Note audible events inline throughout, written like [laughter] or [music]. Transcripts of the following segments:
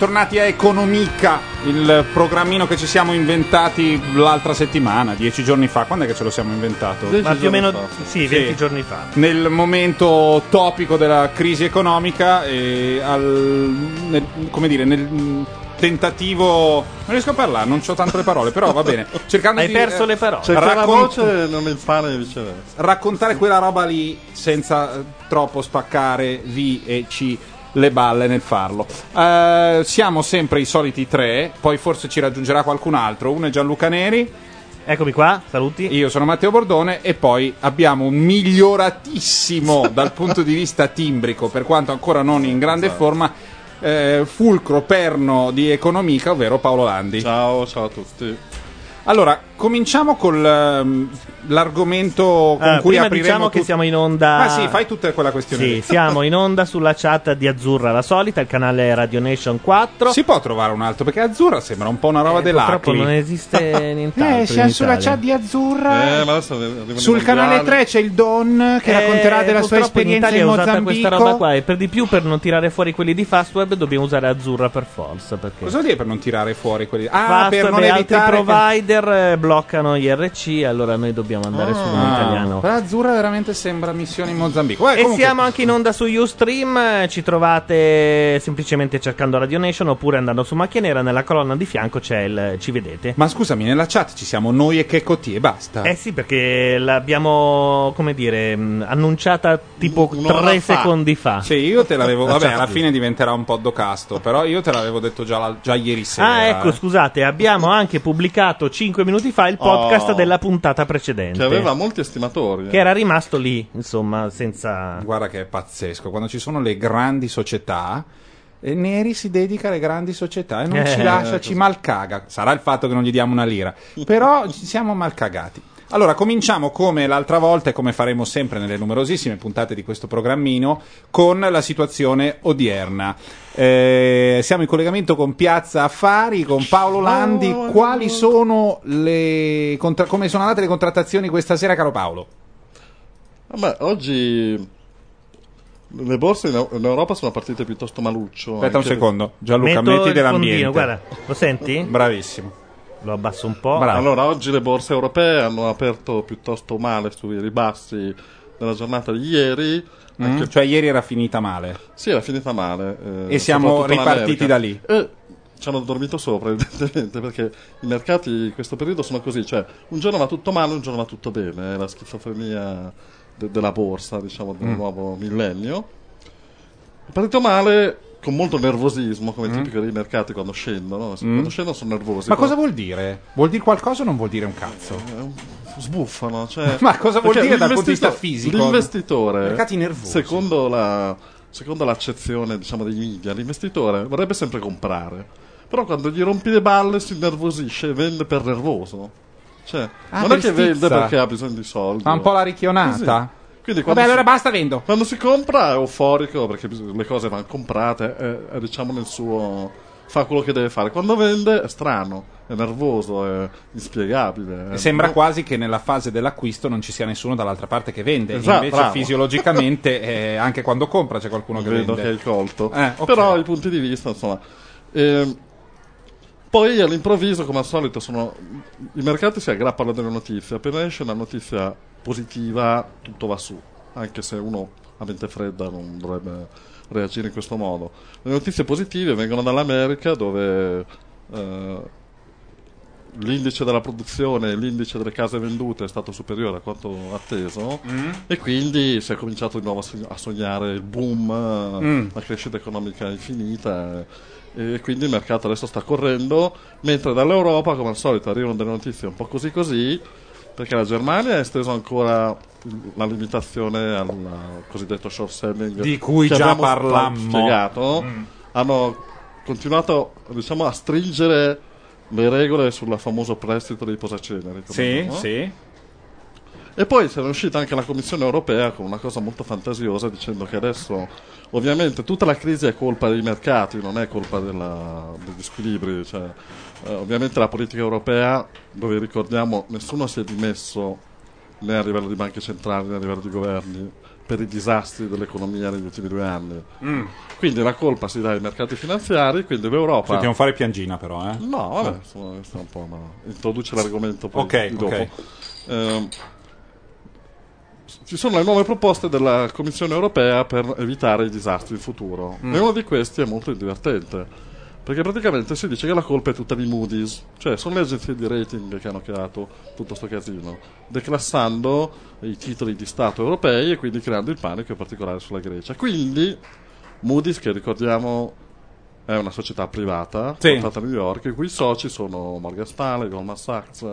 bentornati a Economica, il programmino che ci siamo inventati l'altra settimana, dieci giorni fa. Quando è che ce lo siamo inventato? Ma più o meno sì, 20 Sì. giorni fa. Nel momento topico della crisi economica e al, nel- come dire, nel tentativo... Non riesco a parlare, non ho tanto le parole, però va bene. [laughs] Cercando Hai di, perso eh, le parole. C'è la raccont- voce non il pane e viceversa. raccontare quella roba lì senza eh, troppo spaccare vi e ci le balle nel farlo. Eh, siamo sempre i soliti tre, poi forse ci raggiungerà qualcun altro. Uno è Gianluca Neri. Eccomi qua, saluti. Io sono Matteo Bordone e poi abbiamo un miglioratissimo [laughs] dal punto di vista timbrico, per quanto ancora non in grande forma, eh, fulcro perno di economica, ovvero Paolo Landi. Ciao, ciao a tutti. Allora, cominciamo con l'argomento con Ah, cui prima apriremo diciamo che tutto- siamo in onda. Ah sì, fai tutta quella questione Sì, lì. siamo in onda sulla chat di Azzurra, la solita, il canale Radio Nation 4. Si può trovare un altro perché Azzurra sembra un po' una roba Eh, dell'Acli. purtroppo non esiste [laughs] nient'altro. Eh, siamo sulla Italia. chat di Azzurra. Eh, ma adesso Sul canale 3 c'è il Don che Eh, racconterà della sua esperienza in in Mozambico. questa roba qua e per di più per non tirare fuori quelli di Fastweb dobbiamo usare Azzurra per forza perché Cosa vuol dire per non tirare fuori quelli? Ah, Fastweb per non e altri evitare che- provider eh, bloccano gli RC allora noi dobbiamo andare su un Ah, italiano però Azzurra veramente sembra missione in Mozambico. Vabbè, E comunque- siamo anche in onda su Ustream, eh, ci trovate semplicemente cercando Radio Nation oppure andando su Macchia Nera, nella colonna di fianco c'è il ci vedete. Ma scusami, nella chat ci siamo noi e che Cotti e basta. Eh sì, perché l'abbiamo, come dire, mh, annunciata tipo Un'ora tre fa. secondi fa. Sì, io te l'avevo. [laughs] La Vabbè, alla fine diventerà un po' docasto. Però io te l'avevo detto già, la- già ieri sera. Ah, ecco, eh. scusate, abbiamo anche pubblicato 5 minuti fa il podcast Oh. della puntata precedente. Che aveva molti estimatori. eh. che era rimasto lì, insomma, senza... Guarda che è pazzesco. Quando ci sono le grandi società. E Neri si dedica alle grandi società e non Eh, ci lascia, eh, ci malcaga. Sarà il fatto che non gli diamo una lira. Però ci siamo malcagati. Allora, cominciamo come l'altra volta e come faremo sempre nelle numerosissime puntate di questo programmino con la situazione odierna. Eh, siamo in collegamento con Piazza Affari, con Paolo Landi. Quali sono le contra- come sono andate le contrattazioni questa sera, caro Paolo? Vabbè, oggi le borse in, Europa sono partite piuttosto maluccio. Aspetta un secondo, Gianluca, Metto metti dell'ambiente. fondino, guarda, lo senti? Bravissimo. Lo abbasso un po'. Bravo. Allora, oggi le borse europee hanno aperto piuttosto male sui ribassi nella giornata di ieri. Mm? anche- Cioè, ieri era finita male. Sì, era finita male. eh, E siamo ripartiti da lì. E ci hanno dormito sopra, [laughs] evidentemente, perché i mercati in questo periodo sono così, cioè un giorno va tutto male, un giorno va tutto bene, è la schizofrenia de- della borsa, diciamo, del Mm. nuovo millennio. È partito male con molto nervosismo, come tipico dei mercati quando scendono, quando scendono sono nervosi. Mm. Ma Quando- cosa vuol dire? Vuol dire qualcosa o non vuol dire un cazzo? eh, sbuffano. Cioè, [laughs] Ma cosa vuol perché dire dal punto di vista fisico? L'investitore, Mercati nervosi. secondo, la, secondo l'accezione diciamo, dei media, l'investitore vorrebbe sempre comprare. Però quando gli rompi le balle si innervosisce e vende per nervoso. Cioè, Ah, non è che vende perché ha bisogno di soldi. Fa un po' la ricchionata. Quindi Vabbè, allora si, basta, vendo. quando si compra è euforico perché le cose vanno comprate, è, è, diciamo nel suo... fa quello che deve fare. Quando vende è strano, è nervoso, è inspiegabile. è- Sembra no- quasi che nella fase dell'acquisto non ci sia nessuno dall'altra parte che vende. Esatto, Invece, bravo. fisiologicamente, [laughs] eh, anche quando compra c'è qualcuno che Vedo vende. che hai colto. Eh, ok. Però i punti di vista, insomma. ehm, poi all'improvviso, come al solito, sono, i mercati si aggrappano delle notizie. Appena esce una notizia positiva, tutto va su. Anche se uno a mente fredda non dovrebbe reagire in questo modo. Le notizie positive vengono dall'America, dove eh, l'indice della produzione e l'indice delle case vendute è stato superiore a quanto atteso e quindi si è cominciato di nuovo a sogn- a sognare il boom, Mm. la crescita economica infinita e quindi il mercato adesso sta correndo mentre dall'Europa come al solito arrivano delle notizie un po' così così perché la Germania ha esteso ancora la limitazione al cosiddetto short selling Di cui già parlammo. spiegato hanno continuato diciamo, a stringere le regole sul famoso prestito dei posaceneri Sì, no? sì. E poi è uscita anche la Commissione europea con una cosa molto fantasiosa dicendo che adesso ovviamente tutta la crisi è colpa dei mercati, non è colpa della- degli squilibri. Cioè, eh, ovviamente la politica europea, dove ricordiamo nessuno si è dimesso né a livello di banche centrali né a livello di governi per i disastri dell'economia negli ultimi due anni. Quindi la colpa si dà ai mercati finanziari, quindi l'Europa... Sentiamo fare piangina, però, eh. No, vabbè, insomma, questo è un po' una... introduce l'argomento poi Ok, dopo. ok. Ehm, ci sono le nuove proposte della Commissione europea per evitare i disastri in futuro. Mm. E uno di questi è molto divertente. Perché praticamente si dice che la colpa è tutta di Moody's, cioè sono le agenzie di rating che hanno creato tutto sto casino, declassando i titoli di Stato europei e quindi creando il panico in particolare sulla Grecia. Quindi Moody's, che ricordiamo è una società privata, Sì. portata a New York, i cui soci sono Morgan Stanley, Goldman Sachs,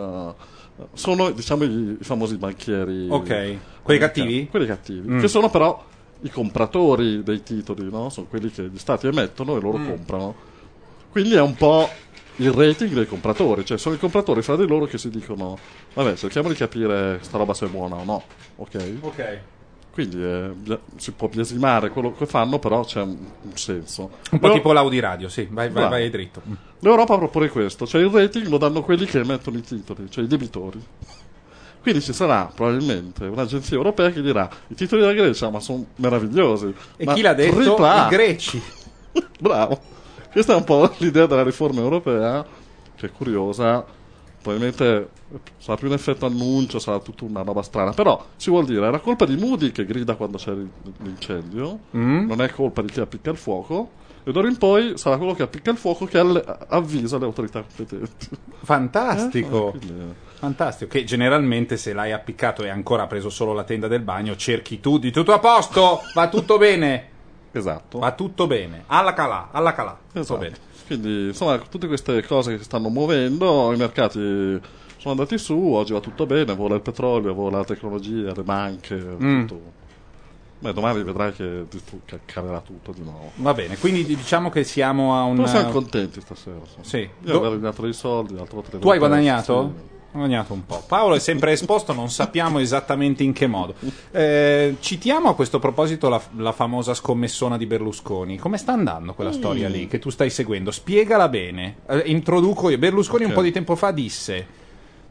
sono diciamo i, famosi banchieri. Ok. Quelli cattivi? Quelli cattivi, Mm. che sono però i compratori dei titoli, no? sono quelli che gli stati emettono e loro Mm. comprano. Quindi è un po' il rating dei compratori, cioè sono i compratori fra di loro che si dicono, vabbè, cerchiamo di capire sta roba se è buona o no, ok? Ok. Quindi eh, si può biasimare quello che fanno, però c'è un, un senso. Un po' L'Eu- tipo l'Audi Radio, sì. Vai, vai, vai dritto. Mm. L'Europa propone questo, cioè il rating lo danno quelli che emettono i titoli, cioè i debitori. Quindi ci sarà probabilmente un'agenzia europea che dirà i titoli della Grecia ma sono meravigliosi. E ma chi l'ha detto? tripla A." I greci. [laughs] Bravo. Questa è un po' l'idea della riforma europea, che è curiosa. Probabilmente sarà più un effetto annuncio, sarà tutta una roba strana. Però si vuol dire, era colpa di Moody che grida quando c'è l'incendio, Mm. non è colpa di chi appicca il fuoco. E d'ora in poi sarà quello che appicca il fuoco che alle- avvisa le autorità competenti. Fantastico. [laughs] Eh, quindi, Fantastico. Che generalmente se l'hai appiccato e ancora ha preso solo la tenda del bagno, cerchi tu di tutto a posto. Va tutto bene. esatto. Va tutto bene. Alla calà, alla calà. Tutto Esatto. bene. Quindi, insomma, tutte queste cose che si stanno muovendo, i mercati sono andati su, oggi va tutto bene, vola il petrolio, vola la tecnologia, le banche, Mm. tutto. Beh, domani vedrai che calerà tutto di nuovo. Va bene, quindi diciamo che siamo a un... Però siamo contenti stasera. insomma. Sì. Io Do- ho guadagnato dei soldi, l'altro volta Tu hai guadagnato? Ho guadagnato un po'. Paolo è sempre esposto, non sappiamo esattamente in che modo. Eh, citiamo a questo proposito la, la famosa scommessona di Berlusconi. Come sta andando quella storia lì che tu stai seguendo? Spiegala bene. Eh, introduco io. Berlusconi un Ok. po' di tempo fa disse,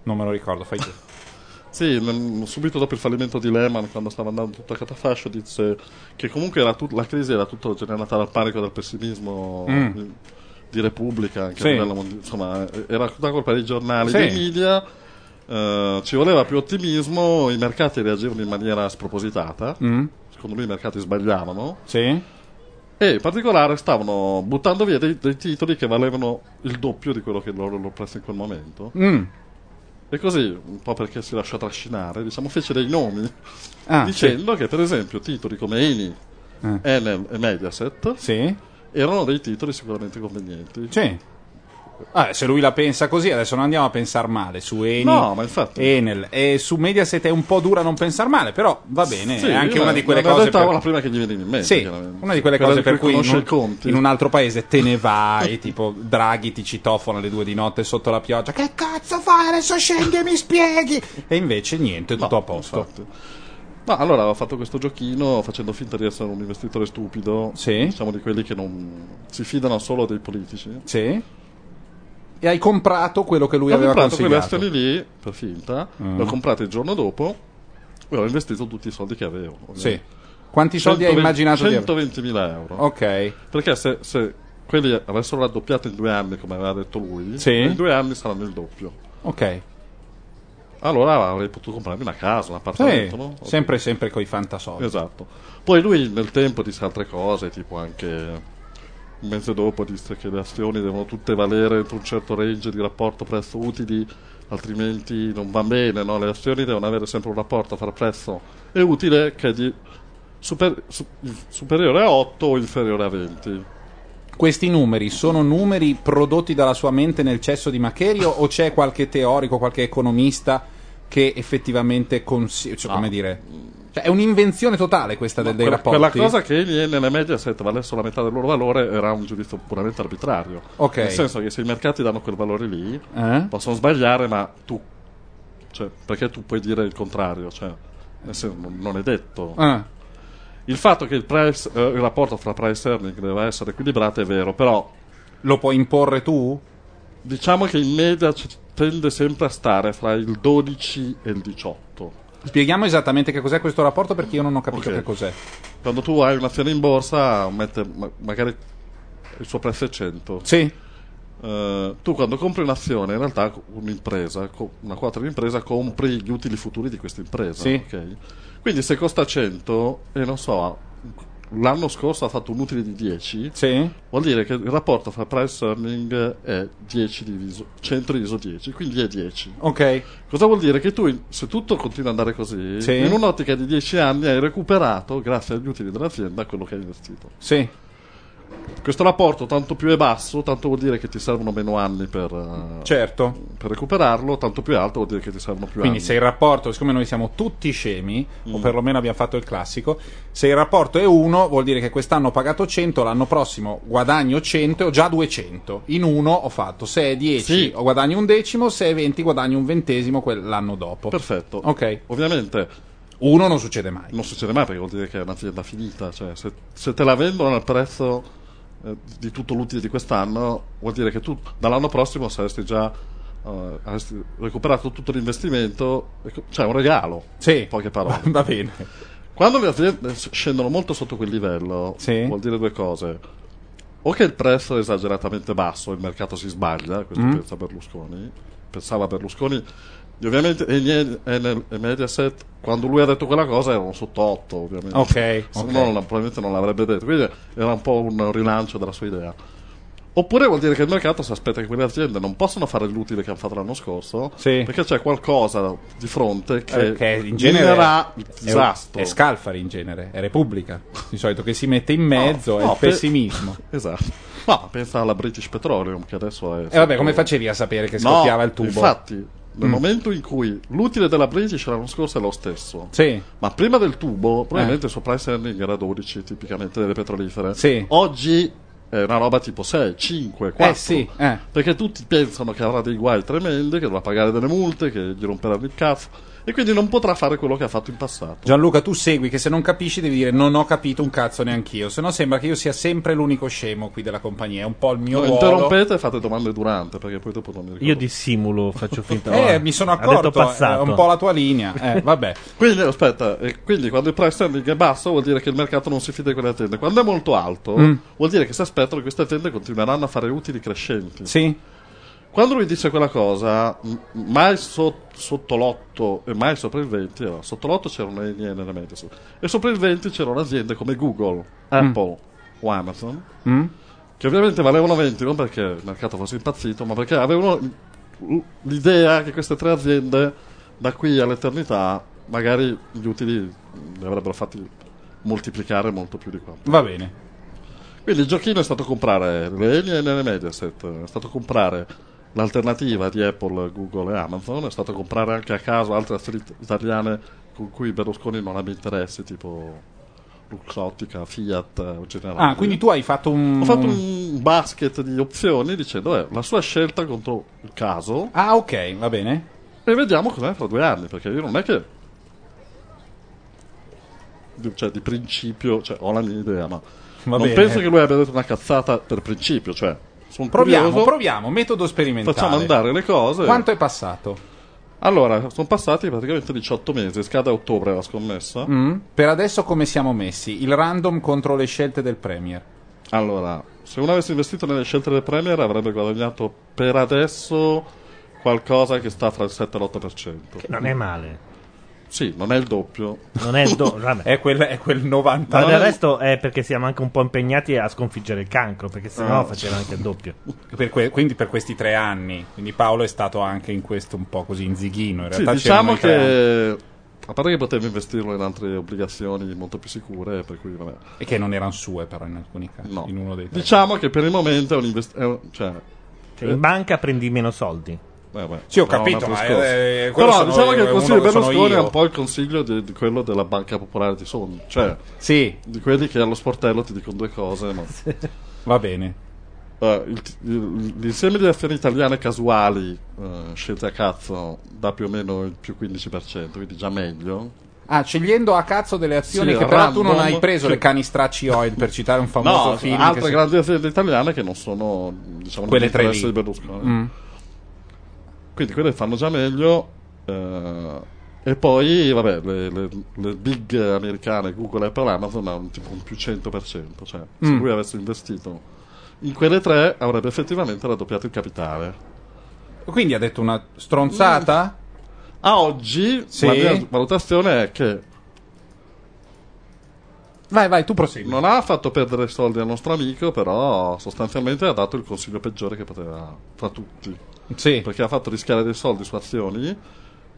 non me lo ricordo, fai tu. [laughs] Sì, subito dopo il fallimento di Lehman, quando stava andando tutto a catafascio, disse che comunque era tut- la crisi era tutta generata dal panico, dal pessimismo Mm. Di, Repubblica, anche Sì. a livello insomma, era tutta colpa dei giornali, Sì. dei media, Eh, ci voleva più ottimismo, i mercati reagivano in maniera spropositata, Mm? secondo lui i mercati sbagliavano, Sì? e in particolare stavano buttando via dei, dei titoli che valevano il doppio di quello che loro hanno preso in quel momento. Mm. E così, un po' perché si lasciò trascinare, diciamo, fece dei nomi, Ah, dicendo che per esempio titoli come Eni, Eh. Enel e Mediaset Sì? Erano dei titoli sicuramente convenienti. Sì. Ah, se lui la pensa così, adesso non andiamo a pensare male su Eni, No, ma infatti. Enel e su Mediaset è un po' dura non pensare male, però va bene, Sì, è anche una di quelle cose per... la prima che gli viene in mente. Sì, una di quelle Quella cose per cui in un, in un altro paese te ne vai, [laughs] tipo Draghi ti citofono alle due di notte sotto la pioggia. Che cazzo fai? Adesso scendi e mi spieghi. E invece niente, tutto No, a posto. infatti. Ma allora ho fatto questo giochino facendo finta di essere un investitore stupido, Sì. diciamo di quelli che non si fidano solo dei politici. Sì. E hai comprato quello che lui ho aveva comprato quelle consigliato. azioni lì per finta, Mm. le ho comprate il giorno dopo e ho investito tutti i soldi che avevo. Sì. Quanti soldi hai 120 immaginato di avere? 120.000 euro. Ok. Perché se, se quelli avessero raddoppiato in due anni, come aveva detto lui, Sì. in due anni saranno il doppio. Ok. Allora avrei potuto comprarmi una casa, un Sì, appartamento, no? sempre sempre coi fantasoldi. Esatto. Poi lui nel tempo disse altre cose, tipo anche un mese dopo disse che le azioni devono tutte valere entro un certo range di rapporto prezzo-utili, altrimenti non va bene, no? Le azioni devono avere sempre un rapporto fra prezzo e utile che è di super- su- superiore a 8 o inferiore a 20. Questi numeri sono numeri prodotti dalla sua mente nel cesso di Macherio o c'è qualche teorico, qualche economista che effettivamente consiglia, cioè, come dire, cioè, è un'invenzione totale questa del, dei Quella, rapporti? quella cosa che egli nelle Mediaset valesse la metà del loro valore era un giudizio puramente arbitrario. Ok. Nel senso che se i mercati danno quel valore lì, Eh? possono sbagliare, ma tu, cioè, perché tu puoi dire il contrario? Cioè, nel senso, non, non è detto. Ah, Il fatto che il, price, eh, il rapporto fra price e earning deve essere equilibrato è vero, però lo puoi imporre tu? diciamo che in media c- tende sempre a stare fra il 12 e il 18. Spieghiamo esattamente che cos'è questo rapporto perché io non ho capito Ok. che cos'è. Quando tu hai un'azione in borsa, mette ma- magari il suo prezzo è 100. Sì, Eh, tu quando compri un'azione, in realtà un'impresa, co- una quota di un'impresa, compri gli utili futuri di questa impresa. Sì. ok? Quindi se costa 100 e non so, l'anno scorso ha fatto un utile di 10, sì, vuol dire che il rapporto fra price earning è 10 diviso, 100 diviso 10, quindi è 10. ok. Cosa vuol dire? Che tu, se tutto continua ad andare così, Sì. in un'ottica di 10 anni hai recuperato, grazie agli utili dell'azienda, quello che hai investito. Sì, Questo rapporto tanto più è basso, tanto vuol dire che ti servono meno anni per, eh, certo. per recuperarlo, tanto più alto vuol dire che ti servono più Quindi anni. se il rapporto, siccome noi siamo tutti scemi, Mm. o perlomeno abbiamo fatto il classico, se il rapporto è 1 vuol dire che quest'anno ho pagato 100, l'anno prossimo guadagno 100 e ho già 200. In uno ho fatto, se è 10 Sì. ho guadagno un decimo, se è 20 guadagno un ventesimo quell'anno dopo. Perfetto. Ok. Ovviamente Uno non succede mai. non succede mai perché vuol dire che è un'azienda finita. Cioè, se, se te la vendono al prezzo eh, di tutto l'utile di quest'anno, vuol dire che tu dall'anno prossimo saresti già eh, avresti recuperato tutto l'investimento, ecco, cioè un regalo. Sì, In poche parole. [laughs] Va bene. Quando le aziende scendono molto sotto quel livello, Sì. vuol dire due cose. O che il prezzo è esageratamente basso, il mercato si sbaglia, questo Mm. pensa Berlusconi, pensava Berlusconi, ovviamente e, Nie- e nel- Mediaset, quando lui ha detto quella cosa erano sotto 8, ovviamente. Ok, Se ok. no probabilmente non l'avrebbe detto, quindi era un po' un rilancio della sua idea. Oppure vuol dire che il mercato si aspetta che quelle aziende non possano fare l'utile che hanno fatto l'anno scorso, Sì. perché c'è qualcosa di fronte che, Eh, che in genere minerà il è, disastro. è Scalfari in genere, è Repubblica. Di solito che si mette in mezzo No, è no, il pe- pessimismo. [laughs] Esatto. No, pensa alla British Petroleum che adesso è... E vabbè, come facevi a sapere che No, scoppiava il tubo? Infatti, nel Mm. momento in cui l'utile della British l'anno scorso è lo stesso, Sì, ma prima del tubo, probabilmente il suo price earning era 12, tipicamente delle petrolifere. Sì. Oggi è una roba tipo 6, 5, 4. eh sì, eh. Perché tutti pensano che avrà dei guai tremendi, che dovrà pagare delle multe, che gli romperanno il cazzo, e quindi non potrà fare quello che ha fatto in passato. Gianluca, tu segui che se non capisci devi dire non ho capito un cazzo neanch'io, se no sembra che io sia sempre l'unico scemo qui della compagnia, è un po' il mio No, ruolo. interrompete e fate domande durante, perché poi dopo non mi ricordo. Io dissimulo, faccio finta. [laughs] Eh, oh, mi sono accorto, è passato. un po' la tua linea. Eh, vabbè. [laughs] Quindi aspetta, e quindi quando il price earning è basso vuol dire che il mercato non si fida di quelle aziende. Quando è molto alto Mm. vuol dire che si aspettano che queste aziende continueranno a fare utili crescenti. Sì? Quando lui dice quella cosa, mai so- sotto l'8 e mai sopra il 20, allora, sotto l'8 c'erano le Eni e le Mediaset, e sopra il 20 c'erano aziende come Google, Apple o Amazon, Mm? che ovviamente valevano 20 non perché il mercato fosse impazzito, ma perché avevano l'idea che queste tre aziende da qui all'eternità magari gli utili li avrebbero fatti moltiplicare molto più di quanto. Va bene. Quindi il giochino è stato comprare le Eni e le Mediaset, è stato comprare l'alternativa di Apple, Google e Amazon, è stato comprare anche a caso altre azioni italiane con cui Berlusconi non abbia interessi, tipo Luxottica, Fiat o Generali. Ah, quindi tu hai fatto un... Ho fatto un basket di opzioni dicendo eh, la sua scelta contro il caso Ah, ok, va bene. e vediamo com'è fra due anni, perché io non è che cioè, di principio, cioè, ho la mia idea, ma Va non bene. penso che lui abbia detto una cazzata per principio, cioè sono Proviamo, curioso, proviamo, metodo sperimentale. facciamo andare le cose. Quanto è passato? Allora, sono passati praticamente 18 mesi, scade a ottobre la scommessa. Mm? Per adesso come siamo messi? Il random contro le scelte del Premier. Allora, se uno avesse investito nelle scelte del Premier avrebbe guadagnato per adesso qualcosa che sta fra il 7 e l'8%. Non è male. Sì, non è il doppio. Non è il do- [laughs] vabbè. È quel, è quel 90. Ma del resto è perché siamo anche un po' impegnati a sconfiggere il cancro, perché sennò Ah. faceva anche il doppio. Per que- quindi per questi tre anni. Quindi Paolo è stato anche in questo un po' così in zighino. In Sì, realtà diciamo tre anni. che a parte che potevo investirlo in altre obbligazioni molto più sicure, per cui vabbè. E che non erano sue, però, in alcuni casi. No. In uno dei tre. Diciamo che per il momento è un investimento. Cioè, Cioè, in banca prendi meno soldi. Vabbè, Sì, ho capito, ma, eh, quello Però sono diciamo che il consiglio di che Berlusconi è un po' il consiglio di, di quello della Banca Popolare di Sondrio, cioè Sì, di quelli che allo sportello ti dicono due cose, ma va bene. Eh, il- il- l'insieme di azioni italiane casuali eh, scelte a cazzo dà più o meno il più 15%, quindi già meglio. Ah, scegliendo a cazzo delle azioni Sì, che però tu non hai preso sì. le canistracci oil per citare un famoso No, film. altre che si- grandi aziende italiane che non sono diciamo Quelle tre di Berlusconi. Mm. Quindi quelle fanno già meglio. eh, e poi, vabbè, le, le- le big americane, Google, Apple, Amazon hanno tipo un più 100%. Cioè, se Mm. lui avesse investito in quelle tre, avrebbe effettivamente raddoppiato il capitale. Quindi ha detto una stronzata? A oggi, Sì. la mia valutazione è che Vai, vai, tu prosegui. non ha fatto perdere soldi al nostro amico, però sostanzialmente ha dato il consiglio peggiore che poteva fra tutti. Sì. perché ha fatto rischiare dei soldi su azioni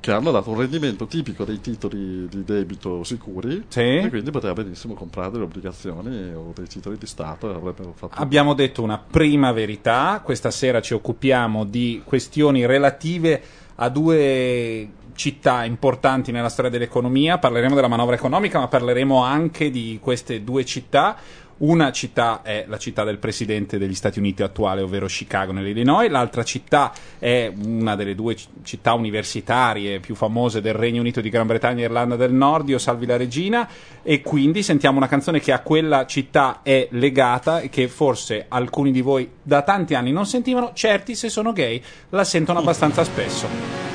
che hanno dato un rendimento tipico dei titoli di debito sicuri Sì. e quindi poteva benissimo comprare delle obbligazioni o dei titoli di Stato Abbiamo detto una prima verità, questa sera ci occupiamo di questioni relative a due città importanti nella storia dell'economia, parleremo della manovra economica, ma parleremo anche di queste due città. Una città è la città del presidente degli Stati Uniti attuale, ovvero Chicago nell'Illinois, l'altra città è una delle due città universitarie più famose del Regno Unito di Gran Bretagna e Irlanda del Nord, Io salvi la regina, e quindi sentiamo una canzone che a quella città è legata e che forse alcuni di voi da tanti anni non sentivano, certi se sono gay la sentono abbastanza spesso.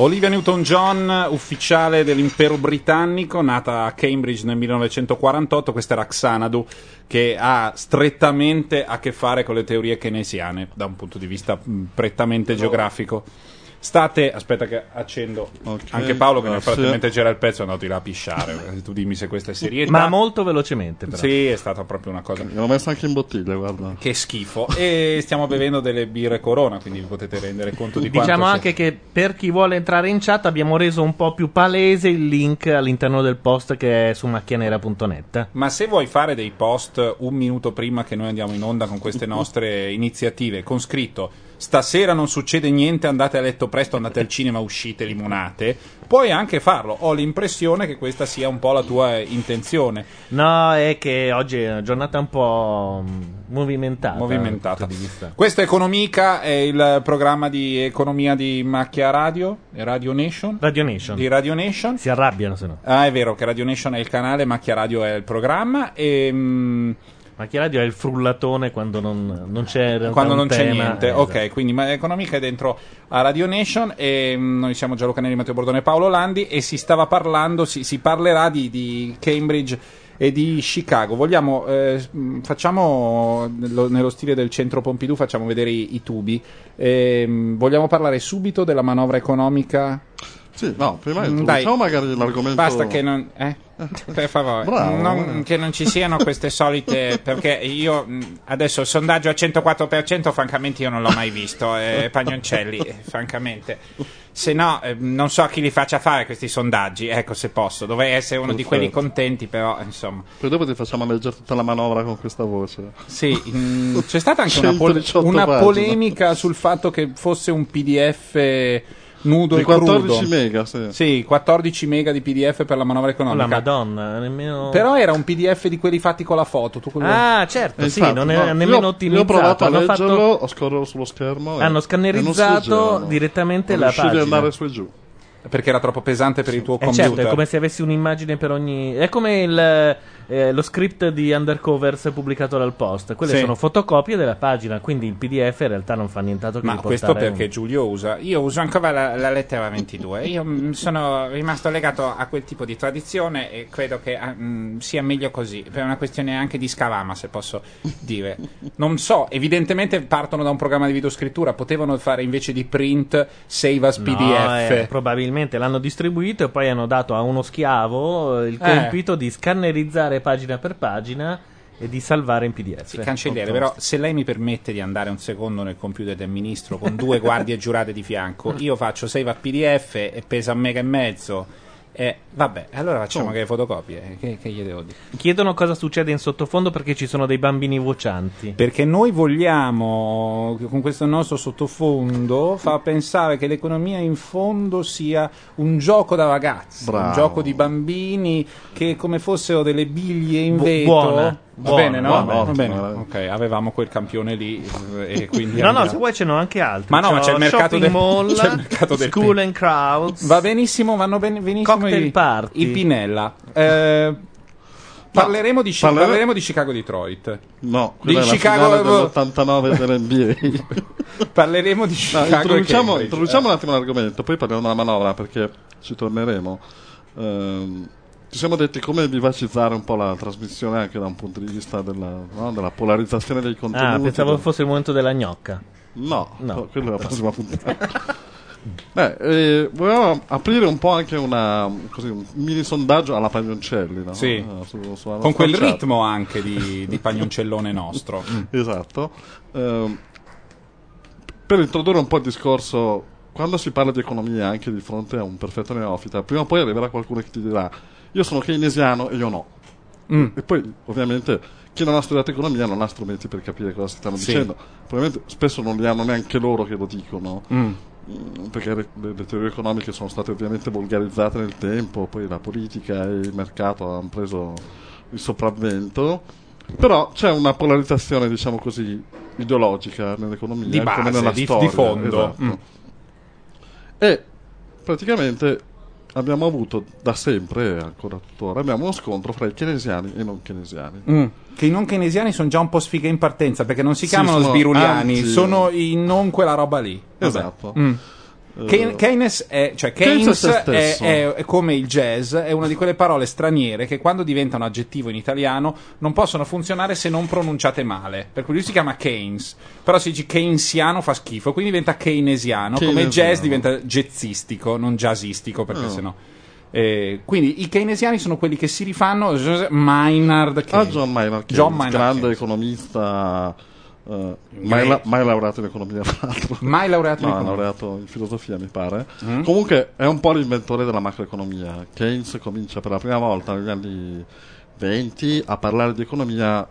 Olivia Newton-John, ufficiale dell'impero britannico, nata a Cambridge nel 1948, questa era Xanadu, che ha strettamente a che fare con le teorie keynesiane, da un punto di vista mh, prettamente geografico. State, aspetta che accendo anche Paolo che nel frattempo mentre c'era il pezzo è andato là a pisciare, [laughs] tu dimmi se questa è serietà. Ma molto velocemente, però. Sì, è stata proprio una cosa... L'ho messa anche in bottiglia, guarda. Che schifo. E stiamo bevendo delle birre Corona, quindi vi potete rendere conto di quanto Diciamo anche che per chi vuole entrare in chat abbiamo reso un po' più palese il link all'interno del post che è su macchianera.net. Ma se vuoi fare dei post un minuto prima che noi andiamo in onda con queste [laughs] nostre iniziative, con scritto stasera non succede niente, andate a letto presto, andate al cinema, uscite, limonate, puoi anche farlo. Ho l'impressione che questa sia un po' la tua intenzione. No, è che oggi è una giornata un po' mm, movimentata. Movimentata. Questa Economica è il programma di economia di Macchia Radio, Radio Nation. Radio Nation. Di Radio Nation. Si arrabbiano se no. Ah, è vero che Radio Nation è il canale, Macchia Radio è il programma e mm, Macchia Radio è il frullatone quando non, non c'è quando non c'è tema. niente. Eh, ok, esatto. quindi ma Economica è dentro a Radio Nation e mm, noi siamo Gianluca Canelli, Matteo Bordone e Paolo Landi e si stava parlando, si, si parlerà di, di Cambridge e di Chicago. Vogliamo, eh, mm, facciamo nello, nello stile del centro Pompidou, facciamo vedere i, i tubi. Ehm, vogliamo parlare subito della manovra economica? Sì, no, prima Mm, dai. magari l'argomento. Basta che non. Eh? Per favore, Bravo. non- che non ci siano queste solite. Perché io adesso il sondaggio al 104%, francamente, io non l'ho mai visto. Eh, Pagnoncelli, eh, francamente. Se no, eh, non so a chi li faccia fare questi sondaggi. Ecco, se posso. Dovrei essere uno di quelli Perfetto. contenti, però, insomma. Poi dopo ti facciamo leggere tutta la manovra con questa voce. Sì, mh, c'è stata anche una, [laughs] pol- 118 una polemica sul fatto che fosse un PDF nudo Di e crudo. 14 mega, sì. Sì, 14 mega di PDF per la manovra Oh, economica. la Madonna, nemmeno. Però era un PDF di quelli fatti con la foto. Tu quello- Ah, certo, E sì, infatti, non è no, nemmeno io, ottimizzato. Io ho provato a hanno leggerlo, fatto- ho scorrerlo sullo schermo. e- hanno e non leggevano. direttamente Non la pagina. ad andare su e giù. Perché era troppo pesante per il tuo Eh computer. certo, è come se avessi un'immagine per ogni. È come il, eh, lo script di Undercovers pubblicato dal post. Quelle Sì. sono fotocopie della pagina, quindi il PDF in realtà non fa nient'altro che Ma riportare questo perché Giulio usa. Io uso ancora la, la lettera 22. Io mm, sono rimasto legato a quel tipo di tradizione e credo che ah, mm, sia meglio così. Per una questione anche di scalama, se posso dire. Non so, evidentemente partono da un programma di videoscrittura. Potevano fare invece di print save as No, PDF. eh, probabilmente l'hanno distribuito e poi hanno dato a uno schiavo eh, il Eh. compito di scannerizzare pagina per pagina e di salvare in PDF. Sì, cancelliere, però se lei mi permette di andare un secondo nel computer del ministro con due [laughs] guardie giurate di fianco, io faccio save a PDF e pesa un mega e mezzo. E vabbè, allora facciamo Oh. anche le fotocopie. Che, che gli devo dire? Chiedono cosa succede in sottofondo perché ci sono dei bambini vocianti. Perché noi vogliamo, con questo nostro sottofondo, far pensare che l'economia in fondo sia un gioco da ragazzi, un Bravo. gioco di bambini che come fossero delle biglie in Bu- vetro. buona, Va buona, bene, no? buona, Va bene. Ok, avevamo quel campione lì eh, e [laughs] quindi No, no, se vuoi ce n'ho anche altri. Ma no, ma c'è il mercato del- mall, [laughs] c'è il mercato del School and Crowds. Va benissimo, vanno ben- benissimo Cocktail i, party. i Pinella. Eh, parleremo, di, parlere- parleremo di Chicago Detroit. No, Di Chicago- finale dell'89 dell'NBA. Parleremo di No, Chicago e introduciamo, introduciamo Eh. un attimo l'argomento, poi parliamo della manovra perché ci torneremo. Ehm, ci siamo detti come vivacizzare un po' la trasmissione anche da un punto di vista della, no, della polarizzazione dei contenuti. Ah, pensavo del- fosse il momento della gnocca. No, No. quella è la prossima puntata. [laughs] Beh, eh, volevamo aprire un po' anche una, così, un mini sondaggio alla Pagnoncelli, no? Sì. Eh, su- sulla Con quel chat. ritmo anche di, di pagnoncellone nostro. [laughs] Esatto. Ehm, per introdurre un po' il discorso, quando si parla di economia anche di fronte a un perfetto neofita, prima o poi arriverà qualcuno che ti dirà io sono keynesiano e io no. Mm. E poi ovviamente chi non ha studiato economia non ha strumenti per capire cosa si stanno Sì. dicendo. Probabilmente spesso non li hanno neanche loro che lo dicono. Mm. Mm, Perché le, le teorie economiche sono state ovviamente volgarizzate nel tempo, poi la politica e il mercato hanno preso il sopravvento. Però c'è una polarizzazione, diciamo così, ideologica nell'economia, Di come base, nella di- storia. di fondo. esatto. Mm. E praticamente abbiamo avuto da sempre, e ancora tuttora, abbiamo uno scontro fra i keynesiani e i non keynesiani. Mm. Che i non keynesiani sono già un po' sfighe in partenza perché non si Sì, chiamano sono sbiruliani, anti- sono i non quella roba lì. Esatto. Mm. Eh, Keyn- Keynes è, cioè Keynes è è, è- come il jazz, è una di quelle parole straniere che quando diventano aggettivo in italiano non possono funzionare se non pronunciate male. Per cui lui si chiama Keynes, però se dici keynesiano fa schifo, quindi diventa keynesiano, come Keynesiano. jazz diventa jazzistico, non jazzistico, perché No. sennò. Eh, quindi i keynesiani sono quelli che si rifanno Maynard Ah, Keynes. John Maynard Keynes, John Maynard grande Keynes. economista, eh, mai, mai laureato in economia, tra l'altro. Mai laureato in No, economia. laureato in filosofia, mi pare. Mm. Comunque è un po' l'inventore della macroeconomia. Keynes comincia per la prima volta negli anni 20 a parlare di economia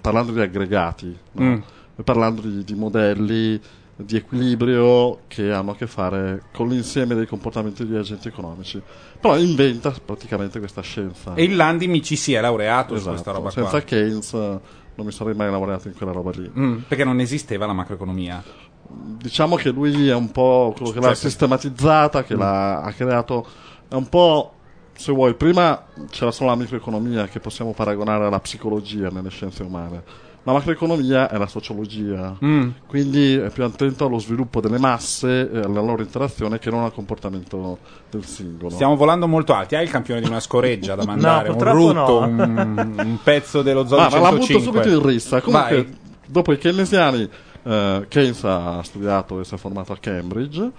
parlando di aggregati, no? Mm. E parlando di, di modelli di equilibrio che hanno a che fare con l'insieme dei comportamenti degli agenti economici. Però inventa praticamente questa scienza. E il Landi mi ci si è laureato su Esatto. questa roba Senza qua. Keynes eh, non mi sarei mai lavorato in quella roba lì. Mm, perché non esisteva la macroeconomia. Diciamo che lui è un po' quello che l'ha Certo. sistematizzata, Mm. che l'ha ha creato. È un po'. Se vuoi, prima c'era solo la microeconomia che possiamo paragonare alla psicologia nelle scienze umane. La macroeconomia è la sociologia, Mm. quindi è più attento allo sviluppo delle masse e alla loro interazione che non al comportamento del singolo. Stiamo volando molto alti. Hai il campione di una scoreggia da [laughs] mandare? un purtroppo rutto, no. un, un pezzo dello zoo Ah, ma la butto 105. subito in rissa. Comunque, Vai. dopo i keynesiani, eh, Keynes ha studiato e si è formato a Cambridge.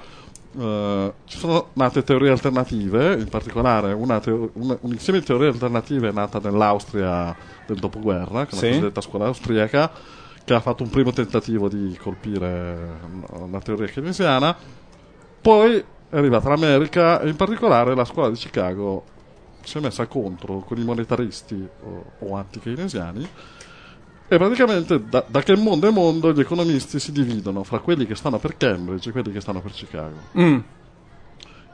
Eh, ci sono nate teorie alternative, in particolare una teo- una- un insieme di teorie alternative è nata nell'Austria del dopoguerra, che è Sì. la cosiddetta scuola austriaca, che ha fatto un primo tentativo di colpire la teoria keynesiana. Poi è arrivata l'America e in particolare la scuola di Chicago si è messa contro con i monetaristi o, o anti-keynesiani e praticamente da, da che mondo è mondo gli economisti si dividono fra quelli che stanno per Cambridge e quelli che stanno per Chicago. Mm.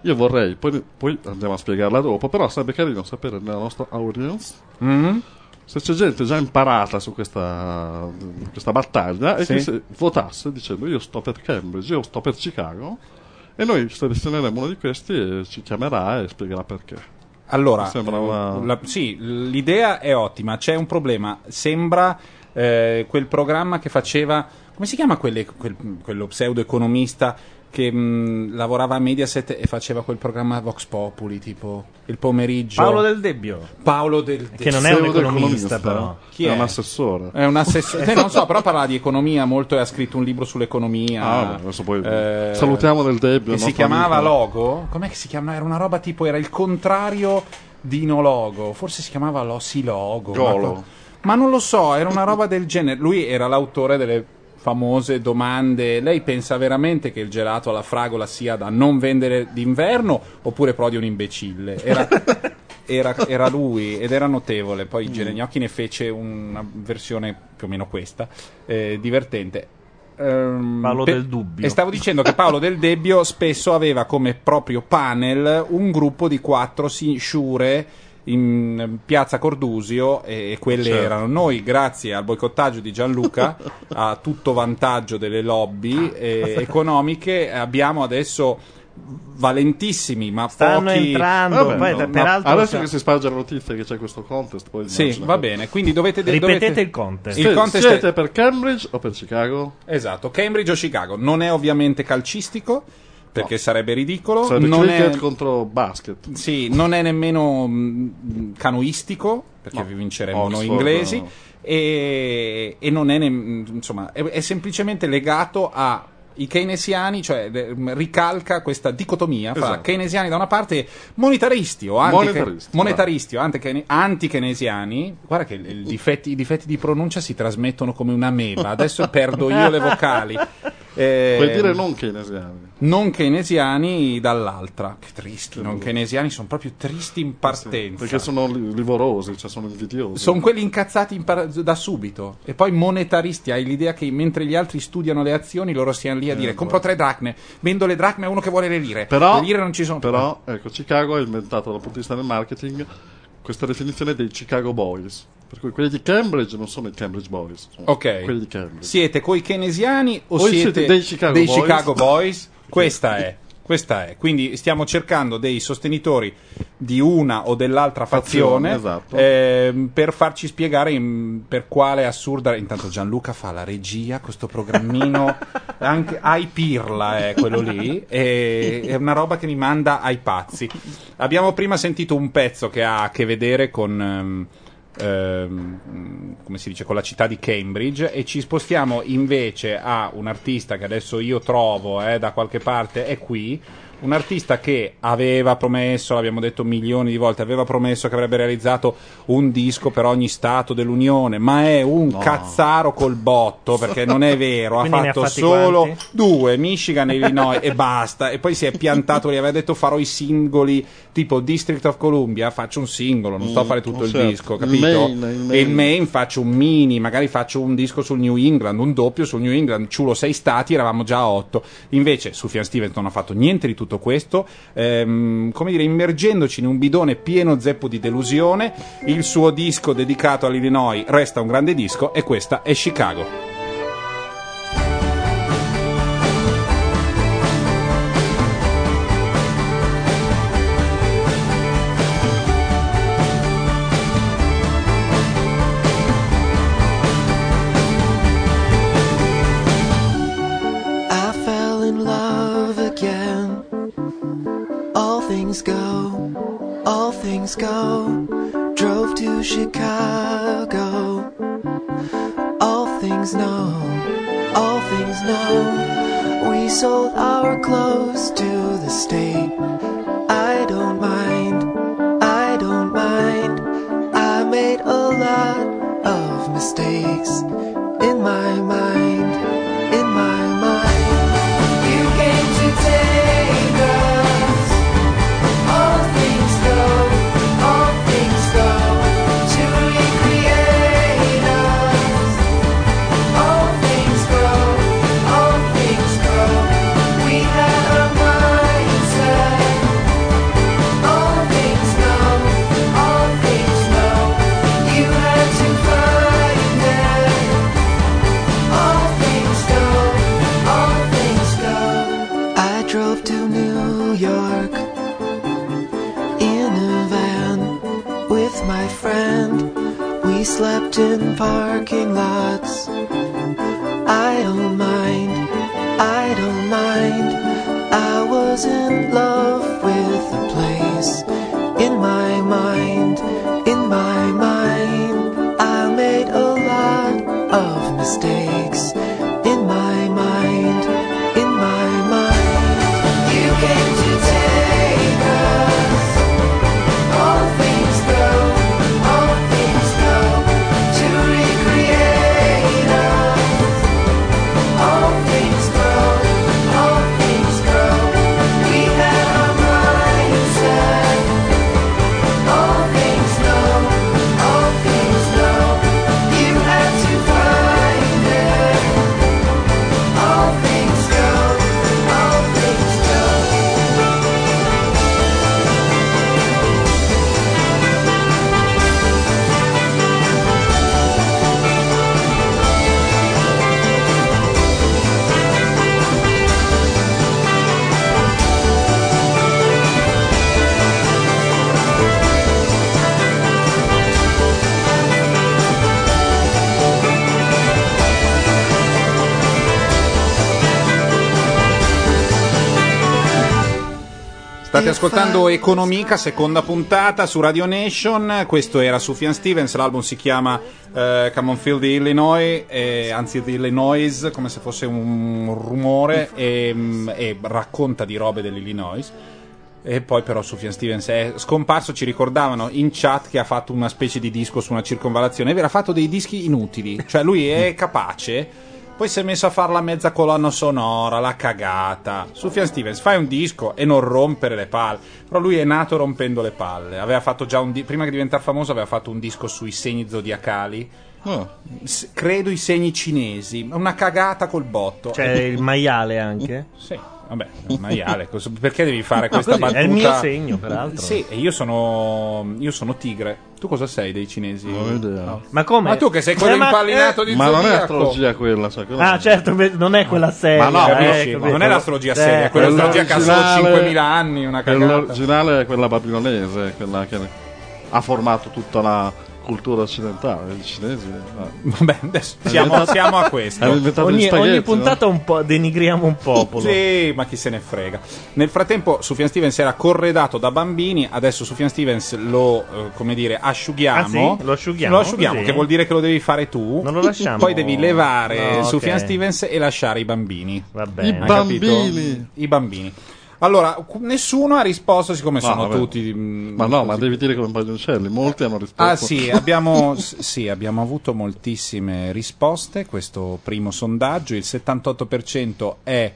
Io vorrei, poi, poi andiamo a spiegarla dopo, però sarebbe carino sapere nella nostra audience Mm. se c'è gente già imparata su questa, questa battaglia e Sì. che se votasse dicendo io sto per Cambridge, io sto per Chicago e noi selezioneremo uno di questi e ci chiamerà e spiegherà perché. Allora, una- la- sì, l'idea è ottima. C'è un problema. Sembra eh, quel programma che faceva. Come si chiama quelle- quel- quello pseudo-economista che mh, lavorava a Mediaset e faceva quel programma Vox Populi, tipo il pomeriggio? Paolo Del Debbio. Paolo del Che non è un economista, però. Chi è è? un assessore. È un assessore, eh, non so, però parla di economia molto e ha scritto un libro sull'economia. Ah, beh, adesso poi Eh, salutiamo del Debbio. Che si chiamava amico. Logo? Com'è che si chiamava? Era una roba tipo, era il contrario di Nologo. Forse si chiamava Lossilogo. Golo. Ma, non lo so, era una roba del genere. Lui era l'autore delle famose domande. Lei pensa veramente che il gelato alla fragola sia da non vendere d'inverno oppure Prodi un imbecille? Era, [laughs] era, era lui ed era notevole. Poi Geregnocchi ne fece una versione più o meno questa, eh, divertente. Ehm, Paolo pe- del Dubbio. E stavo dicendo che Paolo del Debbio spesso aveva come proprio panel un gruppo di quattro sciure in piazza Cordusio e, e quelle Certo. erano noi grazie al boicottaggio di Gianluca [laughs] a tutto vantaggio delle lobby eh, economiche abbiamo adesso valentissimi ma Stanno pochi entrando. Vabbè, poi, no, peraltro, Adesso sa- che si sparge la notizia che c'è questo contest, poi sì va bene quindi dovete ripetete dovete- il contest. Il Siete- contest Siete è- per Cambridge o per Chicago? Esatto, Cambridge o Chicago. Non è ovviamente calcistico, perché sarebbe ridicolo. Sarebbe non cricket è, contro basket. sì, non è nemmeno mh, canoistico, perché No. vi vinceremo noi Oxford, inglesi, no. e, e non è, nem- insomma, è, è semplicemente legato a i keynesiani, cioè eh, ricalca questa dicotomia fra Esatto. keynesiani da una parte e monetaristi o anti- Monetaristi, monetaristi o anti- anti-keynesiani. Guarda che difetti- i difetti di pronuncia si trasmettono come una mela. Adesso perdo io le vocali. [laughs] Eh, Puoi dire non keynesiani. non keynesiani dall'altra. Che tristi, non keynesiani sono proprio tristi in partenza. Perché sono li- livorosi, cioè sono invidiosi. Sono quelli incazzati in par- da subito. E poi monetaristi, hai l'idea che mentre gli altri studiano le azioni, loro siano lì a dire: compro tre dracme, vendo le dracme a uno che vuole le lire. Eh, Però, le lire non ci sono più. però ecco, Chicago ha inventato dal punto di vista del marketing questa definizione dei Chicago Boys. Per cui quelli di Cambridge non sono i Cambridge Boys, Ok. quelli di Cambridge. Siete coi keynesiani o Voi siete, siete dei Chicago Boys? Chicago Boys? [laughs] Questa è. Questa è. Quindi stiamo cercando dei sostenitori di una o dell'altra fazione, esatto. ehm, per farci spiegare in- per quale assurda. Intanto Gianluca fa la regia, questo programmino [laughs] anche ai pirla è quello lì, e- è una roba che mi manda ai pazzi. Abbiamo prima sentito un pezzo che ha a che vedere con. ehm, ehm, come si dice con la città di Cambridge e ci spostiamo invece a un artista che adesso io trovo eh, da qualche parte è qui un artista che aveva promesso, l'abbiamo detto milioni di volte, aveva promesso che avrebbe realizzato un disco per ogni stato dell'Unione, ma è un cazzaro col botto, perché non è vero, ha [laughs] ha fatto fatti solo quanti? due, Michigan e Illinois e basta, e poi si è piantato lì, aveva detto farò i singoli tipo District of Columbia, faccio un singolo, non sto a fare tutto il certo. disco, Il capito? Maine, il E il Maine. Maine faccio un mini, magari faccio un disco sul New England, un doppio sul New England, ciulo sei stati, eravamo già a otto. Invece Sufjan Stevens non ha fatto niente di tutto questo, ehm, come dire, immergendoci in un bidone pieno zeppo di delusione, il suo disco dedicato all'Illinois resta un grande disco e questa è Chicago. Go. Drove to Chicago. All things know, all things know. We sold our clothes to the state. I don't mind, I don't mind. I made a lot of mistakes parking lots. I don't mind, I don't mind. I was in love with the place in my mind, in my mind. I made a lot of mistakes State ascoltando Economica, seconda puntata su Radio Nation. Questo era Sufjan Stevens. L'album si chiama eh, Come on Feel the Illinois, eh, anzi The Illinois, come se fosse un rumore, e, mm, e racconta di robe dell'Illinois. E poi però Sufjan Stevens è scomparso, ci ricordavano in chat che ha fatto una specie di disco su una circonvallazione. Aveva fatto dei dischi inutili, cioè lui è [laughs] capace. Poi si è messo a fare la mezza colonna sonora, la cagata. Sufjan Stevens, fai un disco e non rompere le palle. Però lui è nato rompendo le palle. Aveva fatto già un di- prima che diventare famoso, aveva fatto un disco sui segni zodiacali. Ah. S- credo i segni cinesi. Una cagata col botto. C'è il maiale anche. Sì, vabbè, maiale. Perché devi fare [laughs] questa così, è battuta? il mio segno, peraltro. Sì, e io sono. Io sono tigre. Tu cosa sei dei cinesi? Non ho idea. No. Ma come? Ma tu che sei quello Eh, ma- impallinato di Ma non è Zodiaco. astrologia quella, quella Ah, certo, non è quella seria. Ma no, eh, Capisci? capito. non è l'astrologia Eh, seria, quella Quella astrologia che ha solo originale- 5.000 anni, una cagata. originale è quella babilonese, quella che ha formato tutta la cultura occidentale. I cinesi. ah. Vabbè, adesso siamo, siamo a questo. Ogni, ogni no? puntata un po' denigriamo un popolo. Sì, ma chi se ne frega. Nel frattempo Sufjan Stevens era corredato da bambini, adesso Sufjan Stevens lo, eh, come dire, asciughiamo. Ah, sì? Lo asciughiamo, Lo asciughiamo, così? che vuol dire che lo devi fare tu. Non lo lasciamo? Poi devi levare No, Sufjan ok. Stevens e lasciare i bambini. Va I bene. Hai capito? bambini. I bambini. Allora, nessuno ha risposto, siccome No, sono vabbè. tutti. mm, Ma no, ma così. devi dire come Paglioncelli. Molti hanno risposto. Ah sì abbiamo, sì, abbiamo avuto moltissime risposte. Questo primo sondaggio, il 78% è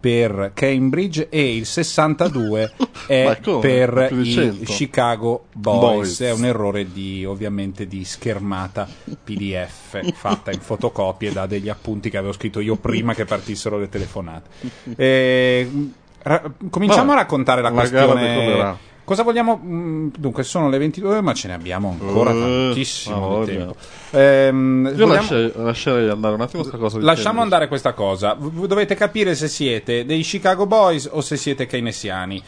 per Cambridge e il 62% [laughs] Ma è per i 100. Chicago Boys. Boys. È un errore di, ovviamente di schermata PDF fatta in fotocopie da degli appunti che avevo scritto io prima che partissero le telefonate. Eh, ra- cominciamo Vabbè, a raccontare la, la questione. Cosa vogliamo? mm, Dunque, sono le 22, ma ce ne abbiamo ancora Eh, tantissimo di tempo. Ehm, Io vogliamo- lascerei, lascerei andare un attimo questa cosa Lasciamo andare questa cosa. V- dovete capire se siete dei Chicago Boys o se siete keynesiani.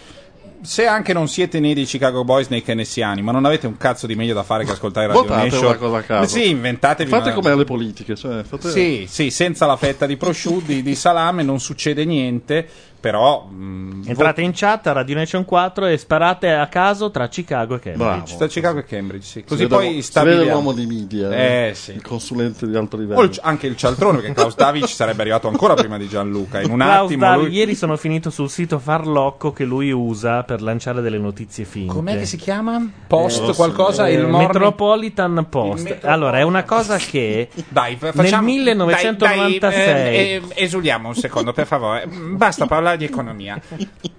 Se anche non siete né dei Chicago Boys né keynesiani, ma non avete un cazzo di meglio da fare che ascoltare Radio Votate Nation, una cosa a caso. Sì, inventatevi Fate una- come alle politiche. Cioè, fate... Sì, sì, senza la fetta di prosciutto, di, di salame non succede niente, però mm, Entrate in chat a Radio Nation 4 e sparate a caso tra Chicago e Cambridge. Bravo. Sta Chicago e Cambridge, sì. Si Così vede- poi si vede stabiliamo. l'uomo di media, Eh, sì. il consulente di alto livello. il- anche il cialtrone, perché Klaus Davic [laughs] sarebbe arrivato ancora prima di Gianluca. In un Klaus attimo. Davi, lui- ieri sono finito sul sito Farlocco che lui usa per lanciare delle notizie finte. Com'è che si chiama? Post Eh, qualcosa? Eh, il morning- Metropolitan Post. Il Metropolitan Allora, è una cosa che [laughs] Dai, fa- facciamo. nel 1996 dai, dai, eh, eh, esuliamo un secondo, per favore. Basta parlare di economia.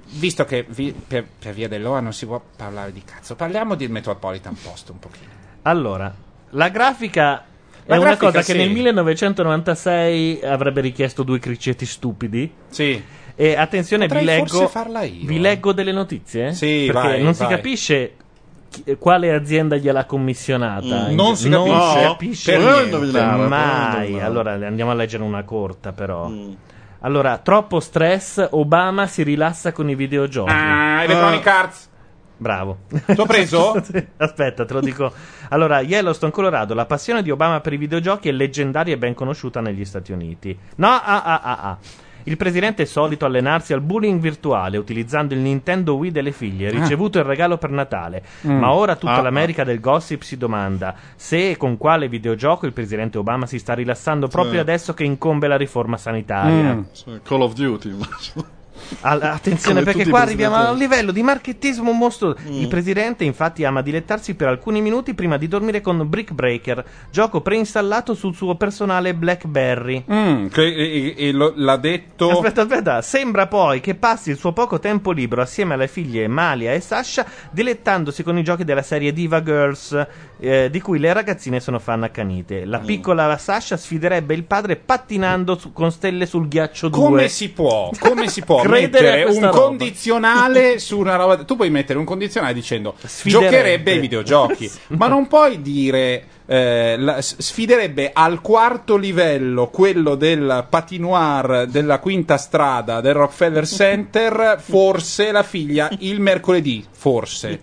Visto che vi- per, per via dell'OA non si può parlare di cazzo, parliamo del Metropolitan Post un pochino. Allora, la grafica La è una cosa che sì. nel 1996 avrebbe richiesto due criceti stupidi. Sì. E attenzione, vi leggo, farla io, vi eh. leggo delle notizie? Sì, Perché vai, non si vai. capisce chi- quale azienda gliel'ha commissionata. Mm, non si non capisce. si No, capisce niente. mai. Allora, andiamo a leggere una corta, però. Mm. Allora, troppo stress, Obama si rilassa con i videogiochi. Ah, Electronic Arts. Bravo. T'ho preso? [laughs] Aspetta, te lo dico. Allora, Yellowstone, Colorado, la passione di Obama per i videogiochi è leggendaria e ben conosciuta negli Stati Uniti. No, ah, ah, ah, ah. Il presidente è solito allenarsi al bullying virtuale utilizzando il Nintendo Wii delle figlie, ricevuto il regalo per Natale. Ma ora tutta Ah, l'America del gossip si domanda se e con quale videogioco il presidente Obama si sta rilassando proprio Sì. adesso che incombe la riforma sanitaria. Mm. Sì, Call of Duty, immagino. Al- attenzione Come perché qua arriviamo a un livello di marchettismo mostruoso. Mm. Il presidente infatti ama dilettarsi per alcuni minuti prima di dormire con Brick Breaker, gioco preinstallato sul suo personale BlackBerry. Mm, che- e- e lo- l'ha detto. Aspetta, aspetta, sembra poi che passi il suo poco tempo libero assieme alle figlie Malia e Sasha dilettandosi con i giochi della serie Diva Girls, eh, di cui le ragazzine sono fan accanite. Mm. La piccola Sasha sfiderebbe il padre pattinando su- con stelle sul ghiaccio 2. Come si può? Come si può Credere a mettere questa un roba. condizionale su una roba? Tu puoi mettere un condizionale dicendo Sfiderebbe. giocherebbe ai videogiochi, ma non puoi dire eh, la- sfiderebbe al quarto livello quello del patinoire della quinta strada del Rockefeller [laughs] Center, forse la figlia il mercoledì, forse.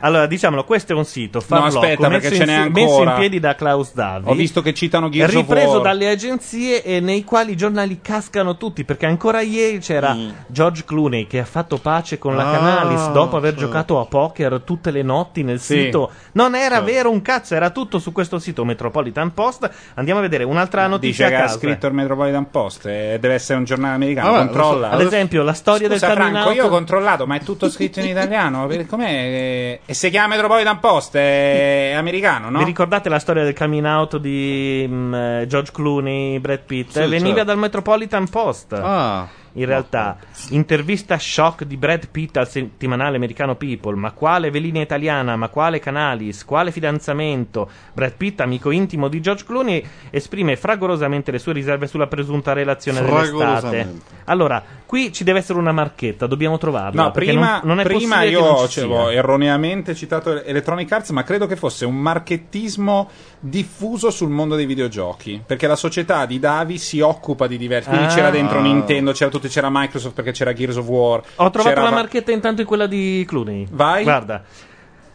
Allora, diciamolo, questo è un sito, No, Farlocco, aspetta, perché ce in, n'è messo in ancora. piedi da Klaus Davi. Ho visto che citano Gears ripreso dalle agenzie e nei quali i giornali cascano tutti perché ancora ieri c'era George Clooney che ha fatto pace con la Ah, Canalis dopo aver sì. giocato a poker tutte le notti nel Sì. sito non era Sì. vero un cazzo era tutto su questo sito Metropolitan Post andiamo a vedere un'altra notizia Dice che ha scritto il Metropolitan Post, eh, deve essere un giornale americano, Vabbè, controlla. ad esempio la storia Scusa del Franco, out io ho controllato, ma è tutto scritto in [laughs] italiano. Com'è? E si chiama Metropolitan Post, è americano, no? Vi ricordate la storia del coming out di eh, George Clooney, Brad Pitt? Sì, Veniva certo. dal Metropolitan Post. Ah, In realtà, intervista shock di Brad Pitt al settimanale americano People. Ma quale velina italiana? Ma quale Canalis? Quale fidanzamento? Brad Pitt, amico intimo di George Clooney, esprime fragorosamente le sue riserve sulla presunta relazione dell'estate. Fragorosamente. Allora, qui ci deve essere una marchetta, dobbiamo trovarla. No, perché prima, non, non è prima possibile che io non ci avevo sia. erroneamente citato Electronic Arts, ma credo che fosse un marchettismo diffuso sul mondo dei videogiochi. Perché la società di Davi si occupa di diversi. Quindi Ah. c'era dentro Nintendo, c'era tutto, c'era Microsoft perché c'era Gears of War. Ho trovato la marchetta intanto in quella di Clooney. Vai. Guarda.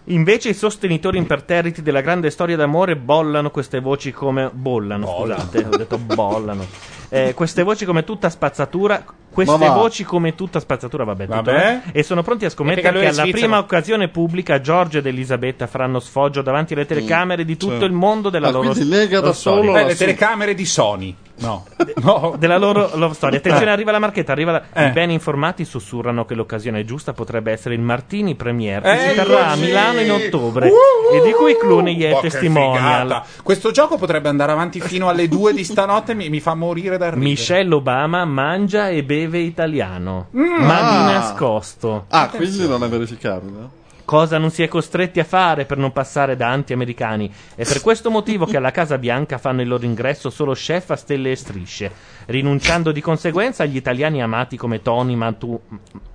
Invece i sostenitori imperterriti della grande storia d'amore bollano queste voci come bollano, scusate, ho detto bollano. Eh, queste voci come tutta spazzatura, queste Ma voci come tutta spazzatura, vabbè, tutto, Vabbè. eh? e sono pronti a scommettere che alla svizzero. prima occasione pubblica Giorgio ed Elisabetta faranno sfoggio davanti alle telecamere di tutto il mondo della Ah, loro nega da solo Beh, le telecamere di Sony. No. [laughs] no. della loro love story. Attenzione, arriva la marchetta. Arriva la- Eh. I ben informati sussurrano che l'occasione giusta potrebbe essere il Martini Premier che si terrà a Milano in ottobre Uh, e di cui Clooney è oh, testimonial. figata. Questo gioco potrebbe andare avanti fino alle 2 di stanotte. Mi, mi fa morire da ridere. Michelle Obama mangia e beve italiano, ma di Ah. nascosto. ah quindi non è verificabile. Cosa non si è costretti a fare per non passare da anti-americani? È per questo motivo che alla Casa Bianca fanno il loro ingresso solo chef a stelle e strisce, rinunciando di conseguenza agli italiani amati come Tony Mantu-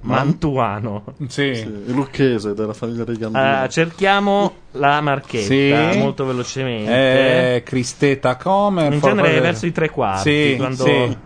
Mantuano. Sì. Sì, il lucchese della famiglia dei Gambini. Ah, cerchiamo la marchetta Sì. molto velocemente. Eh, Cristeta Comer. In genere verso i tre quarti, Sì, quando- sì.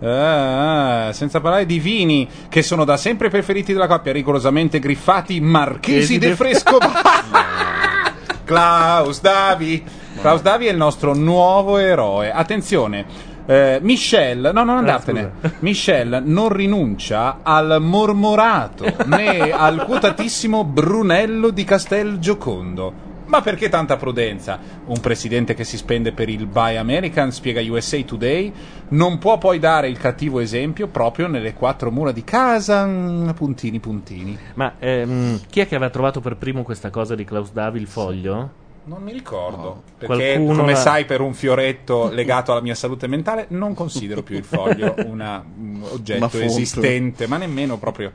Eh, senza parlare di vini che sono da sempre preferiti della coppia, rigorosamente griffati Marchesi de de- Fresco. [laughs] Klaus Davi. Klaus Davi è il nostro nuovo eroe. Attenzione. Eh, Michelle, no, non andartene. [laughs] Michelle non rinuncia al mormorato né al quotatissimo Brunello di Castel Giocondo. Ma perché tanta prudenza? Un presidente che si spende per il Buy American, spiega USA Today, non può poi dare il cattivo esempio proprio nelle quattro mura di casa. mm, Puntini, puntini. Ma ehm, chi è che aveva trovato per primo questa cosa di Klaus Davi, il foglio? Non mi ricordo. Perché, Qualcuno come la- sai, per un fioretto legato alla mia salute mentale, non considero più il foglio [laughs] una- un oggetto esistente, ma nemmeno proprio.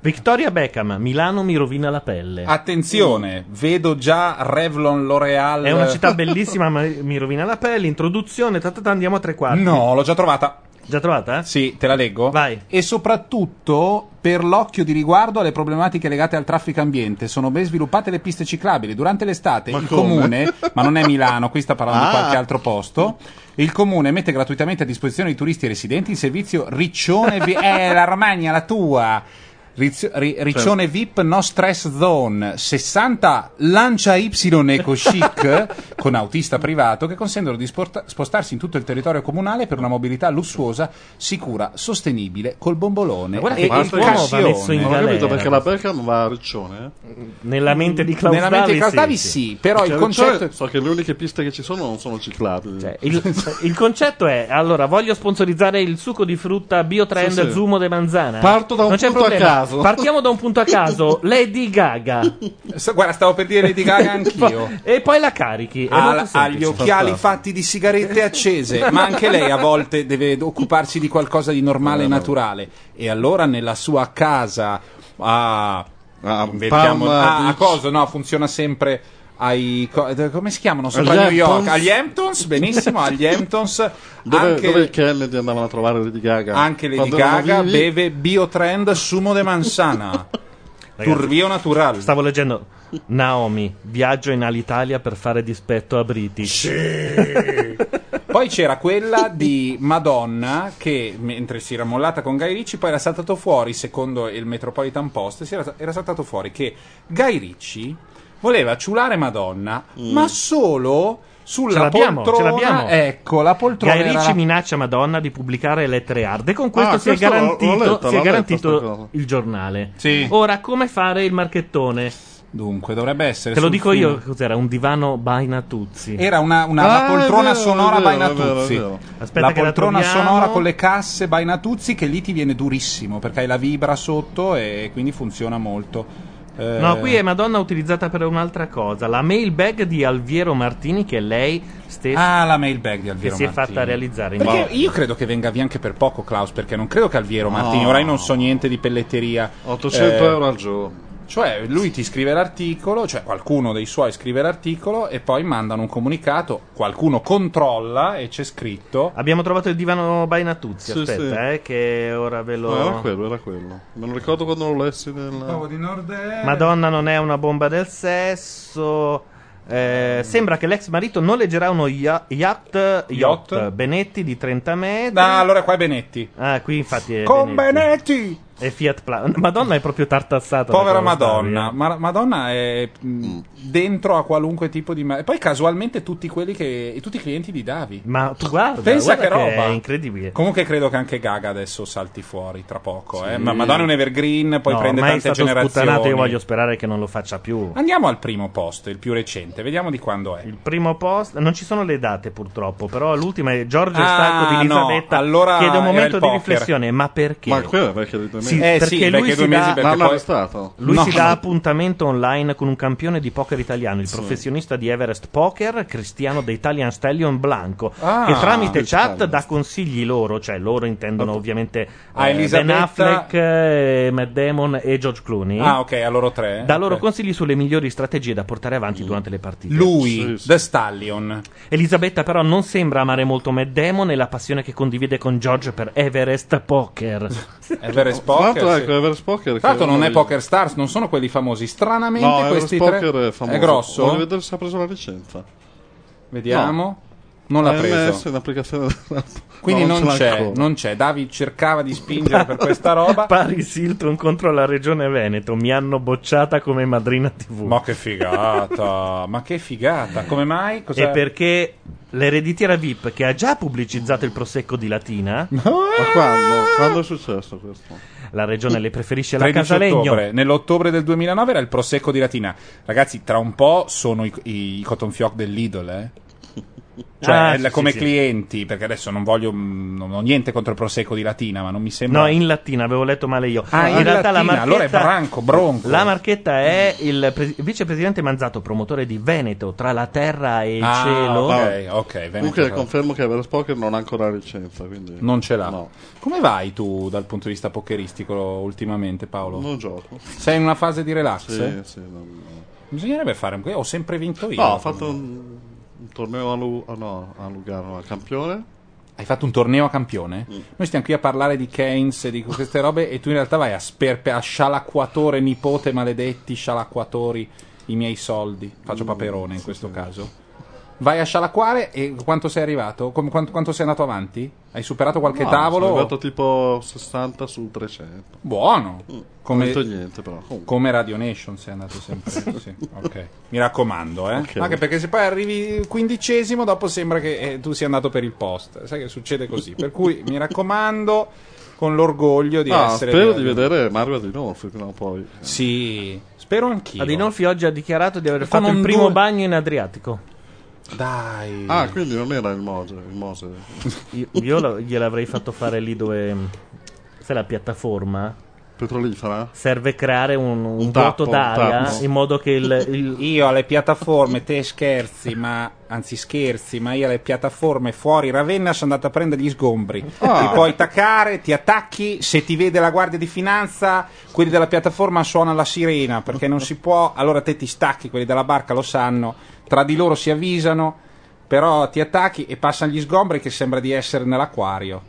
Victoria Beckham, Milano mi rovina la pelle. Attenzione, vedo già Revlon L'Oreal. È una città bellissima, ma mi rovina la pelle. Introduzione, ta ta ta, andiamo a tre quarti. No, l'ho già trovata. Già trovata? Sì, te la leggo. Vai. E soprattutto per l'occhio di riguardo alle problematiche legate al traffico ambiente. Sono ben sviluppate le piste ciclabili. Durante l'estate Ma il come? comune, ma non è [laughs] Milano, qui sta parlando di Ah. qualche altro posto. Il comune mette gratuitamente a disposizione di turisti e residenti il servizio Riccione Vi- [laughs] Eh, la Romagna, la tua. Riz- ri- Riccione VIP No Stress Zone 60 Lancia Y Eco Chic [laughs] con autista privato che consentono di sporta- spostarsi in tutto il territorio comunale per una mobilità lussuosa, sicura, sostenibile col bombolone Ma guarda e che il quest'uomo va messo in Non ho capito galera. perché la Beckham va a Riccione. eh? Nella mente di Klaus Nella mente di Davi, Klaus sì, sì. sì, però Perché il a concetto so che le uniche piste che ci sono non sono ciclabili. Cioè, il, il concetto è allora voglio sponsorizzare il succo di frutta biotrend Sì, sì. zumo de manzana Parto da un Non punto a problema. Caso. partiamo da un punto a caso [laughs] Lady Gaga S- Guarda, stavo per dire Lady Gaga [laughs] anch'io. e poi la carichi Ha, gli occhiali fatti di sigarette accese, ma anche lei a volte deve occuparsi di qualcosa di normale e naturale. E allora nella sua casa a. Ah, invertiamo- Palm ah, a cosa? No, funziona sempre. Ai, co- eh, come si chiamano? Sopra Agli New York agli Hamptons, benissimo. Agli [laughs] Hamptons, Dove, anche, dove Kennedy andavano a trovare Lady Gaga? anche Lady Quando Gaga beve biotrend sumo de manzana. [laughs] Ragazzi, Turvio natural. stavo leggendo Naomi, viaggio in Alitalia per fare dispetto a British. [laughs] Poi c'era quella di Madonna che mentre si era mollata con Guy Ritchie poi era saltato fuori, secondo il Metropolitan Post, si era, era saltato fuori che Guy Ritchie voleva ciulare Madonna, ma solo Ce sulla l'abbiamo, ce poltrona. l'abbiamo. Ecco, la poltrona Guy era- Ritchie minaccia Madonna di pubblicare lettere hard e con questo Ah, si è questo garantito, letta, si è garantito il giornale. Sì. Ora, come fare il marchettone? Dunque, dovrebbe essere Te lo dico filo. io, cos'era? Un divano Bainatuzzi. Era una, una- Ah, la poltrona vero, sonora Bainatuzzi. Aspetta la che la poltrona troviamo. sonora con le casse Bainatuzzi che lì ti viene durissimo perché hai la vibra sotto e quindi funziona molto. Eh, No, qui è Madonna utilizzata per un'altra cosa. La mailbag di Alviero Martini, che è lei stessa Ah, la mailbag di che Alviero si è Martini. fatta realizzare in Perché io credo che venga via anche per poco, Klaus, perché non credo che Alviero Martini, ora io non so niente di pelletteria. 800 Eh, euro al giorno. Cioè, lui ti scrive l'articolo, cioè qualcuno dei suoi scrive l'articolo e poi mandano un comunicato, qualcuno controlla e c'è scritto Abbiamo trovato il divano Bainatuzzi. Sì, Aspetta, sì. eh, che ora ve lo. No, era quello, era quello. Me lo ricordo quando lo lessi nel... di Nord Madonna non è una bomba del sesso. Eh, sembra che l'ex marito noleggerà uno ya- yacht, yacht, Yacht? Benetti di 30 metri. No, allora qua è Benetti. Ah, qui infatti è Con Benetti. Benetti! E Fiat Plus. Madonna è proprio tartassata. Povera Madonna. Ma- Madonna è mh, dentro a qualunque tipo di... ma- E poi casualmente tutti quelli che... tutti i clienti di Davi. Ma tu guarda, Pensa guarda che roba. È incredibile. Comunque credo che anche Gaga adesso salti fuori tra poco. eh. Ma Madonna è un evergreen, poi no, prende ormai è tante stato generazioni. sputtanato, io voglio sperare che non lo faccia più. Andiamo al primo posto, il più recente, vediamo di quando è. Il primo post, non ci sono le date purtroppo, però l'ultima è Giorgio Ah, Stanco di Elisabetta. no, allora chiede un momento di poker. riflessione, ma perché? Ma quello due mesi. Sì, Eh perché sì, lui perché si due mesi dà- perché poi... non è stato. Lui No. si dà appuntamento online con un campione di poker italiano, il professionista di Everest Poker, Cristiano da Italian Stallion Blanco, Ah, che tramite chat bello. dà consigli loro, cioè loro intendono ovviamente Ah, eh, Elisabetta- Ben Affleck, eh, Matt Damon e George Clooney. Ah, ok, a loro tre. Dà loro Ok. consigli sulle migliori strategie da portare avanti durante le partite. Lui, Sì, sì. The Stallion. Elisabetta però non sembra amare molto Matt Damon e la passione che condivide con George per Everest Poker. Everest [laughs] Tra Poker. l'altro, sì. ecco, Everest Poker. Tra l'altro non è Poker Stars, non sono quelli famosi. Stranamente No, questi Poker tre... è famoso. È grosso? Voglio vedere se ha preso la licenza. Vediamo. Non l'ha AMS preso. è un'applicazione. [laughs] Quindi No, non, l'ha c'è, non c'è. Davi cercava di spingere per questa roba. [laughs] Paris Hilton contro la regione Veneto. Mi hanno bocciata come madrina TV. Ma che figata! Ma che figata! Come mai? Cos'è? E perché l'ereditiera VIP che ha già pubblicizzato il prosecco di Latina, Ma quando? Quando è successo questo? la regione le preferisce la 13 Casalegno. ottobre. Nell'ottobre del 2009 era il Prosecco di Latina. Ragazzi, tra un po' sono i, i cotton fioc del Lidl, eh? Cioè, Ah, sì, come sì, sì. clienti, perché adesso non voglio, non ho niente contro il Prosecco di Latina, ma non mi sembra... No, in lattina, avevo letto male io. Ah, in realtà la lattina, marchetta, allora è branco, bronco. La marchetta è il pre- vicepresidente Manzato, promotore di Veneto, tra la terra e il Ah, cielo. ok, ok. Veneto Comunque però. confermo che Everest Poker non ha ancora la licenza. Quindi... Non ce l'ha. No, Come vai tu dal punto di vista pokeristico ultimamente, Paolo? non gioco. Sei in una fase di relax? Sì, sì. non- Bisognerebbe fare un... Ho sempre vinto io. No, ho fatto un, un torneo a, Lu- no, a Lugano, a campione. Hai fatto un torneo a campione? Mm. Noi stiamo qui a parlare di Keynes e di queste robe e tu in realtà vai a sperpe a scialacquatore nipote maledetti scialacquatori i miei soldi. Faccio Mm, paperone in questo caso. Vai a scialacquare e quanto sei arrivato? Come- quanto, quanto sei andato avanti? Hai superato qualche No, tavolo? Sono arrivato tipo 60 su 300. Buono. Non Come, ho detto niente però. Come Radio Nation sei andato sempre. [laughs] sì, ok. Mi raccomando, eh. Ok. Anche perché se poi arrivi quindicesimo, dopo sembra che eh, tu sia andato per il post. Sai che succede così. Per cui mi raccomando, con l'orgoglio di Ah, essere. spero di vedere Mario Adinolfi prima o poi. Sì, spero anch'io. Adinolfi oggi ha dichiarato di aver Con fatto il un primo due- bagno in Adriatico. Dai. Ah, quindi non era il Mose. Il Mose. Io, io gliel'avrei fatto fare lì dove. Sai la piattaforma? Petrolifera? Serve creare un, un Un vuoto tappo, un d'aria tappo. in modo che il, il- [laughs] Io alle piattaforme, te scherzi, ma anzi scherzi, ma io alle piattaforme fuori Ravenna sono andato a prendere gli sgombri. Ah. Ti puoi attaccare, ti attacchi, se ti vede la guardia di finanza, quelli della piattaforma suonano la sirena perché non si può, allora te ti stacchi, quelli della barca lo sanno, tra di loro si avvisano, però ti attacchi e passano gli sgombri che sembra di essere nell'acquario.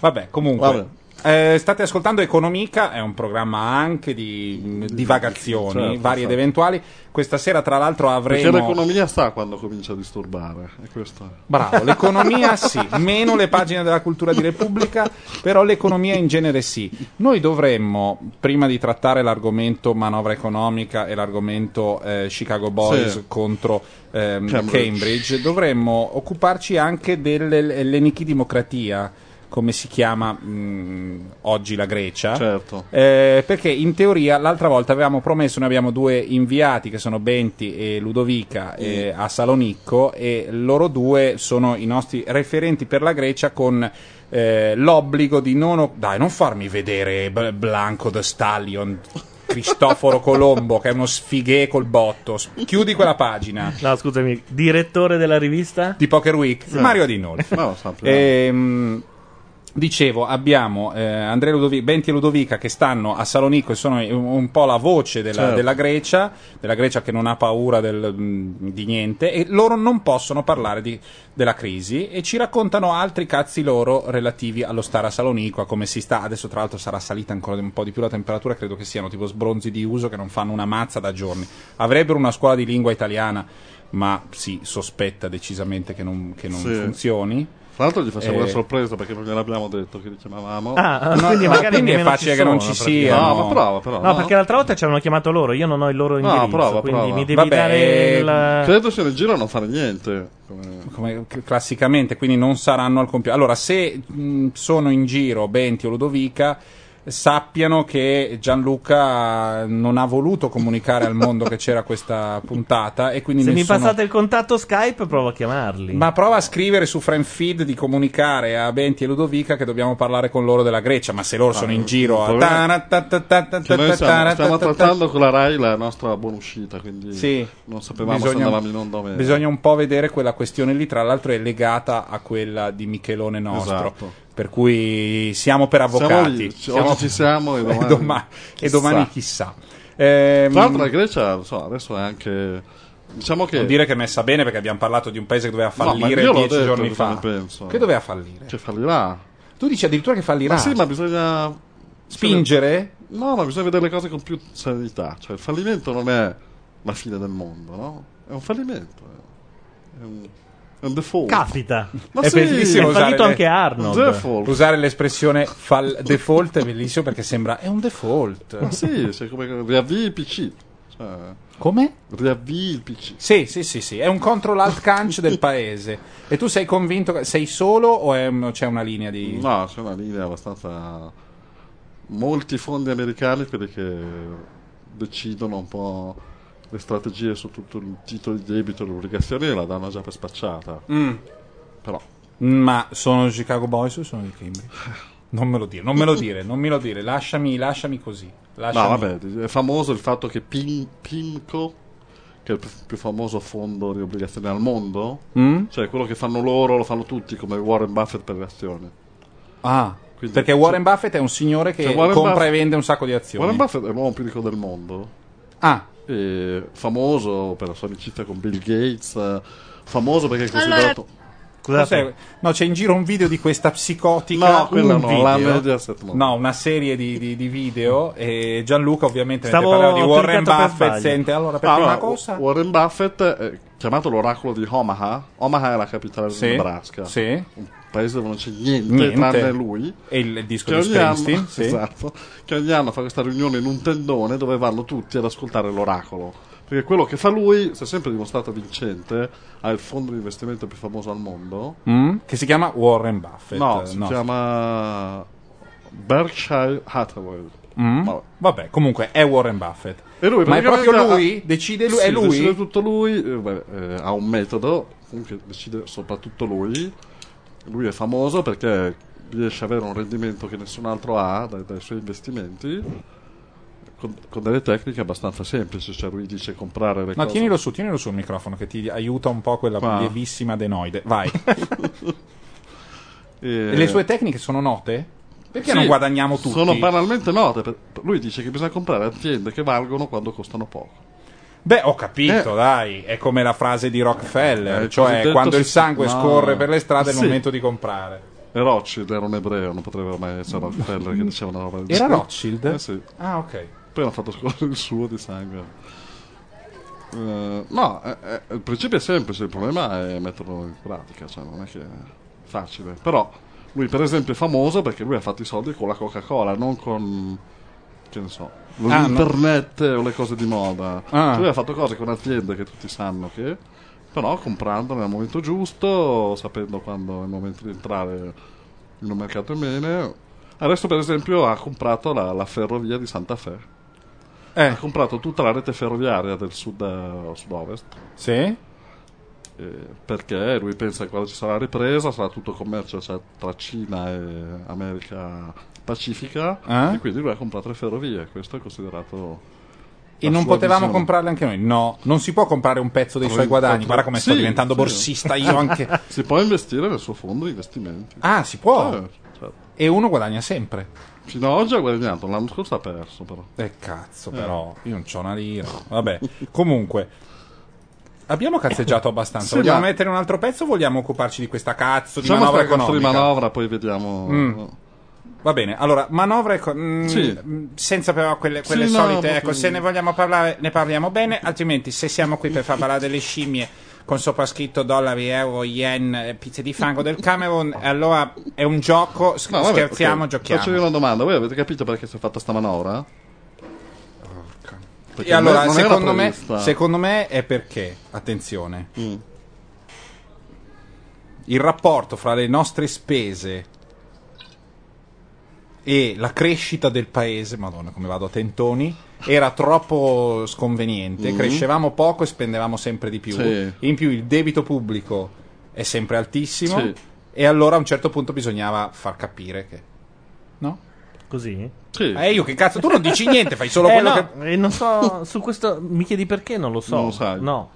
Vabbè, comunque. Vabbè. Eh, state ascoltando Economica, è un programma anche di divagazioni Certo, varie ed certo. eventuali. Questa sera, tra l'altro, Perché avremo. l'economia sta quando comincia a disturbare. E questo è. Bravo, l'economia [laughs] sì, meno le pagine della cultura di Repubblica, però l'economia in genere sì. Noi dovremmo, prima di trattare l'argomento manovra economica e l'argomento eh, Chicago Boys Sì. contro ehm, Cambridge. Cambridge. dovremmo occuparci anche dell'enichidemocratia, come si chiama mh, oggi la Grecia. Certo. Eh, perché in teoria l'altra volta avevamo promesso, noi abbiamo due inviati che sono Benti e Ludovica eh, a Salonicco e loro due sono i nostri referenti per la Grecia con eh, l'obbligo di non... o- Dai, non farmi vedere B- Blanco the Stallion. Cristoforo [laughs] Colombo che è uno sfighè col botto chiudi quella pagina No, scusami, direttore della rivista? di Poker Week Mario Dinolfi No. Ehm, dicevo, abbiamo eh, Andrea Ludovica, Benti e Ludovica che stanno a Salonicco e sono un, un po' la voce della, Certo. della Grecia, della Grecia che non ha paura del- mh, di niente e loro non possono parlare di- della crisi e ci raccontano altri cazzi loro relativi allo stare a Salonicco, a come si sta. Adesso tra l'altro sarà salita ancora un po' di più la temperatura, credo che siano tipo sbronzi di uso che non fanno una mazza da giorni. Avrebbero una scuola di lingua italiana, ma si sospetta decisamente che non, che non Sì. funzioni. Tra l'altro gli facciamo Eh. una sorpresa perché non gliel'abbiamo detto che li chiamavamo. Ah, No, quindi no, magari quindi è facile ci che non ci sia. No, no. ma prova però. No, perché l'altra volta ci avevano chiamato loro, io non ho il loro No, indirizzo, prova, quindi prova. mi devi Vabbè, dare il... Credo sia in giro a non fare niente. Come- classicamente, quindi non saranno al computer. Allora, se mh, sono in giro Benti o Ludovica, sappiano che Gianluca non ha voluto comunicare al mondo che c'era questa puntata e quindi Se mi nessuno- passate il contatto Skype provo a chiamarli. Ma prova a scrivere su Friendfeed di comunicare a Benti e Ludovica che dobbiamo parlare con loro della Grecia, ma se loro sono in giro a... noi stiamo, stiamo trattando con la RAI la nostra buona uscita, quindi Sì. non sapevamo se Bisogna- andavamo in onda o meno. Bisogna un po' vedere quella questione lì, tra l'altro è legata a quella di Michelone nostro. Esatto. Per cui siamo per Siamo avvocati. ci- oggi ci siamo e [laughs] domani, doma- e chissà. domani chissà. Ehm, Tra l'altro la Grecia, so, adesso è anche... Diciamo che... non dire che è messa bene perché abbiamo parlato di un paese che doveva No, fallire l'ho dieci giorni fa. penso. Che doveva fallire? Che fallirà. Tu dici addirittura che fallirà. Ma sì, ma bisogna... Spingere? No, ma bisogna vedere le cose con più serenità. Cioè, il fallimento non è la fine del mondo, no? È un fallimento. Un, è un default. Capita. [laughs] Ma È sì, bellissimo È usare fallito le- anche Arnold. un default. Usare l'espressione fall- default è bellissimo perché sembra è un default. Ma sì, sei come riavvii il PC. Cioè, Come? riavvii il PC. Sì, sì, sì, sì, è un control alt canc del paese. E tu sei convinto che sei solo o è un- c'è una linea di No, c'è una linea abbastanza... Molti fondi americani, quelli che decidono un po' le strategie su tutto il titolo di debito e le obbligazioni la danno già per spacciata. Mm. Però, Ma sono i Chicago Boys o sono i Cambridge? Non me lo dire, non me lo dire, non me lo dire, lasciami, lasciami così. no, Lasciami. vabbè, è famoso il fatto che Pin- PIMCO, che è il più- famoso fondo di obbligazioni al mondo, Mm? cioè quello che fanno loro lo fanno tutti, come Warren Buffett per le azioni. Ah, Quindi- perché Warren Buffett è un signore che Cioè, compra Buffett- e vende un sacco di azioni. Warren Buffett è l'uomo più ricco del mondo, Ah, e famoso per la sua amicizia con Bill Gates, eh, famoso perché è considerato... cos'è? No, c'è in giro un video di questa psicotica. No, quella no, video. la Mediaset no. No, una serie di, di- di video e Gianluca ovviamente mentre Stavo parlava di Warren Buffett sente allora per Ah, prima no, cosa Warren Buffett è chiamato l'oracolo di Omaha. Omaha è la capitale Sì, del Nebraska. sì. Un paese dove non c'è niente, Niente. tranne lui. e il, il disco di anno, Springsteen sì. esatto, che ogni anno fa questa riunione in un tendone dove vanno tutti ad ascoltare l'oracolo. Perché quello che fa lui si è sempre dimostrato vincente. Ha il fondo di investimento più famoso al mondo. Mm? che si chiama Warren Buffett No, eh, si chiama Berkshire Hathaway. Mm? Vabbè. Vabbè, comunque è Warren Buffett. E lui Ma è proprio lui? Decide lui? Sì, è lui? Decide tutto lui, eh, beh, eh, ha un metodo, comunque decide soprattutto lui. Lui è famoso perché riesce ad avere un rendimento che nessun altro ha dai, dai suoi investimenti. Con, con delle tecniche abbastanza semplici, cioè lui dice comprare le No, cose. tienilo su, tienilo sul microfono che ti aiuta un po' quella Qua. lievissima adenoide. Vai. E- [laughs] E le sue tecniche sono note? Perché Sì, non guadagniamo tutti? Sono banalmente note. lui dice che bisogna comprare aziende che valgono quando costano poco. Beh, ho capito, Eh. dai, è come la frase di Rockefeller, Eh, cioè cosiddetto quando il sangue no. scorre per le strade è il Sì. momento di comprare. E Rothschild era un ebreo, non poteva mai essere Rockefeller che diceva una roba del Era genere. Rothschild? Eh sì. Ah, ok. Poi hanno fatto scorrere il suo di sangue. Eh, no, eh, eh, il principio è semplice, il problema è metterlo in pratica, cioè non è che è facile. Però lui per esempio è famoso perché lui ha fatto i soldi con la Coca-Cola, non con, che ne so, Ah, no. l'internet o le cose di moda. Ah. Cioè, lui ha fatto cose con aziende che tutti sanno che, però comprandole al momento giusto, sapendo quando è il momento di entrare in un mercato bene. Adesso per esempio ha comprato la, la ferrovia di Santa Fe. Eh, Ha comprato tutta la rete ferroviaria del sud, sud-ovest sì? eh, perché lui pensa che quando ci sarà la ripresa sarà tutto commercio cioè, tra Cina e America Pacifica Eh? e quindi lui ha comprato le ferrovie. Questo è considerato. E non potevamo visione. comprarle anche noi? No, non si può comprare un pezzo dei suoi guadagni. Guarda come sto Sì, diventando sì. borsista io anche. [laughs] Si può investire nel suo fondo di investimenti. Ah, si può? Eh, certo. E uno guadagna sempre. Fino ad oggi ha guadagnato, l'anno scorso ha perso però. Eh cazzo, però, io non c'ho una lira. Vabbè, comunque. Abbiamo cazzeggiato abbastanza. Sì, vogliamo ma- mettere un altro pezzo o vogliamo occuparci di questa cazzo di manovra cazzo di economica? manovra, poi vediamo. Mm. Va bene, allora, manovra eco- mm, Sì. mm, senza però quelle, quelle Sì, no, solite, proprio- ecco, se ne vogliamo parlare ne parliamo bene, altrimenti se siamo qui per far parlare delle scimmie con soprascritto dollari, euro, yen, pizze di fango del Camerun, allora è un gioco, s- No, vabbè, scherziamo, ok. giochiamo. Faccio io una domanda: voi avete capito perché si è fatta sta manovra? Perché E allora, era secondo me, secondo me è perché, attenzione, Mm. il rapporto fra le nostre spese e la crescita del paese, madonna come vado a tentoni, era troppo sconveniente, crescevamo poco e spendevamo sempre di più. Sì. in più il debito pubblico è sempre altissimo Sì. e allora a un certo punto bisognava far capire che... No? Così? Sì. Eh io che cazzo, tu non dici niente, fai solo Eh, quello no, che... eh, non so, su questo mi chiedi perché? Non lo so. Non lo sai. No.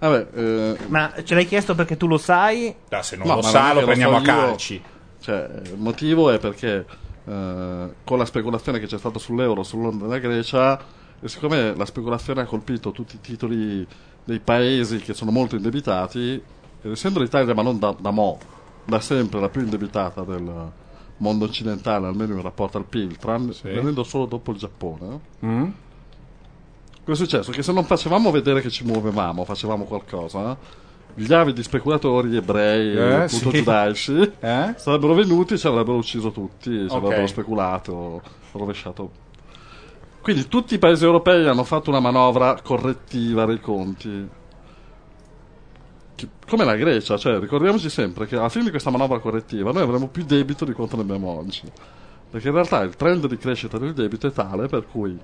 Vabbè, eh, Ma ce l'hai chiesto perché tu lo sai? Ah, se non No, lo sa lo prendiamo a so io. calci. cioè, il motivo è perché eh, con la speculazione che c'è stata sull'euro, sull'onda Grecia, e siccome la speculazione ha colpito tutti i titoli dei paesi che sono molto indebitati, ed essendo l'Italia, ma non da, da mo', da sempre la più indebitata del mondo occidentale, almeno in rapporto al PIL, tranne, venendo solo dopo il Giappone, Mm? Cosa è successo? Che se non facevamo vedere che ci muovevamo, facevamo qualcosa, gli avidi speculatori ebrei, Eh, appunto sì. giudaici, [laughs] Eh? sarebbero venuti e ci avrebbero ucciso tutti, ci Ok. avrebbero speculato, rovesciato. Quindi tutti i paesi europei hanno fatto una manovra correttiva dei conti. Come la Grecia, cioè ricordiamoci sempre che alla fine di questa manovra correttiva noi avremo più debito di quanto ne abbiamo oggi. Perché in realtà il trend di crescita del debito è tale per cui,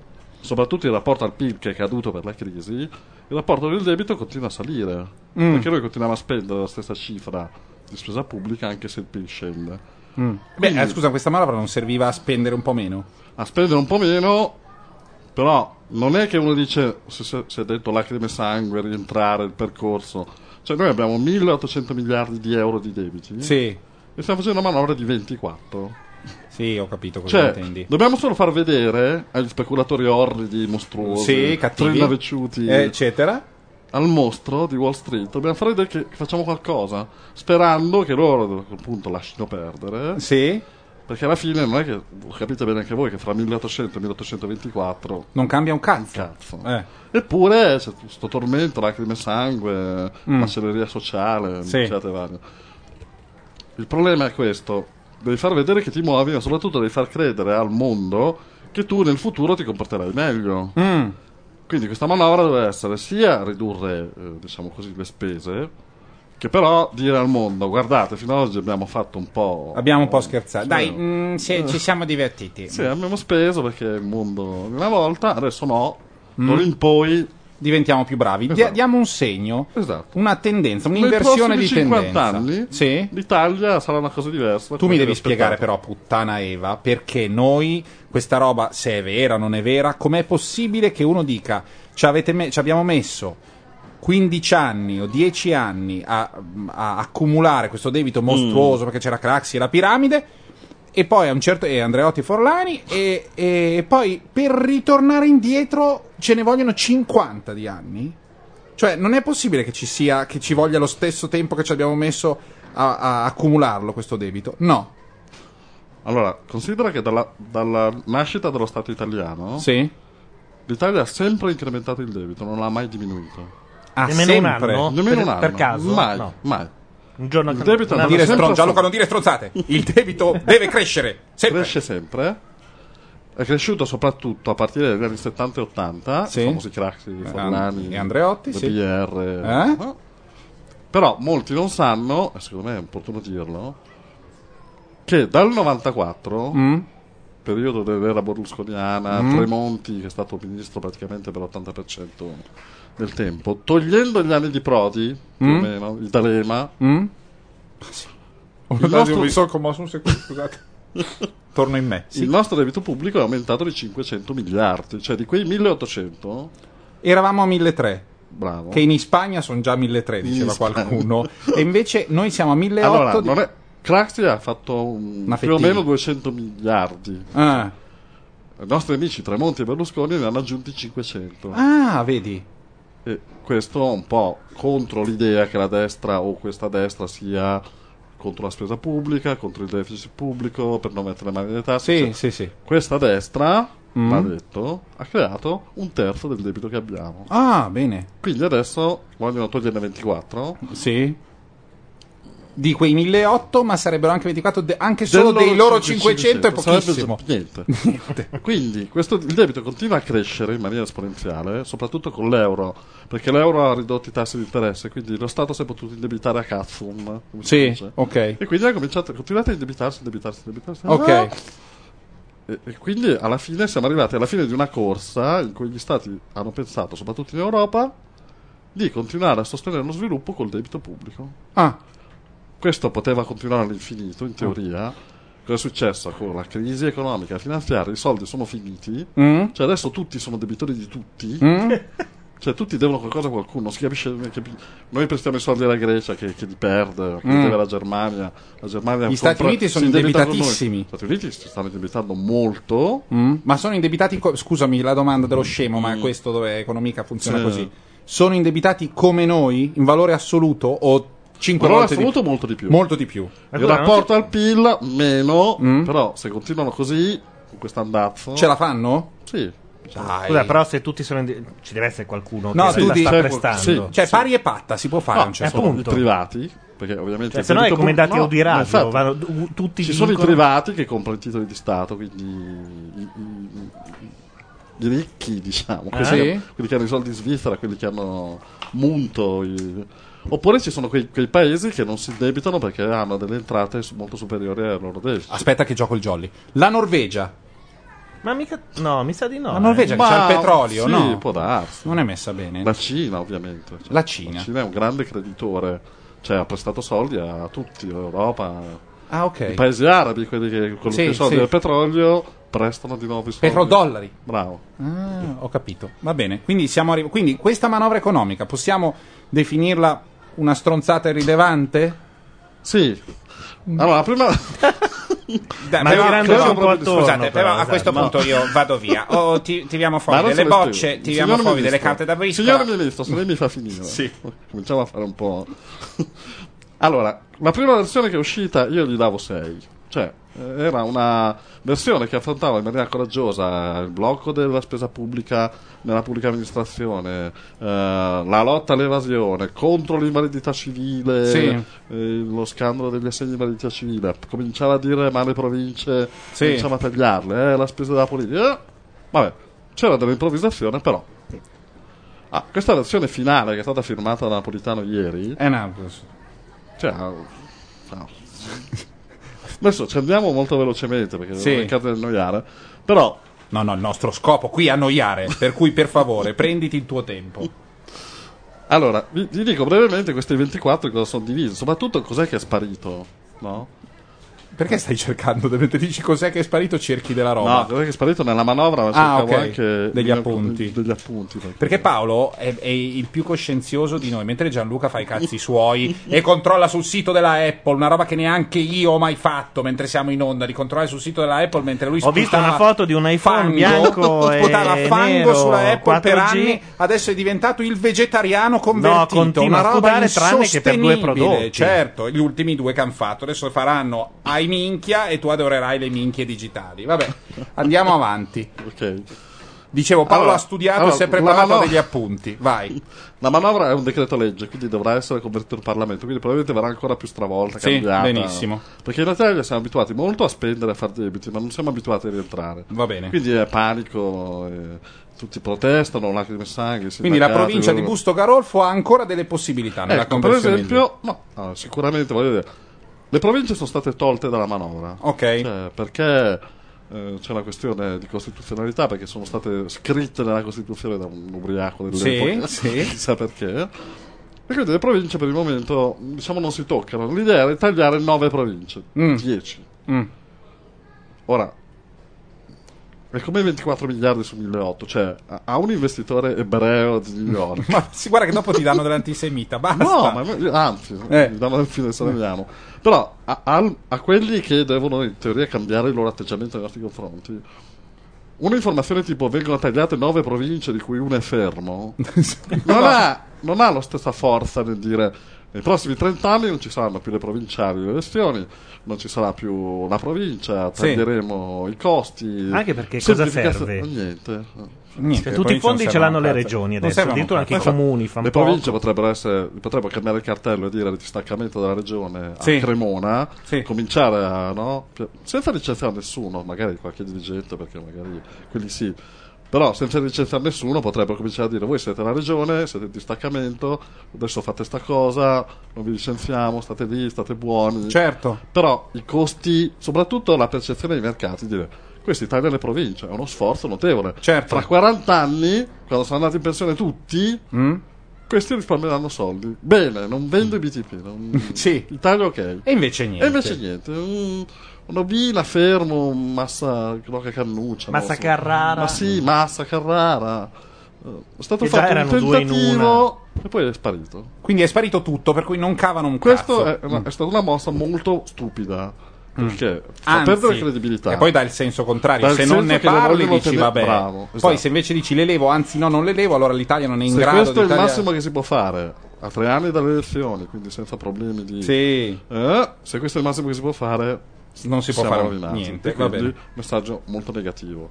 soprattutto in rapporto al PIL che è caduto per la crisi, il rapporto del debito continua a salire. Mm. Perché noi continuiamo a spendere la stessa cifra di spesa pubblica anche se il PIL scende. Beh, Quindi- eh, scusa, questa manovra non serviva a spendere un po' meno? a spendere un po' meno, però non è che uno dice se, se è detto lacrime e sangue, rientrare il percorso. Cioè noi abbiamo 1800 miliardi di euro di debiti Sì, e stiamo facendo una manovra di 24. Sì, ho capito cosa Cioè, intendi. dobbiamo solo far vedere agli speculatori orridi, mostruosi, Sì, cattivi, trinavecciuti, eh, eccetera. al mostro di Wall Street, dobbiamo far vedere che, facciamo qualcosa, sperando che loro a quel punto lasciano perdere. Sì, Perché alla fine non è che, capite bene anche voi, che fra 1800 e 1824 non cambia un cazzo. Cazzo. Eh, Eppure c'è questo tormento, lacrime e sangue, Mm. macelleria sociale, Sì. eccetera. Il problema è questo: devi far vedere che ti muovi, ma soprattutto devi far credere al mondo che tu nel futuro ti comporterai meglio. mm, Quindi questa manovra deve essere sia ridurre, eh, diciamo così, le spese, che però dire al mondo: guardate, fino ad oggi abbiamo fatto un po'. abbiamo un po' scherzato. Dai, mm, si- [laughs] ci siamo divertiti. Sì, abbiamo speso perché il mondo una volta, adesso no, Mm. d'ora in poi. Diventiamo più bravi. Esatto. diamo un segno, Esatto. una tendenza, un'inversione di 50 tendenza. anni Sì? l'Italia sarà una cosa diversa. Tu mi devi spiegare però, puttana Eva, perché noi, questa roba, se è vera o non è vera, com'è possibile che uno dica, ci, avete me- ci abbiamo messo 15 anni o 10 anni a, a accumulare questo debito mostruoso perché c'era Craxi e la piramide, e poi a un certo... e Andreotti Forlani, e, e poi per ritornare indietro ce ne vogliono 50 di anni? Cioè, non è possibile che ci sia, che ci voglia lo stesso tempo che ci abbiamo messo a- a accumularlo questo debito? No. Allora, considera che dalla, dalla nascita dello Stato italiano Sì? l'Italia ha sempre incrementato il debito, non l'ha mai diminuito. Ah, Nemmeno un sempre. anno? Nemmeno Per- un anno. per caso? Mai, No. mai. Un giorno Il debito andato Dire stron- Gianluca, non dire stronzate. Il debito [laughs] deve crescere. Sempre. cresce sempre. È cresciuto soprattutto a partire dagli anni 70 e 80, Sì. i famosi Craxi, Forlani e Andreotti, sì. BR. Eh? no? Però molti non sanno, e secondo me è opportuno dirlo, che dal 94, Mm? periodo dell'era berlusconiana, Mm. Tremonti, che è stato ministro praticamente per l'80% del tempo, togliendo gli anni di Prodi, più Mm. o meno, il D'Alema, Mm? [laughs] il nostro- mi sono commosso un secondo, scusate. [laughs] Torno in me. il nostro debito pubblico è aumentato di 500 miliardi, cioè di quei 1800, Eravamo a 1.300. bravo. Che in Spagna sono già 1.300, diceva Spagna. qualcuno. e invece noi siamo a 1.800. Allora, di- non è, Craxi ha fatto un- più o meno 200 miliardi. Ah. I nostri amici Tremonti e Berlusconi ne hanno aggiunti 500. Ah, vedi. E questo un po' contro l'idea che la destra o questa destra sia contro la spesa pubblica, contro il deficit pubblico, per non mettere le mani nelle tasse. Sì, Cioè, sì, sì. Questa destra, Mm. va detto, ha creato un terzo del debito che abbiamo. Ah, bene. Quindi adesso vogliono toglierne 24. Sì. Di quei 1.800, ma sarebbero anche 24, de- anche solo Del dei loro 500 è sarebbe pochissimo. già- [laughs] niente. Quindi questo, il debito continua a crescere in maniera esponenziale, soprattutto con l'euro, perché l'euro ha ridotto i tassi di interesse, quindi lo Stato si è potuto indebitare a cazzum. Sì, ok. E quindi ha cominciato, continuate a indebitarsi, indebitarsi, indebitarsi. Ok. Ah! E, e quindi alla fine siamo arrivati alla fine di una corsa in cui gli Stati hanno pensato, soprattutto in Europa, di continuare a sostenere lo sviluppo col debito pubblico. Ah, Questo poteva continuare all'infinito, in teoria. Cosa è successo? Con la crisi economica e finanziaria i soldi sono finiti, Mm? cioè adesso tutti sono debitori di tutti, Mm? [laughs] cioè tutti devono qualcosa a qualcuno, si capisce Noi prestiamo i soldi alla Grecia che, che li perde, Mm. deve la Germania. La Germania Gli Stati Uniti sono indebitatissimi. Gli Stati Uniti si stanno indebitando molto. Mm? Ma sono indebitati, co- scusami la domanda dello scemo, ma questo dove economica funziona Sì. così. Sono indebitati come noi in valore assoluto o 5 Però volte assoluto di molto di più. Molto di più. Il Allora, non rapporto al PIL meno, Mm. però se continuano così, con questo andazzo... Ce la fanno? Sì. Dai. Scusa, però se tutti sono. in- ci deve essere qualcuno No, che tu la dici- sta Sì, prestando. sì. Cioè, pari e patta si può fare No, un certo i privati, perché ovviamente... Cioè, il se no è come dati di radio, infatti, vanno tutti Ci sono i privati che comprano i titoli di Stato, quindi i, ricchi, diciamo, quelli, sì? che, quelli che hanno i soldi in Svizzera, quelli che hanno munto. i- Oppure ci sono quei, quei paesi che non si debitano perché hanno delle entrate molto superiori al loro deficit. Aspetta che gioco il jolly. La Norvegia. Ma mica. No, mi sa di no. La eh. Norvegia che c'ha il petrolio, sì, no? può darsi. Non è messa bene. La Cina, ovviamente. Cioè, La Cina. La Cina è un grande creditore, cioè ha prestato soldi a tutti, l'Europa, Ah, i ok. paesi arabi, quelli che con Sì, i soldi sì. del petrolio prestano di nuovo i soldi. Petrodollari. Bravo. Ah, ho capito. Va bene. Quindi, siamo arri- Quindi questa manovra economica possiamo definirla una stronzata irrilevante? Sì. Allora, prima... [laughs] Dai, Ma però- però- un po' attorno, scusate, però, a questo esatto. punto io vado via. O ti tiriamo Ma fuori delle le bocce, tiriamo Signor fuori delle Ministro, carte da briscola. Signor Ministro, se lei mi fa finire. [laughs] Sì. Cominciamo a fare un po'... [laughs] allora, la prima versione che è uscita io gli davo 6. Cioè, era una versione che affrontava in maniera coraggiosa il blocco della spesa pubblica nella pubblica amministrazione, eh, la lotta all'evasione, contro l'invalidità civile, Sì. eh, lo scandalo degli assegni di invalidità civile. Cominciava a dire ma le province Sì. cominciamo a tagliarle, eh, la spesa della politica. Eh, vabbè, c'era dell'improvvisazione, però. Ah, questa versione finale che è stata firmata da Napolitano ieri, Eh, no. cioè, ah, no. Adesso ci andiamo molto velocemente perché Sì. non cercate di annoiare, però No, no, il nostro scopo qui è annoiare. per cui, per favore, [laughs] prenditi il tuo tempo. allora vi, vi dico brevemente questi 24 cosa sono divisi, soprattutto cos'è che è sparito, no? Perché stai cercando? Mentre dici cos'è che è sparito, cerchi della roba. No, cos'è che è sparito nella manovra, ma Ah, cercavo ok. anche Degli appunti. Degli appunti. Perché Paolo è, è il più coscienzioso di noi, mentre Gianluca fa i cazzi suoi e controlla sul sito della Apple, una roba che neanche io ho mai fatto mentre siamo in onda, di controllare sul sito della Apple mentre lui Ho visto sputava una foto di un iPhone fango, bianco e sputava fango nero, sulla Apple per 4G. anni, adesso è diventato il vegetariano convertito, continua una a roba sputare tranne che per due prodotti. Certo, gli ultimi due che hanno fatto, adesso faranno ai minchia e tu adorerai le minchie digitali. Vabbè, andiamo [laughs] avanti. Ok. Dicevo, Paolo Allora, ha studiato allora, e si è preparato manovra- degli appunti. Vai. La manovra è un decreto legge, quindi dovrà essere convertito in Parlamento, quindi probabilmente verrà ancora più stravolta, Sì, cambiata. benissimo. Perché in Italia siamo abituati molto a spendere e a fare debiti, ma non siamo abituati a rientrare. Va bene. Quindi è panico, e tutti protestano, lacrime e sangue. Quindi la provincia di Busto Garolfo ha ancora delle possibilità nella Ecco, per esempio, no, allora, sicuramente voglio dire, le province sono state tolte dalla manovra. Ok. Cioè, perché eh, c'è una questione di costituzionalità, perché sono state scritte nella Costituzione da un ubriaco dell'epoca, Sì, sì. [laughs] chissà perché. E quindi le province per il momento, diciamo, non si toccano. L'idea era di tagliare nove province, Mm. 10. Mm. Ora, è come 24 miliardi su 1.800, cioè a- un investitore ebreo di New York. [laughs] Ma si guarda che dopo ti danno dell'antisemita, basta. No, ma anzi, Eh. mi danno del fine andiamo. Però a, a- a quelli che devono in teoria cambiare il loro atteggiamento nei nostri confronti, un'informazione tipo vengono tagliate nove province di cui una è fermo, [laughs] non, ha, non ha la stessa forza nel dire nei prossimi 30 anni non ci saranno più le provinciali le elezioni, non ci sarà più la provincia, Sì. taglieremo i costi. Anche perché cosa serve? Niente. Niente, Cioè, tutti i fondi ce l'hanno le regioni adesso, addirittura anche i comuni fanno Le province potrebbero, essere, potrebbero cambiare il cartello e dire il distaccamento della regione a Sì. Cremona, Sì. cominciare a, no? senza licenziare nessuno, magari qualche dirigente, perché magari quelli sì, però senza licenziare nessuno potrebbero cominciare a dire voi siete la regione, siete il distaccamento, adesso fate sta cosa, non vi licenziamo, state lì, state buoni. Certo. Però i costi, soprattutto la percezione dei mercati, dire questi tagliano le province, è uno sforzo notevole. Certo. Fra 40 anni, quando sono andati in pensione tutti, Mm? questi risparmieranno soldi. Bene, non vendo i BTP. Non... [laughs] Sì. Il taglio ok. E invece niente. E invece niente. Un, un'Obina fermo, un Massa Rocca Cannuccia. Massa so. Carrara. Ma sì, Massa Carrara. Eh, È stato Che già fatto un erano due in tentativo e poi è sparito. Quindi è sparito tutto, per cui non cavano un Questo cazzo. è, una- è stata una mossa molto stupida. Perché fa Mm. Anzi, perdere credibilità. E poi dà il senso contrario. Dà il se non ne parli, dici tenere- vabbè. bravo, Poi esatto. se invece dici le levo, anzi no, non le levo, allora l'Italia non è in Se grado questo di è il massimo che si può fare a tre anni dalle elezioni, quindi senza problemi di. Sì, Eh, se questo è il massimo che si può fare, non si può fare rovinati. niente. Quindi, messaggio molto negativo.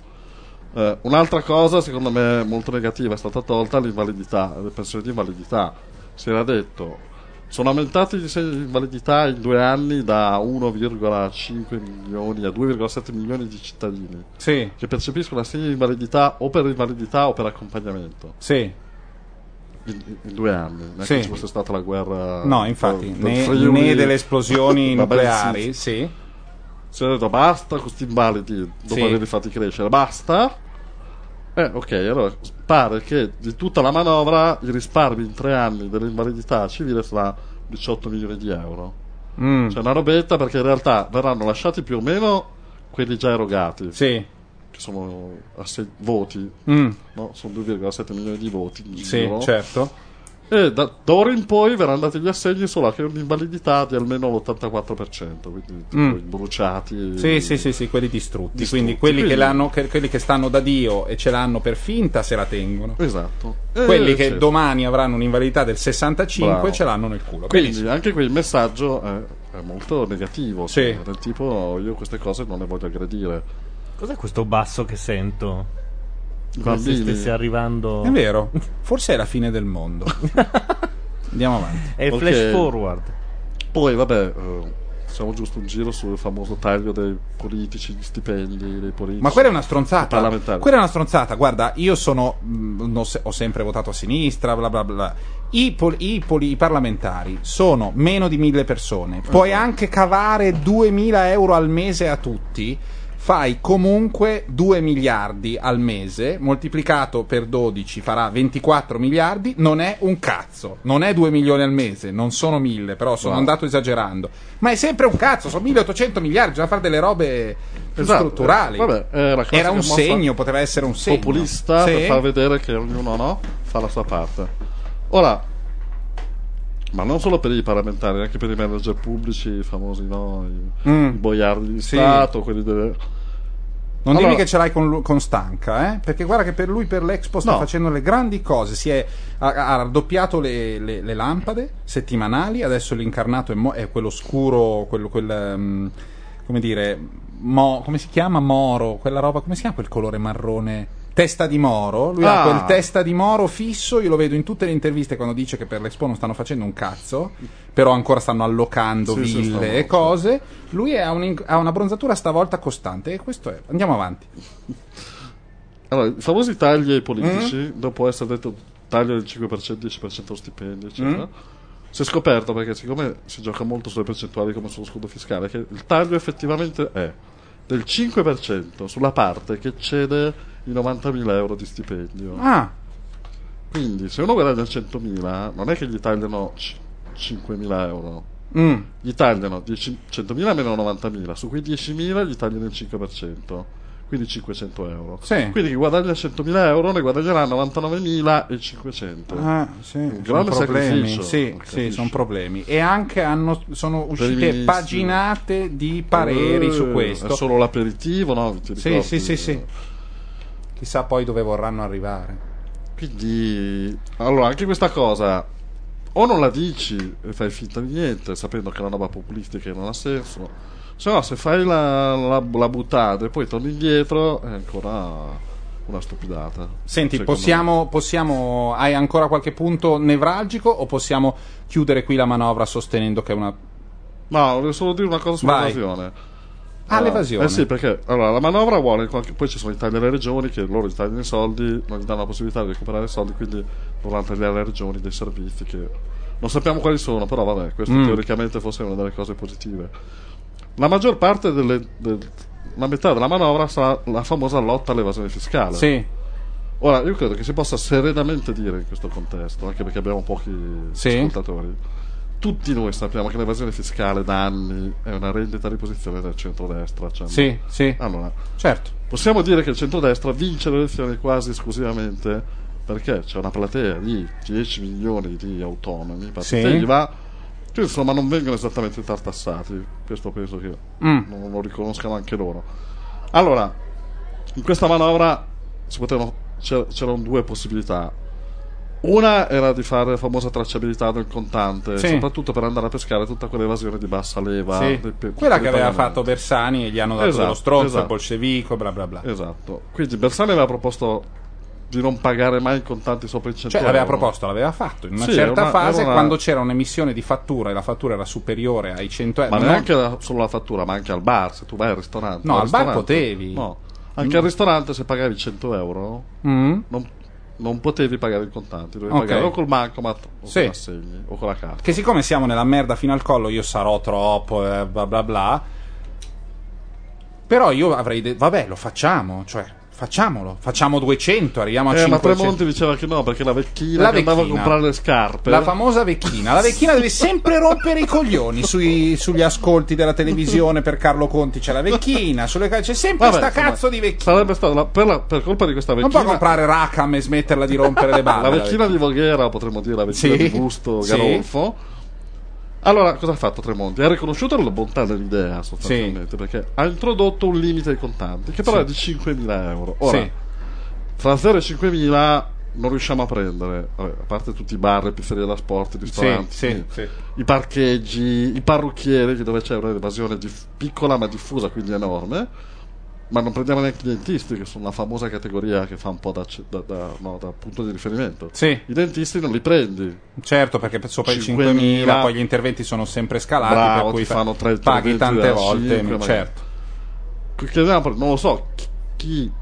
Eh, un'altra cosa, secondo me, molto negativa è stata tolta l'invalidità, le pensioni di invalidità. Si era detto, sono aumentati gli assegni di invalidità in due anni da 1,5 milioni a 2,7 milioni di cittadini Sì, che percepiscono assegni di invalidità o per invalidità o per accompagnamento. sì. In, in due anni, non è Sì. che ci fosse stata la guerra. No, infatti, del- del né, né delle esplosioni [laughs] nucleari, sì. Si è detto basta con questi invalidi dopo Sì. averli fatti crescere, basta. Eh, ok, allora pare che di tutta la manovra i risparmi in tre anni dell'invalidità civile sarà 18 milioni di euro. Mm, Cioè una robetta perché in realtà verranno lasciati più o meno quelli già erogati, Sì. che sono asse- voti, Mm, no? Sono 2,7 milioni di voti sì, giro. certo. E da, d'ora in poi verranno dati gli assegni solo che un'invalidità di almeno l'84%, quindi Mm. bruciati. Sì, sì, sì, sì, quelli distrutti. Distrutti, Quindi quelli, Che quindi- l'hanno- che- quelli che stanno da Dio e ce l'hanno per finta se la tengono. Esatto. E- Quelli che sì. domani avranno un'invalidità del 65 Bravo. ce l'hanno nel culo. Quindi Benissimo. anche qui il messaggio è, è molto negativo. Sì. cioè, del tipo io queste cose non le voglio aggredire. Cos'è questo basso che sento? Come se stesse arrivando. È vero, forse è la fine del mondo. [laughs] Andiamo avanti. È il Ok. flash forward. Poi, vabbè, eh, facciamo giusto un giro sul famoso taglio dei politici, gli stipendi dei politici. Ma quella è una stronzata. Quella è una stronzata. Guarda, io sono. mh, non se- ho sempre votato a sinistra, bla bla bla. I, pol- i poli- i parlamentari sono meno di mille persone. Puoi Ah. anche cavare 2000 euro al mese a tutti. Fai comunque 2 miliardi al mese, moltiplicato per 12 farà 24 miliardi, non è un cazzo, non è 2 milioni al mese, non sono 1000, però sono No. andato esagerando, ma è sempre un cazzo, sono 1800 miliardi, bisogna fare delle robe Esatto, strutturali. vabbè, è la classica Era un mossa segno, poteva essere un segno. populista Sì. per far vedere che ognuno no, fa la sua parte. Ora, ma non solo per i parlamentari, anche per i manager pubblici, i famosi no, i, Mm. i boiardi di Sì. Stato, quelli delle... Non Allora- dimmi che ce l'hai con, con Stanca, eh? perché guarda che per lui per l'Expo sta No. facendo le grandi cose. Si è, ha, ha raddoppiato le, le- le lampade settimanali. Adesso l'incarnato è, mo- è quello scuro, quello, quel, mm, come dire, mo- come si chiama? Moro, quella roba, come si chiama quel colore marrone? Testa di moro. Lui ha Ah. quel testa di moro fisso. Io lo vedo in tutte le interviste quando dice che per l'Expo non stanno facendo un cazzo, però ancora stanno allocando Sì, ville e cose. Lui ha, un- ha una bronzatura stavolta costante. E questo è. Andiamo avanti. Allora, i famosi tagli ai politici, Mm. dopo essere detto taglio del 5%, 10% allo stipendio, eccetera, Mm. si è scoperto, perché siccome si gioca molto sulle percentuali come sullo scudo fiscale, che il taglio effettivamente è del 5% sulla parte che cede i 90.000 euro di stipendio. Ah, Quindi se uno guadagna 100.000, non è che gli tagliano c- 5.000 euro. mm, Gli tagliano 10 100.000 meno 90.000, su quei 10.000 gli tagliano il 5%, quindi 500 euro. Sì. Quindi chi guadagna 100.000 euro ne guadagnerà 99.500. ah, sì, Un sono problemi. Sì, sì, sono problemi. E anche hanno, sono uscite paginate di pareri Eh, su questo. È solo l'aperitivo, no? Ti Sì, ricordi? sì, sì, sì. Chissà poi dove vorranno arrivare. Quindi, allora, anche questa cosa, o non la dici e fai finta di niente, sapendo che è una roba populistica e non ha senso, se no, se fai la, la, la buttata e poi torni indietro, è ancora una stupidata. Senti, possiamo, possiamo. Hai ancora qualche punto nevralgico o possiamo chiudere qui la manovra sostenendo che è una. No, volevo solo dire una cosa sull'evasione. Ah, l'evasione. Eh sì, perché allora, la manovra vuole, poi ci sono i tagli alle regioni che loro gli tagliano i soldi, non gli danno la possibilità di recuperare i soldi, quindi vorranno tagliare alle regioni dei servizi che non sappiamo quali sono, però vabbè, questo Mm. teoricamente forse è una delle cose positive. La maggior parte delle, del- la metà della manovra sarà la famosa lotta all'evasione fiscale. Sì, Ora, io credo che si possa serenamente dire in questo contesto, anche perché abbiamo pochi Sì. ascoltatori. Tutti noi sappiamo che l'evasione fiscale da anni è una rendita di posizione del centrodestra. Cioè sì, sì. allora, Certo. possiamo dire che il centrodestra vince le elezioni quasi esclusivamente perché c'è una platea di 10 milioni di autonomi, Sì. va, che insomma non vengono esattamente tartassati. Questo penso che Mm. non lo riconoscano anche loro. Allora, in questa manovra si potevano, c'era- c'erano due possibilità. Una era di fare la famosa tracciabilità del contante, Sì. soprattutto per andare a pescare tutta quell'evasione di bassa leva. Sì. dei pe- Quella che dei aveva fatto Bersani e gli hanno dato Esatto, dello stronzo, esatto. il bolscevico, bla bla bla. Esatto. Quindi Bersani aveva proposto di non pagare mai in contanti sopra i 100 Cioè, l'aveva euro. proposto, l'aveva fatto. In una Sì, certa una- fase, una- quando c'era un'emissione di fattura e la fattura era superiore ai 100 euro. Ma non- neanche la- solo la fattura, ma anche al bar, se tu vai al ristorante. No, al bar ristorante- potevi. No. Anche al ristorante se pagavi 100 euro Mm? non, non potevi pagare in contanti, dovevi Ok. pagare o col bancomat o Sì. con assegni o con la carta. Che siccome siamo nella merda fino al collo, io sarò troppo, eh, bla bla bla. Però io avrei detto, vabbè, lo facciamo, cioè, facciamolo, facciamo 200, arriviamo a Eh, ma 500. Tremonti diceva che no, perché la vecchina La che andava a vecchina. comprare le scarpe. La famosa vecchina. La vecchina deve sempre rompere i coglioni sui- sugli ascolti della televisione per Carlo Conti. C'è la vecchina, sulle c'è sempre Vabbè, sta insomma, cazzo di vecchina. Sarebbe stata la- per, la- per colpa di questa Non vecchina. può comprare Rackham e smetterla di rompere le [laughs] balle. la vecchina di Voghera, potremmo dire la vecchina Sì. di Busto Sì. Allora, cosa ha fatto Tremonti? Ha riconosciuto la bontà dell'idea, sostanzialmente, perché ha introdotto un limite ai contanti, che però Sì. è di 5.000 euro. Ora, Sì. fra 0 e 5.000 non riusciamo a prendere, vabbè, a parte tutti i bar, le pizzerie da sport, i ristoranti, sì, sì. i parcheggi, i parrucchieri, dove c'è un'evasione diff- piccola ma diffusa, quindi enorme. Ma non prendiamo neanche i dentisti, che sono una famosa categoria che fa un po' da, da- da- no, da punto di riferimento. Sì. I dentisti non li prendi, Certo, perché per- sopra i 5.000, 5.000 poi gli interventi sono sempre scalati, Bravo, per cui fanno tre paghi tante volte. cinque, magari. certo. chiediamo, non lo so, chi, chi-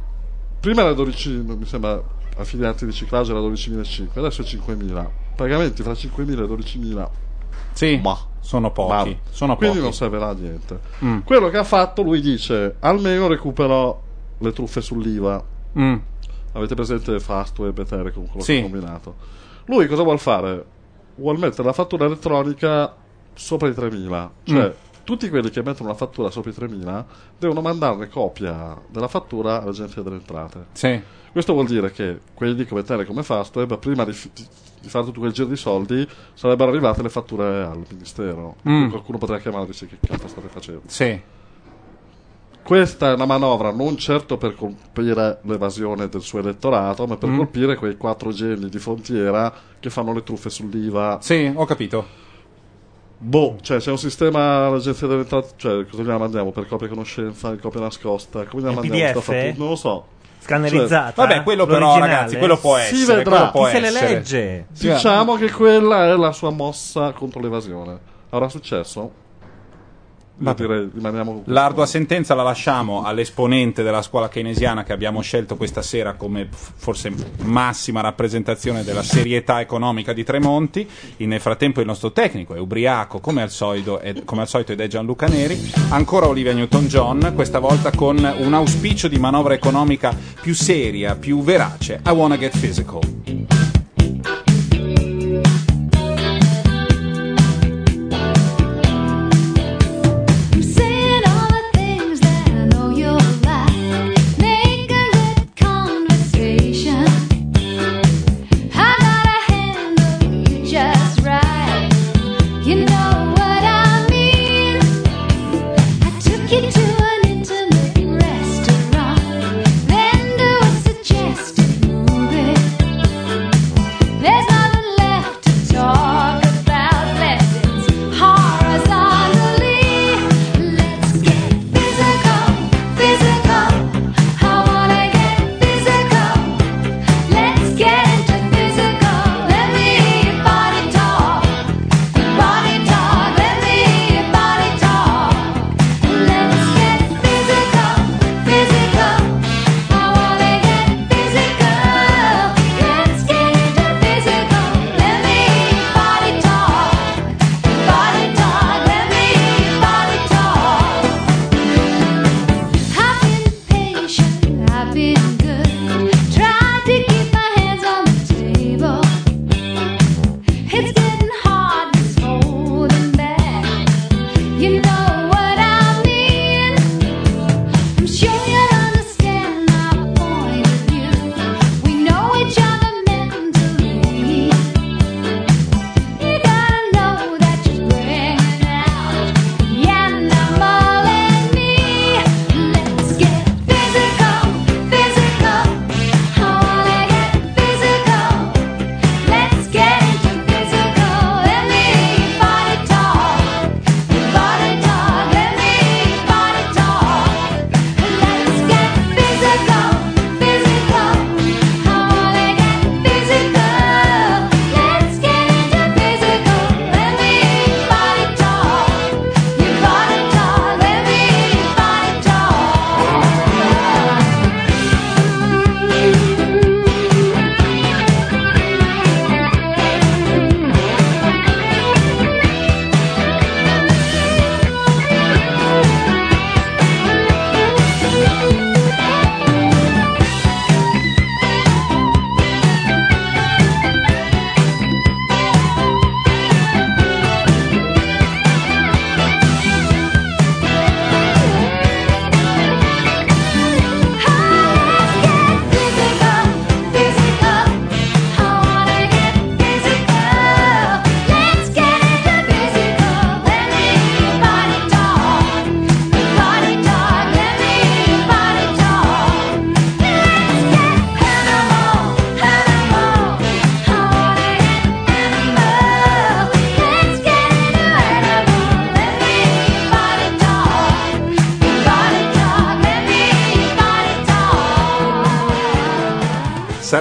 prima era 12, mi sembra affiliati di riciclaggio era 12.500, adesso è 5.000. Pagamenti fra 5.000 e 12.000 Sì, Ma. sono pochi. Ma- Sono quindi pochi. non servirà a niente. Mm. Quello che ha fatto, lui dice: almeno recupero le truffe sull'IVA. Mm. Avete presente Fastweb e Telecom, quello Sì. che ha combinato? Lui cosa vuol fare? Vuol mettere la fattura elettronica sopra i 3.000. Cioè, Mm. tutti quelli che mettono la fattura sopra i 3.000 devono mandarne copia della fattura all'Agenzia delle Entrate. Sì. Questo vuol dire che quelli come Telecom e Fastweb, prima di, di- fare tutto quel giro di soldi, sarebbero arrivate le fatture al Ministero. Mm. Qualcuno potrà chiamare e dire che cazzo state facendo. Sì. Questa è una manovra non certo per colpire l'evasione del suo elettorato, ma per Mm. colpire quei quattro geni di frontiera che fanno le truffe sull'IVA. Sì, ho capito. Boh, cioè c'è un sistema all'agenzia delle entrate, cioè cosa gliela mandiamo per copia conoscenza, copia nascosta, come gliela mandiamo? Non lo so. Scannerizzata? Vabbè, quello però, ragazzi, quello può Si essere. vedrà. quello può Chi se le legge? Diciamo che quella è la sua mossa contro l'evasione. Avrà successo? Direi rimaniamo L'ardua sentenza la lasciamo all'esponente della scuola keynesiana che abbiamo scelto questa sera come forse massima rappresentazione della serietà economica di Tremonti. Il- nel frattempo il nostro tecnico è ubriaco come al solito, ed, come al solito ed è Gianluca Neri. Ancora Olivia Newton-John, questa volta con un auspicio di manovra economica più seria, più verace. I wanna get physical.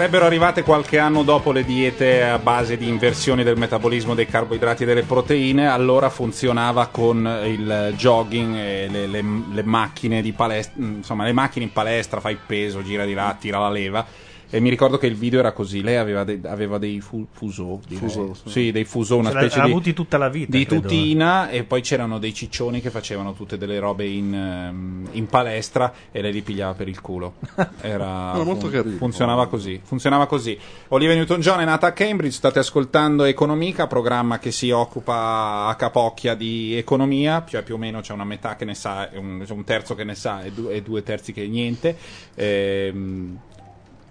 Sarebbero arrivate qualche anno dopo le diete a base di inversione del metabolismo dei carboidrati e delle proteine, allora funzionava con il jogging le, le- le macchine palestra, insomma le macchine in palestra, fai peso, gira di là, tira la leva. E mi ricordo che il video era così, lei aveva, dei- aveva dei fu- fuso. Fuso, sì. sì, dei fuso, una Ce specie di, avuti tutta la vita, di credo. tutina e poi c'erano dei ciccioni che facevano tutte delle robe in, ehm, in palestra e lei li pigliava per il culo. [laughs] Era, Era molto carino. Funzionava così, funzionava così. Olivia Newton-John è nata a Cambridge, state ascoltando Economica, programma che si occupa a capocchia di economia, cioè più o meno c'è una metà che ne sa, un, c'è un terzo che ne sa e, du- e due terzi che niente. Ehm,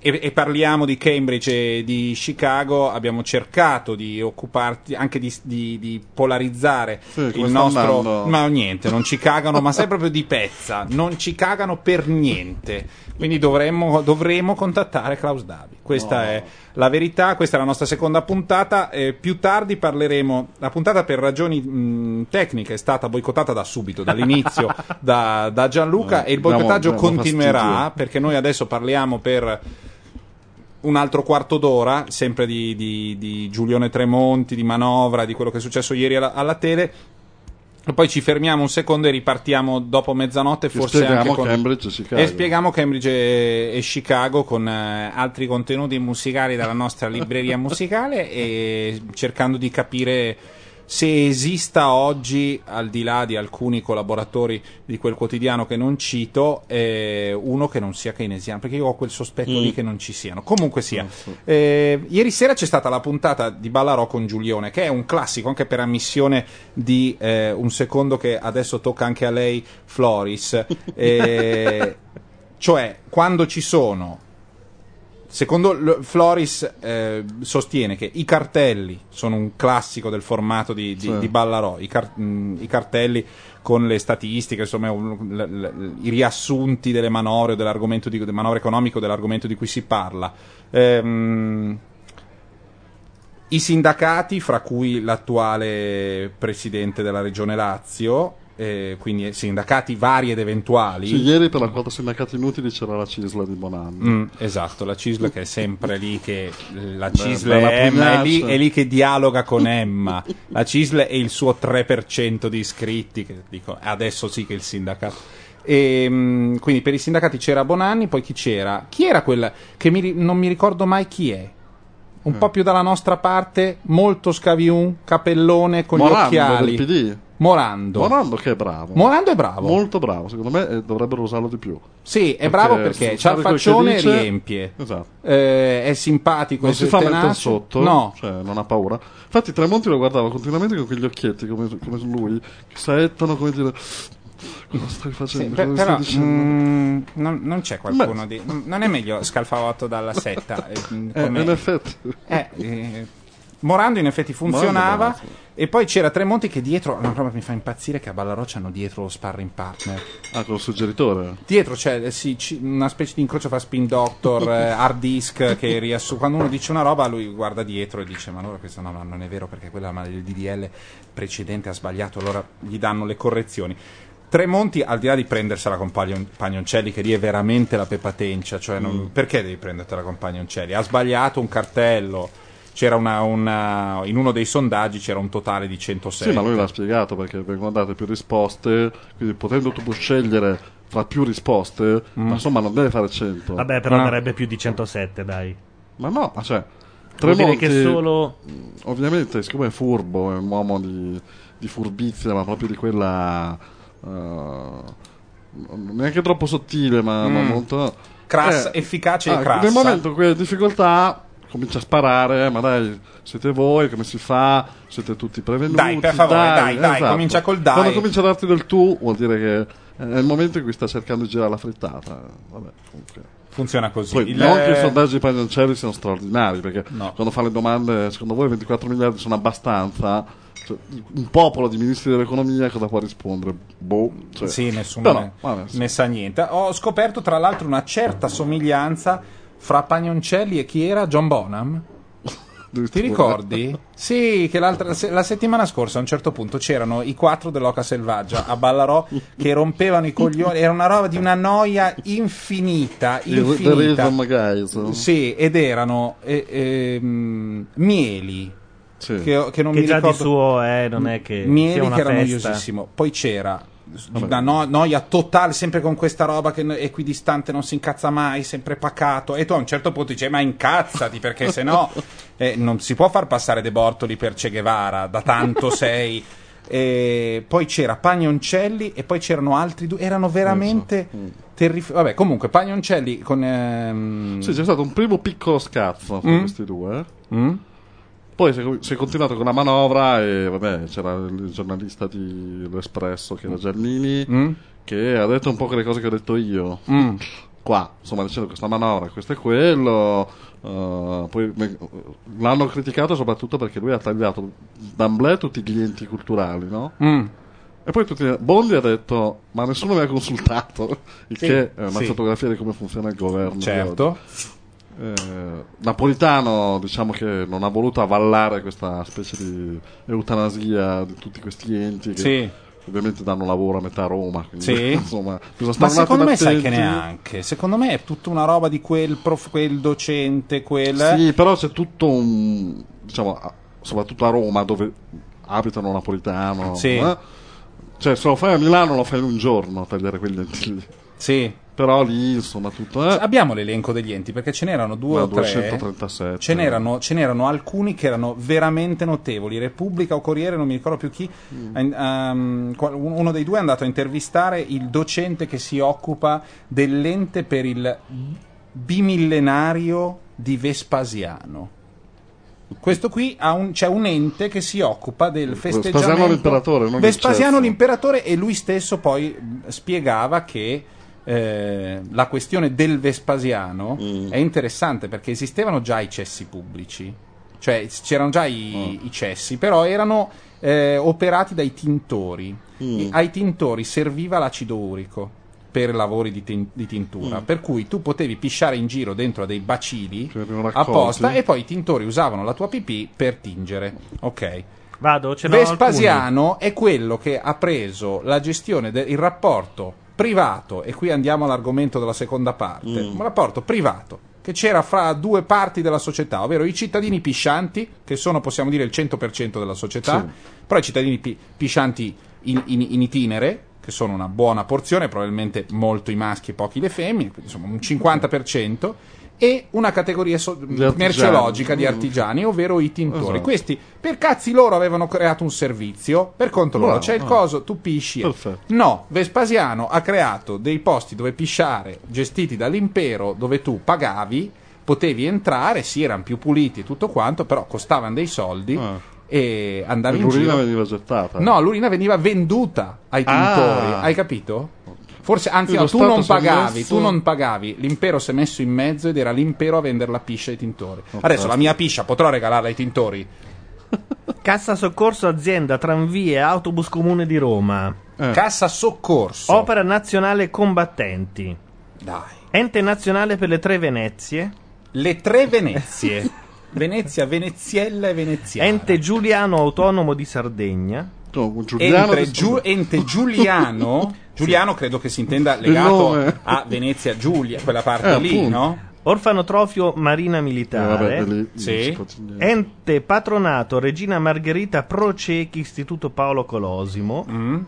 e, e parliamo di Cambridge e di Chicago, abbiamo cercato di occuparti anche di, di- di polarizzare Sì, il nostro. andando? Ma niente, non ci cagano, ma sai proprio di pezza, non ci cagano per niente. Quindi dovremmo, dovremo contattare Klaus Davi. Questa è la verità, questa è la nostra seconda puntata. eh, più tardi parleremo. La puntata per ragioni mh, tecniche è stata boicottata da subito, dall'inizio, [laughs] da, da Gianluca, Eh, e il boicottaggio diamo continuerà fastidio. perché noi adesso parliamo per un altro quarto d'ora, sempre di, di- di Giulione Tremonti, di manovra, di quello che è successo ieri alla, alla tele. Poi ci fermiamo un secondo e ripartiamo dopo mezzanotte, E forse anche con... Cambridge e Chicago. E spieghiamo Cambridge e, e Chicago con eh, altri contenuti musicali dalla nostra libreria musicale e cercando di capire se esista oggi, al di là di alcuni collaboratori di quel quotidiano che non cito, eh, uno che non sia keynesiano, perché io ho quel sospetto Mm. lì che non ci siano. Comunque sia. Eh, ieri sera c'è stata la puntata di Ballarò con Giulione, che è un classico anche per ammissione di eh, un secondo che adesso tocca anche a lei, Floris. [laughs] Eh, cioè, quando ci sono Secondo Floris eh, sostiene che i cartelli sono un classico del formato di, di, Sì. di Ballarò, i, car- mh, i cartelli con le statistiche, insomma, un- l- l- i riassunti delle manovre, dell'argomento di, delle manovre economiche o dell'argomento di cui si parla. Ehm, I sindacati, fra cui l'attuale presidente della regione Lazio, eh, quindi sindacati vari ed eventuali. Sì, ieri per la quota sindacati inutili c'era la Cisla di Bonanno. Mm, esatto, la CISL che è sempre lì che la Beh, CISL bella è, Emma, è, lì, è lì che dialoga con Emma. La CISL e il suo 3% di iscritti, che dico, adesso sì che il sindacato. E, mm, quindi per i sindacati c'era Bonanni, poi chi c'era? Chi era quella che mi non mi ricordo mai chi è? Un Mm. po' più dalla nostra parte, molto scaviun, capellone con Morando gli occhiali. del PD. Morando. Morando che è bravo. Morando è bravo. Molto bravo, secondo me eh, dovrebbero usarlo di più. Sì, è bravo perché c'ha il faccione dice- riempie. Esatto. Eh, è simpatico, Non si fa mettere sotto, No, cioè non ha paura. Infatti Tremonti lo guardava continuamente con quegli occhietti come, come lui, che saettano come dire cosa stai Sì, facendo? per- cosa però stai dicendo? mm, non, non c'è qualcuno di. Non è meglio scalfavotto dalla setta. eh, [laughs] Eh, come- in effetti. eh, eh, Morando in effetti funzionava. E poi c'era Tremonti che dietro. Una roba che mi fa impazzire che a Ballaroccia hanno dietro lo sparring partner. Ah, con il suggeritore. Dietro c'è eh, sì, ci- una specie di incrocio fra spin doctor, [laughs] eh, hard disk che riassu- Quando uno dice una roba, lui guarda dietro e dice: Ma allora questo no, no, non è vero perché quella ma il DDL precedente ha sbagliato. Allora gli danno le correzioni. Tremonti, al di là di prendersela con Paglion- Pagnoncelli, che lì è veramente la pepatencia, cioè non- perché devi prendertela con Pagnoncelli? Ha sbagliato un cartello. C'era una, una- in uno dei sondaggi c'era un totale di 106. Sì, ma lui l'ha spiegato perché vengono date più risposte, quindi potendo tu scegliere fra più risposte, Mm. ma insomma non deve fare 100. Vabbè, però Ah. darebbe più di 107, dai. Ma no, ma cioè Vuol dire Tremonti, che solo... ovviamente, siccome è furbo, è un uomo di, di furbizia, ma proprio di quella eh, neanche troppo sottile, ma, ma Mm. molto Crassa- eh, efficace e ah, crassa. Nel momento in cui hai difficoltà, comincia a sparare, ma dai, siete voi, come si fa? Siete tutti prevenuti. Dai, per favore, dai, dai, esatto. comincia col dai. Quando comincia a darti del tu, vuol dire che è il momento in cui sta cercando di girare la frittata. Vabbè, comunque. Funziona così. Poi, Il- non che i sondaggi di Pagnoncelli siano straordinari, perché No. quando fa le domande, secondo voi 24 miliardi sono abbastanza? Cioè, un popolo di ministri dell'economia cosa può rispondere? Boh. Cioè, Sì, nessuno però, ne, vabbè, sì. ne sa niente. Ho scoperto tra l'altro una certa somiglianza fra Pagnoncelli e chi era? John Bonham? Ti ricordi? [laughs] Sì, che la settimana scorsa a un certo punto c'erano i quattro dell'Oca Selvaggia a Ballarò [laughs] che rompevano i coglioni. Era una roba di una noia infinita. Infinita. Guys. Sì, ed erano eh, ehm, Mieli, Sì. che, che non Che mi già ricordo. di suo eh, non è che Mieli sia una che era festa. noiosissimo. Poi c'era una no- noia totale, sempre con questa roba che n- equidistante non si incazza mai, sempre pacato. E tu a un certo punto dici, "Eh, ma incazzati, perché se no [laughs] eh, non si può far passare De Bortoli per Che Guevara, da tanto [laughs] sei. E poi c'era Pagnoncelli e poi c'erano altri due, erano veramente terrificanti. Vabbè, comunque, Pagnoncelli con... ehm, Sì, c'è stato un primo piccolo scazzo fra Mm. questi due. mm? Poi si è, continuato con la manovra e vabbè, c'era il giornalista di L'Espresso che era Giannini Mm? che ha detto un po' quelle cose che ho detto io. Mm. Qua, insomma, dicendo questa manovra, questo è quello. eh, poi me- l'hanno criticato soprattutto perché lui ha tagliato d'amblè tutti gli enti culturali, no? Mm. E poi tutti, Bondi ha detto: Ma nessuno mi ha consultato. [laughs] Il Sì, che è una sì. fotografia di come funziona il governo. di Certo. oggi. Eh, Napolitano diciamo che non ha voluto avvallare questa specie di eutanasia di tutti questi enti che Sì. ovviamente danno lavoro a metà Roma quindi, Sì. [laughs] insomma Ma secondo me attimo sai che attenti. neanche. Secondo me è tutta una roba di quel, prof- quel docente, quel. sì però c'è tutto un diciamo a- soprattutto a Roma dove abitano napolitano Sì. eh? cioè se lo fai a Milano lo fai in un giorno tagliare quegli enti lì Sì. Però lì insomma tutto eh? Abbiamo l'elenco degli enti perché ce n'erano due Ma o tre. 237. Ce n'erano, ce n'erano alcuni che erano veramente notevoli. Repubblica o Corriere, non mi ricordo più chi. Mm. qual- uno dei due è andato a intervistare il docente che si occupa dell'ente per il bimillenario di Vespasiano. Questo qui un, c'è un ente che si occupa del festeggiamento. Vespasiano l'imperatore, non Vespasiano l'imperatore e lui stesso poi mh, spiegava che eh, la questione del Vespasiano Mm. è interessante perché esistevano già i cessi pubblici, cioè c'erano già i, Mm. i cessi, però erano eh, operati dai tintori. Mm. Ai tintori serviva l'acido urico per lavori di, tin- di tintura, Mm. per cui tu potevi pisciare in giro dentro a dei bacili apposta e poi i tintori usavano la tua pipì per tingere. Ok. Vado, ce n'ho alcuni. Vespasiano è quello che ha preso la gestione del rapporto privato, e qui andiamo all'argomento della seconda parte, Mm. un rapporto privato che c'era fra due parti della società, ovvero i cittadini piscianti, che sono, possiamo dire, il 100% della società, Sì. però i cittadini pi- piscianti in, in- in itinere, che sono una buona porzione, probabilmente molto i maschi e pochi le femmine, quindi insomma un 50%, e una categoria so- merceologica di artigiani, ovvero i tintori. Esatto. Questi per cazzi loro avevano creato un servizio per conto loro. C'è il ah. coso, tu pisci. Perfetto. No, Vespasiano ha creato dei posti dove pisciare gestiti dall'impero dove tu pagavi, potevi entrare, sì, erano più puliti e tutto quanto, però costavano dei soldi Ah. e andavi in l'urina giro. veniva gettata No, l'urina veniva venduta ai tintori, Ah. hai capito? Forse, anzi, no, tu non pagavi, messo- tu non pagavi, l'impero si è messo in mezzo ed era l'impero a vendere la piscia ai tintori. Adesso la mia piscia potrò regalarla ai tintori? [laughs] Cassa soccorso azienda tranvie autobus comune di Roma. Eh. Cassa soccorso. Opera nazionale combattenti. Dai. Ente nazionale per le tre Venezie. Le tre Venezie. [laughs] Venezia, Veneziella e Veneziana. Ente Giuliano autonomo di Sardegna. No, Giuliano Ente, di- Giu- ente [laughs] Giuliano. Giuliano credo che si intenda legato a Venezia Giulia, quella parte Eh, lì, appunto. no? Orfanotrofio Marina Eh, Militare. vabbè, lì- Sì. Ente patronato Regina Margherita Pro Ciechi Istituto Paolo Colosimo. Mm.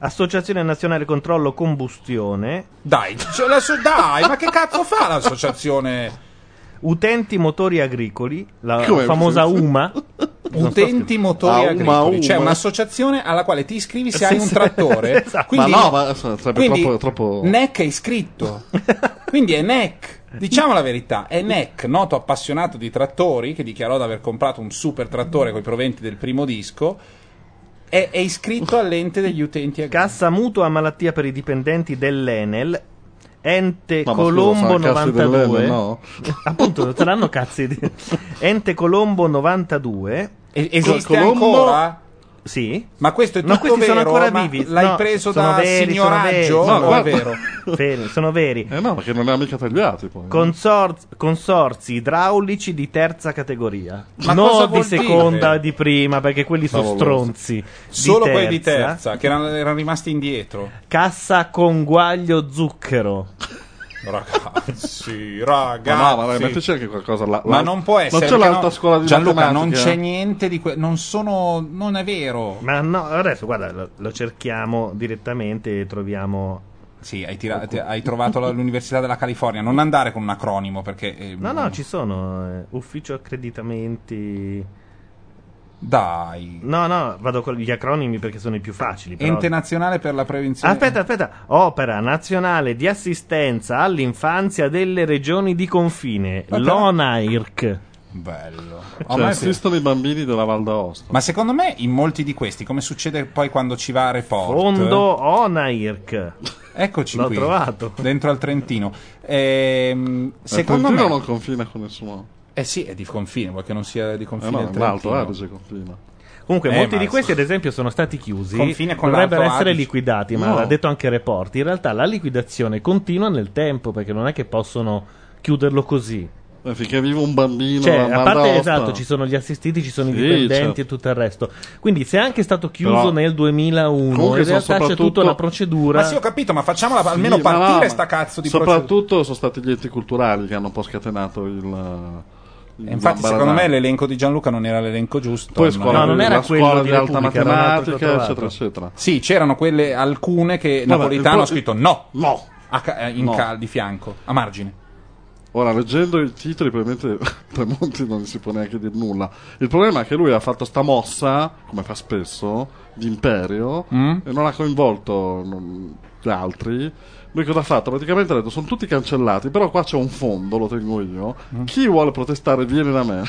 Associazione Nazionale Controllo Combustione. Dai, cioè, la so- dai, ma che cazzo fa l'associazione? Utenti motori agricoli. La Come? famosa UMA. [laughs] Non Utenti motori Ah, uma, agricoli, cioè uma. un'associazione alla quale ti iscrivi se Sì, hai un trattore. [laughs] Esatto. Quindi, Ma no, ma sarebbe quindi troppo- troppo- NEC è iscritto. [laughs] quindi è NEC. Diciamo la verità, è NEC, noto appassionato di trattori, che dichiarò di aver comprato un super trattore con i proventi del primo disco. È, è iscritto all'ente degli utenti agricoli. Cassa mutuo a malattia per i dipendenti dell'Enel. Ente Ma, ma Colombo scusa, sono cazzi 92. dell'Enel, no? [laughs] Appunto, saranno cazzi. di- [laughs] Ente Colombo 92. E- esiste Colombo- ancora? Sì. Ma questo è tutto questi sono vero? ancora Ma vivi. L'hai No, preso sono da veri, sono veri. signoraggio? No, No, è vero. [laughs] Veri, sono veri. Eh no, perché non ne ha mica tagliati poi. Consor- consorzi idraulici di terza categoria. Ma non di seconda dire? di prima, perché quelli sono stronzi. Solo quelli di terza, che erano, erano rimasti indietro. Cassa conguaglio zucchero. Ragazzi, [laughs] Ma ragazzi. no, ma dai, mettici anche qualcosa là. Ma non può essere. Non c'è l'alta no- scuola di Gianluca, non c'è niente di que- Non sono. Non è vero. Ma no, adesso guarda, lo, lo cerchiamo direttamente e troviamo. Sì, hai, tira- ti- hai trovato la- l'Università della California. Non andare con un acronimo perché. eh, No, no, ci sono eh, ufficio accreditamenti. Dai. No, no, vado con gli acronimi perché sono i più facili. Però... Ente nazionale per la prevenzione. Aspetta, aspetta. Opera nazionale di assistenza all'infanzia delle regioni di confine, però- l'ONAIRC. Bello. Cioè, assistono i bambini della Val d'Aosta. ma secondo me in molti di questi, come succede poi quando ci va a report? Fondo ONAIRC. Eccoci L'ho qui. trovato. Dentro al Trentino. Ehm, secondo Trentino me. non confina con nessuno. Eh sì, è di confine, vuoi che non sia di Eh confine no, il l'Alto? Adige confina. Comunque, Eh, molti di questi, ad esempio, sono stati chiusi. Confine con Dovrebbero essere Adige. liquidati, ma No. l'ha detto anche Report. In realtà la liquidazione continua nel tempo perché non è che possono chiuderlo così. Eh, Finché vive un bambino Cioè, a parte esatto, ci sono gli assistiti, ci sono i Sì, dipendenti certo. e tutto il resto. Quindi, se è anche stato chiuso Però- nel 2001, Comunque in realtà c'è soprattutto- tutta una procedura. Ma sì, ho capito, ma facciamola almeno Sì, ma partire no, sta cazzo di procedura. Soprattutto sono stati gli enti culturali che hanno un po' scatenato il. E infatti, secondo me l'elenco di Gianluca non era l'elenco giusto. Poi scuola, No, non era la quello scuola di alta matematica, eccetera, eccetera. Sì, c'erano quelle alcune che Vabbè, Napolitano ha scritto no, No. a eh, in No. cal- di fianco, a margine. Ora, leggendo i titoli, probabilmente [laughs] Tremonti non si può neanche dire nulla. Il problema è che lui ha fatto sta mossa, come fa spesso, di imperio, Mm? e non ha coinvolto non- gli altri. Lui cosa ha fatto? Praticamente ha detto, sono tutti cancellati, però qua c'è un fondo, lo tengo io. Mm. Chi vuole protestare viene da me.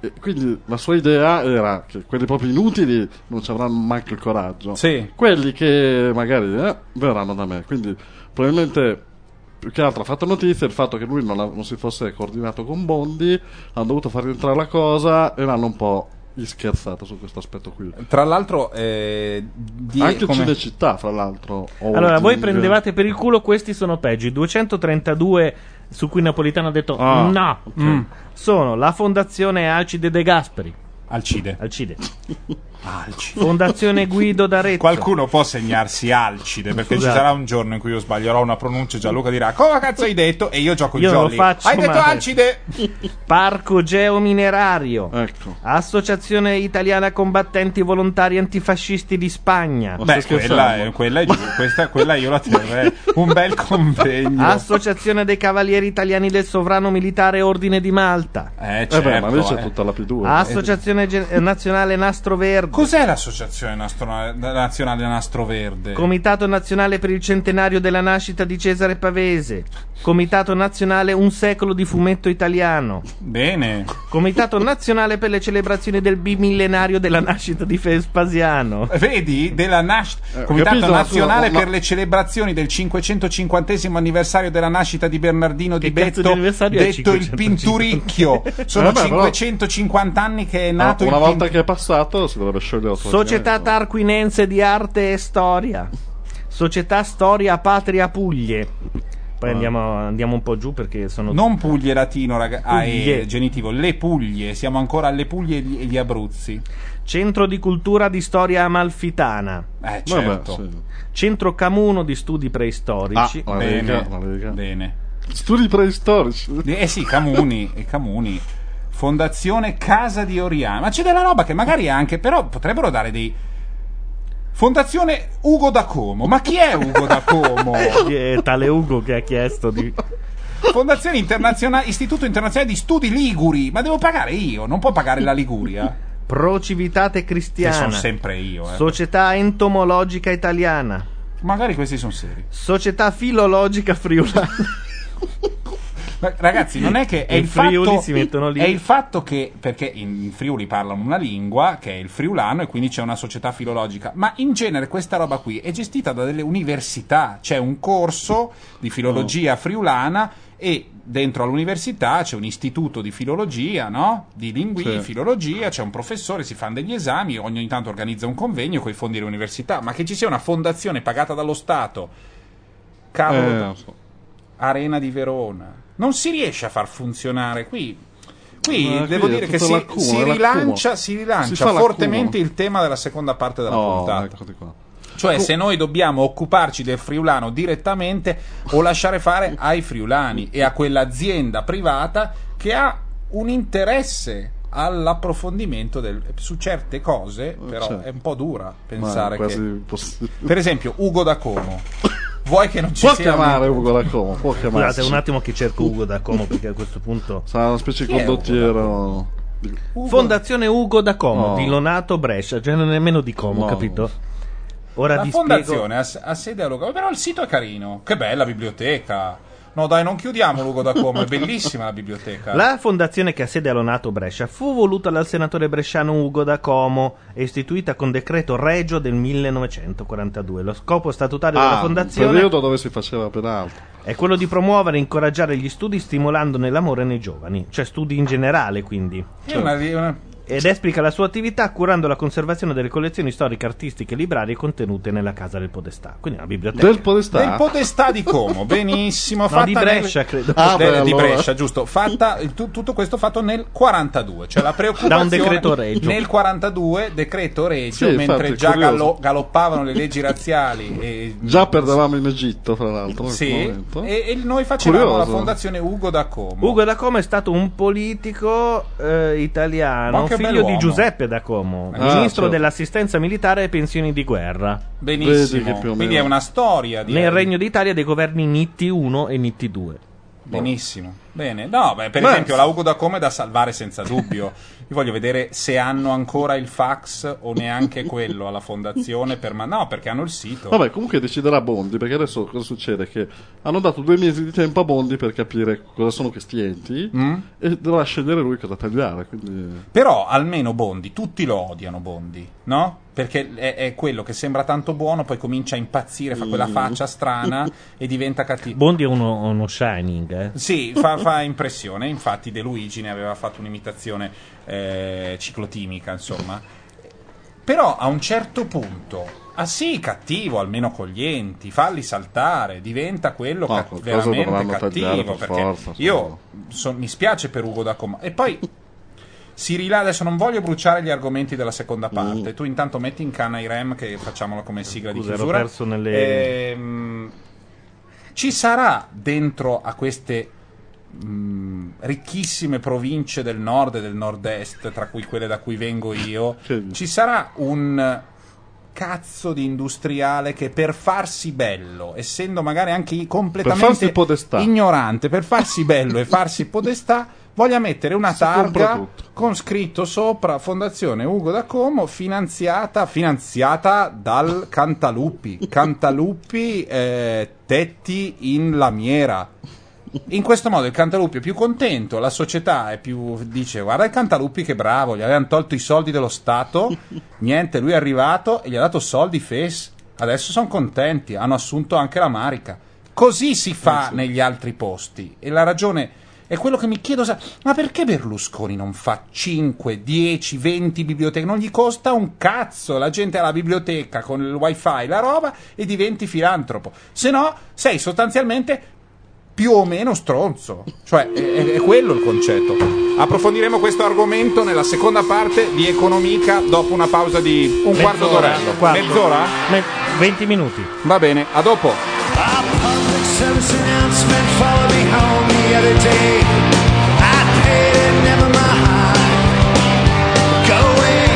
E quindi la sua idea era che quelli proprio inutili non ci avranno manco il coraggio. Sì. Quelli che magari eh, verranno da me. Quindi probabilmente più che altro ha fatto notizia il fatto che lui non, ha- non si fosse coordinato con Bondi, hanno dovuto far rientrare la cosa e l'hanno un po' scherzato su questo aspetto qui. Tra l'altro, eh, di- Anche come- Cinecittà, fra l'altro. Allora, voi prendevate per il culo, questi sono peggio. I 232 su cui Napolitano ha detto Ah, no, ok. Mm. sono la Fondazione Alcide De Gasperi. Alcide. Alcide. [laughs] Alcide. Fondazione Guido d'Arezzo. Qualcuno può segnarsi Alcide perché ci Scusate. sarà un giorno in cui io sbaglierò una pronuncia e Gianluca dirà come cazzo hai detto e io gioco il jolly. faccio, hai detto Alcide? Parco Geominerario. Ecco. Associazione Italiana Combattenti Volontari Antifascisti di Spagna. Ma Beh, quella, è, quella, è questa, quella io la terrei. Un bel convegno. Associazione dei Cavalieri Italiani del Sovrano Militare Ordine di Malta. eh, Eh certo, beh, ma lì c'è eh. tutta la P2. Associazione Gen- eh, Nazionale Nastro Verde. Cos'è l'associazione Nastro- nazionale Nastro Verde? Comitato Nazionale per il centenario della nascita di Cesare Pavese. Comitato Nazionale Un secolo di fumetto italiano. Bene. Comitato Nazionale per le celebrazioni del bimillenario della nascita di Vespasiano. Vedi? Della nasc- Eh, Comitato capito, Nazionale ma- per le celebrazioni del 550 anniversario della nascita di Bernardino di Che Betto, di è detto il 550? Pinturicchio. [laughs] Sono Vabbè, però- 550 anni che è No, nato una il volta Pin- che è passato si dovrebbe Società. Tarquinense di Arte e Storia. Società Storia Patria Puglie. Poi andiamo, andiamo un po' giù perché sono Non Puglie latino, raga- ah, Puglie. è genitivo, le Puglie, siamo ancora alle Puglie e gli, e gli Abruzzi. Centro di Cultura di Storia Amalfitana. Eh, Vabbè, certo. sì. Centro Camuno di Studi Preistorici. Ah, la Bene, Lega, la Lega. bene. Studi preistorici. Eh sì, Camuni, e Camuni. Fondazione Casa di Oriana. Ma c'è della roba che magari anche, però potrebbero dare dei... Fondazione Ugo da Como. Ma chi è Ugo da Como? [laughs] È tale Ugo che ha chiesto di... Fondazione internazionale, Istituto Internazionale di Studi Liguri. Ma devo pagare io, non può pagare la Liguria. Pro Civitate Che Cristiana. sono sempre io, eh. Società Entomologica Italiana. Magari questi sono seri. Società Filologica Friulana. [laughs] Ma, Ragazzi, non è che è [laughs] il Friuli fatto si mettono lì. È il fatto che perché in Friuli parlano una lingua che è il friulano e quindi c'è una società filologica, ma in genere questa roba qui è gestita da delle università, c'è un corso di filologia friulana e dentro all'università c'è un istituto di filologia, no? Di lingui, Sì. filologia, c'è un professore, si fanno degli esami, ogni tanto organizza un convegno con i fondi dell'università, ma che ci sia una fondazione pagata dallo Stato. Cavolo, Eh, so. Arena di Verona. Non si riesce a far funzionare qui. Qui Ma qui devo è dire che si, l'accumulo, si rilancia, si rilancia Si fortemente l'accumulo. il tema della seconda parte della Oh, puntata. Cioè, se noi dobbiamo occuparci del friulano direttamente o lasciare fare ai friulani e a quell'azienda privata che ha un interesse all'approfondimento del- su certe cose, però certo. è un po' dura pensare che... Per esempio, Ugo da Como. Vuoi che non ci Può sia... chiamare Ugo da Como, può Scusate chiamarsi. un attimo che cerco Ugo da Como perché a questo punto... [laughs] Sarà una specie di condottiero. Ugo- Fondazione Ugo da Como, No. di Lonato Brescia, cioè non è nemmeno di Como, No. capito? Ora La vi fondazione ha, ha sede a Lugano, però il sito è carino. Che bella biblioteca. No, dai, non chiudiamo Lugo da Como, è bellissima la biblioteca. La fondazione che ha sede a Lonato Brescia fu voluta dal senatore bresciano Ugo da Como e istituita con decreto regio del 1942. Lo scopo statutario della Ah, un fondazione periodo dove si faceva ben altro. è quello di promuovere e incoraggiare gli studi stimolandone l'amore nei giovani, cioè studi in generale quindi. È una- una- Ed esplica la sua attività curando la conservazione delle collezioni storiche, artistiche e librarie contenute nella Casa del Podestà. Quindi una biblioteca. Del Podestà. Del Podestà di Como, [laughs] benissimo. No, fatta di Brescia, credo. Ah, de- beh, di allora. Brescia, giusto. Fatta, tu- tutto questo fatto nel 42, cioè la preoccupazione Da un decreto regio. Nel 42, decreto regio, Sì, mentre infatti, già gallo- galoppavano le leggi razziali. E, Già perdevamo in Egitto, fra l'altro. Sì, e, e noi facevamo Curioso. la fondazione Ugo da Como. Ugo da Como è stato un politico eh, Ma italiano, figlio di Giuseppe da Como, Ah, ministro certo. dell'assistenza militare e pensioni di guerra. Benissimo. Quindi è una storia. direi. Nel Regno d'Italia dei governi Nitti 1 e Nitti 2. Benissimo. Bene. No, beh, per Beh, esempio, sì. la Ugo da Como è da salvare senza dubbio. [laughs] Io voglio vedere se hanno ancora il fax o neanche [laughs] quello alla fondazione. Per ma- no, perché hanno il sito. Vabbè, comunque deciderà Bondi, perché adesso cosa succede? Che hanno dato due mesi di tempo a Bondi per capire cosa sono questi enti Mm? e dovrà scegliere lui cosa tagliare. Quindi... Però almeno Bondi, tutti lo odiano Bondi, no? Perché è, è quello che sembra tanto buono, poi comincia a impazzire, fa quella faccia strana [laughs] e diventa cattivo. Bondi è uno, uno shining, eh. Sì, fa, fa [laughs] impressione. Infatti, De Luigi ne aveva fatto un'imitazione eh, ciclotimica, insomma. Però a un certo punto, ah sì, cattivo, almeno con gli enti, falli saltare, diventa quello No, qualcosa veramente cattivo. per Perché forza, io so- mi spiace per Ugo da Coma. E poi si rilà, adesso non voglio bruciare gli argomenti della seconda Mm. parte. Tu intanto metti in canna i rem che facciamolo come sigla Scusa, di ero chiusura. perso nelle- Ehm, ci sarà dentro a queste mh, ricchissime province del nord e del nord-est, tra cui quelle da cui vengo io, [laughs] ci sarà un cazzo di industriale che per farsi bello, essendo magari anche completamente podestà. ignorante, per farsi bello e farsi [laughs] podestà, voglia mettere una Si targa con scritto sopra Fondazione Ugo da Como finanziata, finanziata dal Cantaluppi Cantaluppi eh, tetti in lamiera in questo modo il Cantaluppi è più contento la società è più dice guarda il Cantaluppi che bravo gli avevano tolto i soldi dello Stato [laughs] niente lui è arrivato e gli ha dato soldi FES adesso sono contenti hanno assunto anche la Marica così si fa negli altri posti e la ragione è quello che mi chiedo, ma perché Berlusconi non fa 5, 10, 20 biblioteche? Non gli costa un cazzo, la gente ha la biblioteca con il wifi, la roba e diventi filantropo. Se no, sei sostanzialmente più o meno stronzo. Cioè, è, è- quello il concetto. Approfondiremo questo argomento nella seconda parte di Economica dopo una pausa di un quarto d'ora. quarto. Mezz'ora? Me- 20 minuti. Va bene, a dopo. A public service announcement followed me home the other day. I paid it, never mind. Go away.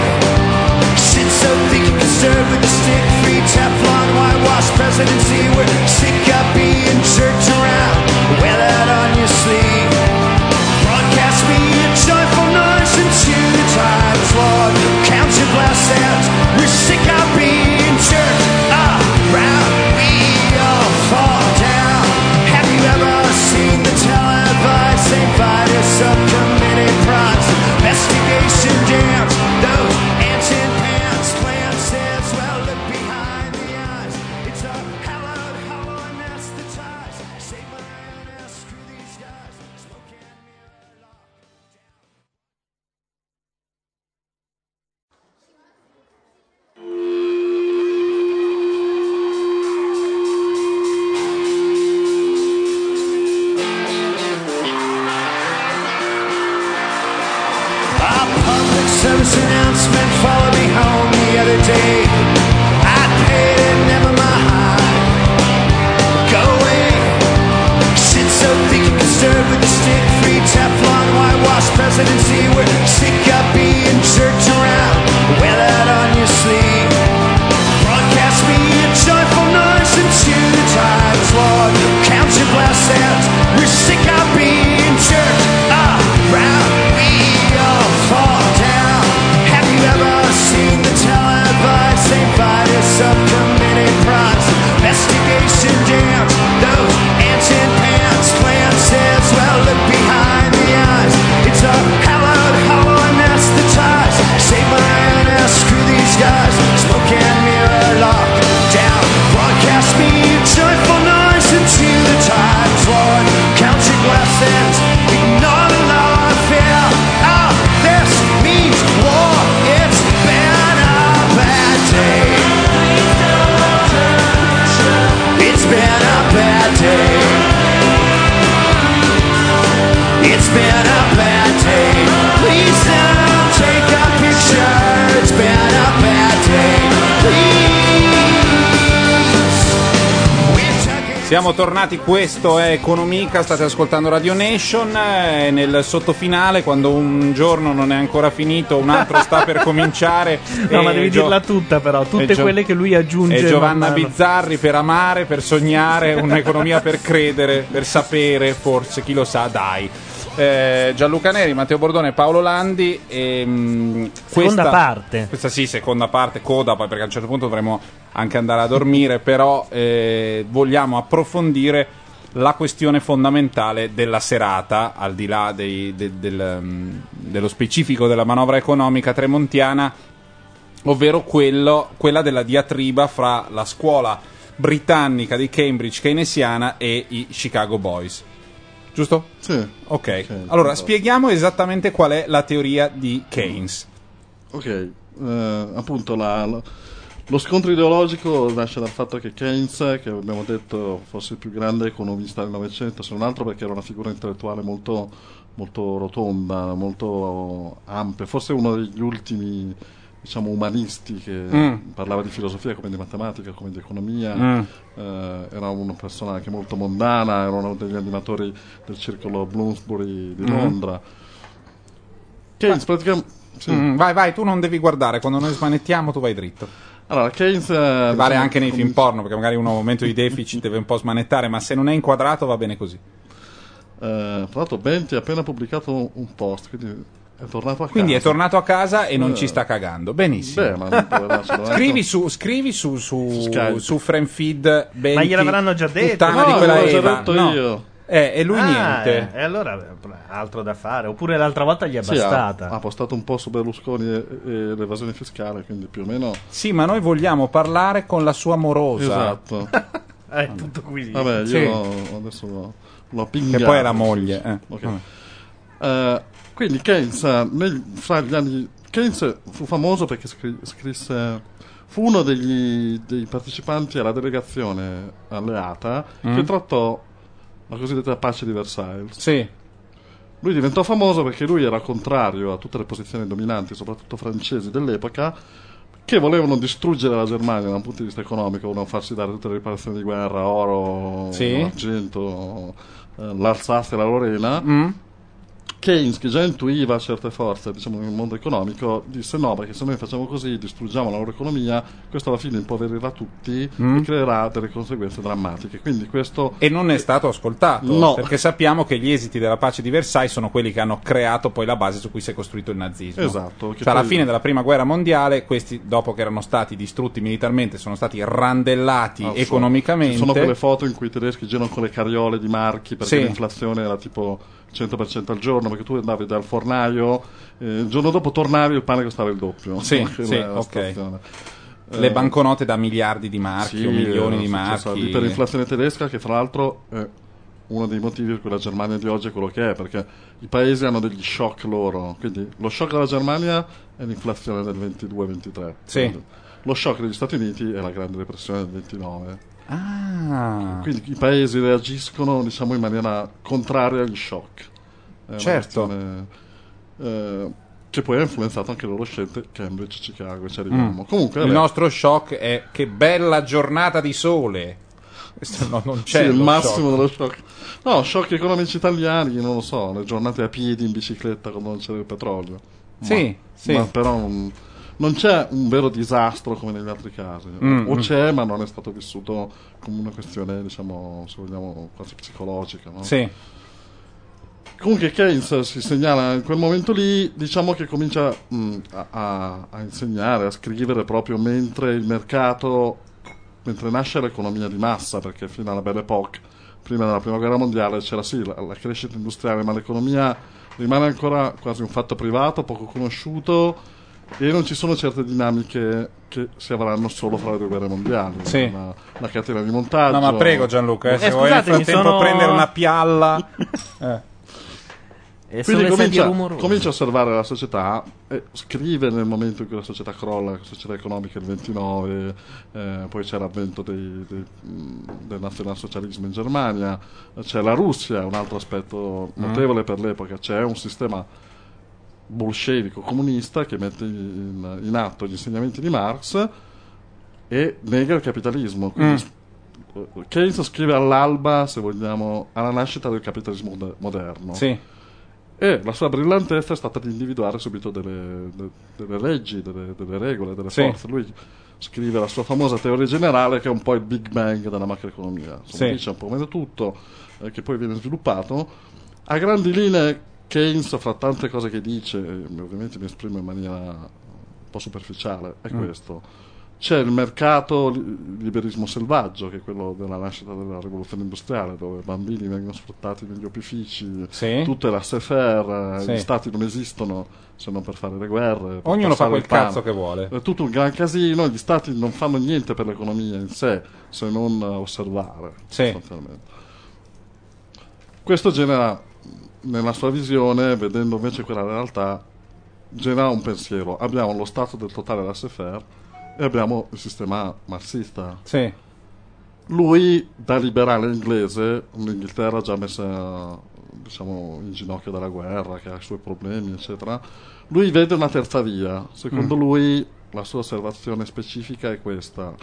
Sit so thick you can serve with a stick. Free Teflon, whitewash presidency. We're sick of being jerked We're sick of Siamo tornati, questo è Economica, state ascoltando Radio Nation. eh, nel sottofinale, quando un giorno non è ancora finito, un altro sta per [laughs] cominciare. No, e ma devi Gio- dirla tutta, però. Tutte e Gio- quelle che lui aggiunge. E Giovanna man mano. Bizzarri per amare, per sognare, un'economia per credere, per sapere, forse, chi lo sa, dai. Eh, Gianluca Neri, Matteo Bordone, Paolo Landi. E, mm, Seconda questa- parte. Questa sì, seconda parte, coda, poi perché a un certo punto dovremo anche andare a dormire, però eh, vogliamo approfondire la questione fondamentale della serata, al di là dei- de- del, mm, dello specifico della manovra economica tremontiana, ovvero quello- quella della diatriba fra la scuola britannica di Cambridge keynesiana e i Chicago Boys. Giusto? Sì. Ok. Allora, esatto. spieghiamo esattamente qual è la teoria di Keynes. Ok, eh, appunto la- la- lo scontro ideologico nasce dal fatto che Keynes, che abbiamo detto fosse il più grande economista del Novecento, se non altro perché era una figura intellettuale molto, molto rotonda, molto ampia, forse uno degli ultimi diciamo umanisti che Mm. parlava di filosofia come di matematica, come di economia, Mm. eh, era una persona anche molto mondana, era uno degli animatori del circolo Bloomsbury di Mm. Londra. Keynes praticamente... sì. Mm, vai, vai, tu non devi guardare, quando noi smanettiamo tu vai dritto. Allora, Keynes... eh, Vale diciamo, anche nei film porno, perché magari uno a un momento di deficit deve un po' smanettare, ma se non è inquadrato va bene così. Eh, tra l'altro Benti ha appena pubblicato un, un post, quindi è tornato a casa. Quindi è tornato a casa e non Eh. ci sta cagando. Benissimo. Beh, ma? [laughs] Scrivi su, scrivi su, su, Su su Friendfeed Benti, Ma gliel'avranno già detto. No, di quella Eva. detto No. io. Eh, e lui Ah, niente. eh, E allora eh, altro da fare. Oppure l'altra volta gli è Sì, ha, bastata. ha postato un po' su Berlusconi e, e l'evasione fiscale, quindi più o meno... Sì, ma noi vogliamo parlare con la sua morosa. Esatto. [laughs] È tutto qui. Vabbè, io Sì. adesso l'ho, l'ho Che pingato. poi è la moglie. eh. Ok. Vabbè. Quindi Keynes, nel- fra gli anni... Keynes fu famoso perché scri- scrisse... Fu uno degli, dei partecipanti alla delegazione alleata Mm. che trattò la cosiddetta pace di Versailles. Sì. Lui diventò famoso perché lui era contrario a tutte le posizioni dominanti, soprattutto francesi dell'epoca, che volevano distruggere la Germania da un punto di vista economico, volevano farsi dare tutte le riparazioni di guerra, oro, Sì. argento, eh, l'Alsazia e la Lorena. Mm? Keynes, che già intuiva certe forze diciamo, nel mondo economico, disse no, perché se noi facciamo così distruggiamo la loro economia, questo alla fine impoverirà tutti Mm. e creerà delle conseguenze drammatiche. Quindi questo E non è stato ascoltato, No. perché sappiamo che gli esiti della pace di Versailles sono quelli che hanno creato poi la base su cui si è costruito il nazismo. Esatto, Cioè, alla fine della prima guerra mondiale, questi, dopo che erano stati distrutti militarmente, sono stati randellati Ah, economicamente. Ci sono quelle foto in cui i tedeschi girano con le carriole di marchi perché Sì. l'inflazione era tipo 100% al giorno, perché tu andavi dal fornaio, eh, il giorno dopo tornavi e il pane costava il doppio. Sì, [laughs] sì, ok. Le Eh, banconote da miliardi di marchi sì, o milioni di marchi. L'iperinflazione tedesca, che fra l'altro è uno dei motivi per cui la Germania di oggi è quello che è, perché i paesi hanno degli shock loro. Quindi lo shock della Germania è l'inflazione del 22-23. Sì. Lo shock degli Stati Uniti è la Grande Depressione del 29. Ah, Quindi i paesi reagiscono diciamo in maniera contraria agli shock. È Certo. questione, eh, che poi ha influenzato anche le loro scelte Cambridge, Chicago, ci arriviamo. Comunque, Mm. il vabbè, nostro shock è che bella giornata di sole. No- non sì, c'è il lo massimo shock. dello shock. No, shock economici italiani, non lo so, le giornate a piedi in bicicletta quando non c'era il petrolio. Ma- Sì, sì. Ma però non, non c'è un vero disastro come negli altri casi. Mm, o mm. c'è, ma non è stato vissuto come una questione, diciamo, se vogliamo, quasi psicologica. No? Sì. Comunque Keynes si segnala in quel momento lì, diciamo che comincia mh, a, a- a insegnare, a scrivere proprio mentre il mercato, mentre nasce l'economia di massa, perché fino alla Belle Époque, prima della prima guerra mondiale, c'era sì la, la crescita industriale, ma l'economia rimane ancora quasi un fatto privato, poco conosciuto e non ci sono certe dinamiche che si avranno solo fra le due guerre mondiali. Sì. La, la catena di montaggio. No, ma prego Gianluca, eh, se Eh, vuoi nel scusate, mi frattempo sono- prendere una pialla. [laughs] Eh. E Quindi comincia, comincia a osservare la società e scrive nel momento in cui la società crolla, la società economica il 29, eh, poi c'è l'avvento dei- dei- del nazionalsocialismo in Germania, c'è la Russia, un altro aspetto notevole per l'epoca, c'è un sistema bolscevico comunista che mette in, in atto gli insegnamenti di Marx e nega il capitalismo. Quindi eh, Keynes scrive all'alba, se vogliamo, alla nascita del capitalismo moder- moderno. Sì. E la sua brillantezza è stata di individuare subito delle, de- delle leggi, delle, delle regole, delle Sì. forze. Lui scrive la sua famosa teoria generale che è un po' il Big Bang della macroeconomia. Insomma, Sì. dice un po' meno tutto, eh, che poi viene sviluppato. A grandi linee Keynes, fra tante cose che dice, e ovviamente mi esprimo in maniera un po' superficiale, è Mm. questo. C'è il mercato li- liberismo selvaggio, che è quello della nascita della rivoluzione industriale, dove i bambini vengono sfruttati negli opifici, Sì. è laissez-faire, eh, Sì. gli stati non esistono se non per fare le guerre. Ognuno fa quel cazzo che vuole. È tutto un gran casino, gli stati non fanno niente per l'economia in sé, se non eh, osservare, Sì. Questo genera, nella sua visione, vedendo invece quella realtà, genera un pensiero. Abbiamo lo stato del totale laissez-faire e abbiamo il sistema marxista. Sì. Lui, da liberale inglese, l'Inghilterra già messa diciamo, in ginocchio dalla guerra, che ha i suoi problemi, eccetera, lui vede una terza via. Secondo Mm. lui, la sua osservazione specifica è questa,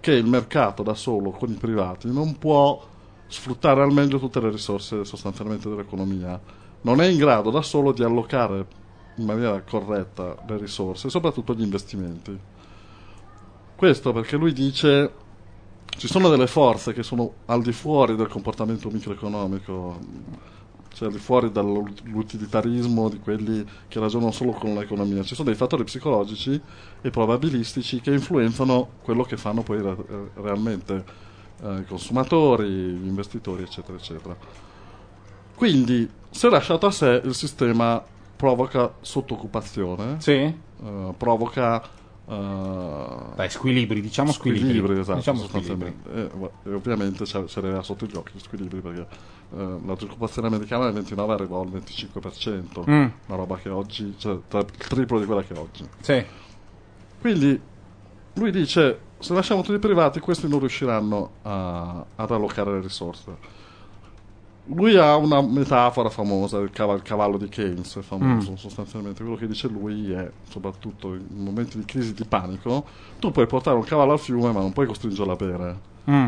che il mercato da solo, con i privati, non può sfruttare al meglio tutte le risorse sostanzialmente dell'economia. Non è in grado da solo di allocare in maniera corretta le risorse, soprattutto gli investimenti. Questo perché lui dice ci sono delle forze che sono al di fuori del comportamento microeconomico, cioè al di fuori dall'utilitarismo di quelli che ragionano solo con l'economia. Ci sono dei fattori psicologici e probabilistici che influenzano quello che fanno poi re- realmente eh, consumatori, gli investitori, eccetera, eccetera. Quindi, se lasciato a sé, il sistema provoca sottoccupazione, Sì. eh, provoca eh, Dai, squilibri, diciamo squilibri. squilibri, esatto, Diciamo sostanzialmente. E, va- e ovviamente ce, l'aveva sotto gli occhi gli squilibri perché eh, la disoccupazione americana nel 29 arrivò al 25%, Mm. una roba che oggi, cioè il triplo di quella che è oggi. Sì. Quindi lui dice: se lasciamo tutti i privati, questi non riusciranno a- ad allocare le risorse. Lui ha una metafora famosa, il cavallo, il cavallo di Keynes, è famoso Mm. sostanzialmente. Quello che dice lui è, soprattutto in momenti di crisi di panico, tu puoi portare un cavallo al fiume, ma non puoi costringerlo a bere. Mm.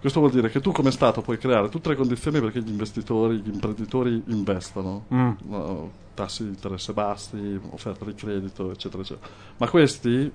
Questo vuol dire che tu come Stato puoi creare tutte le condizioni perché gli investitori, gli imprenditori investano. Mm. Tassi di interesse bassi, offerta di credito, eccetera, eccetera. Ma questi,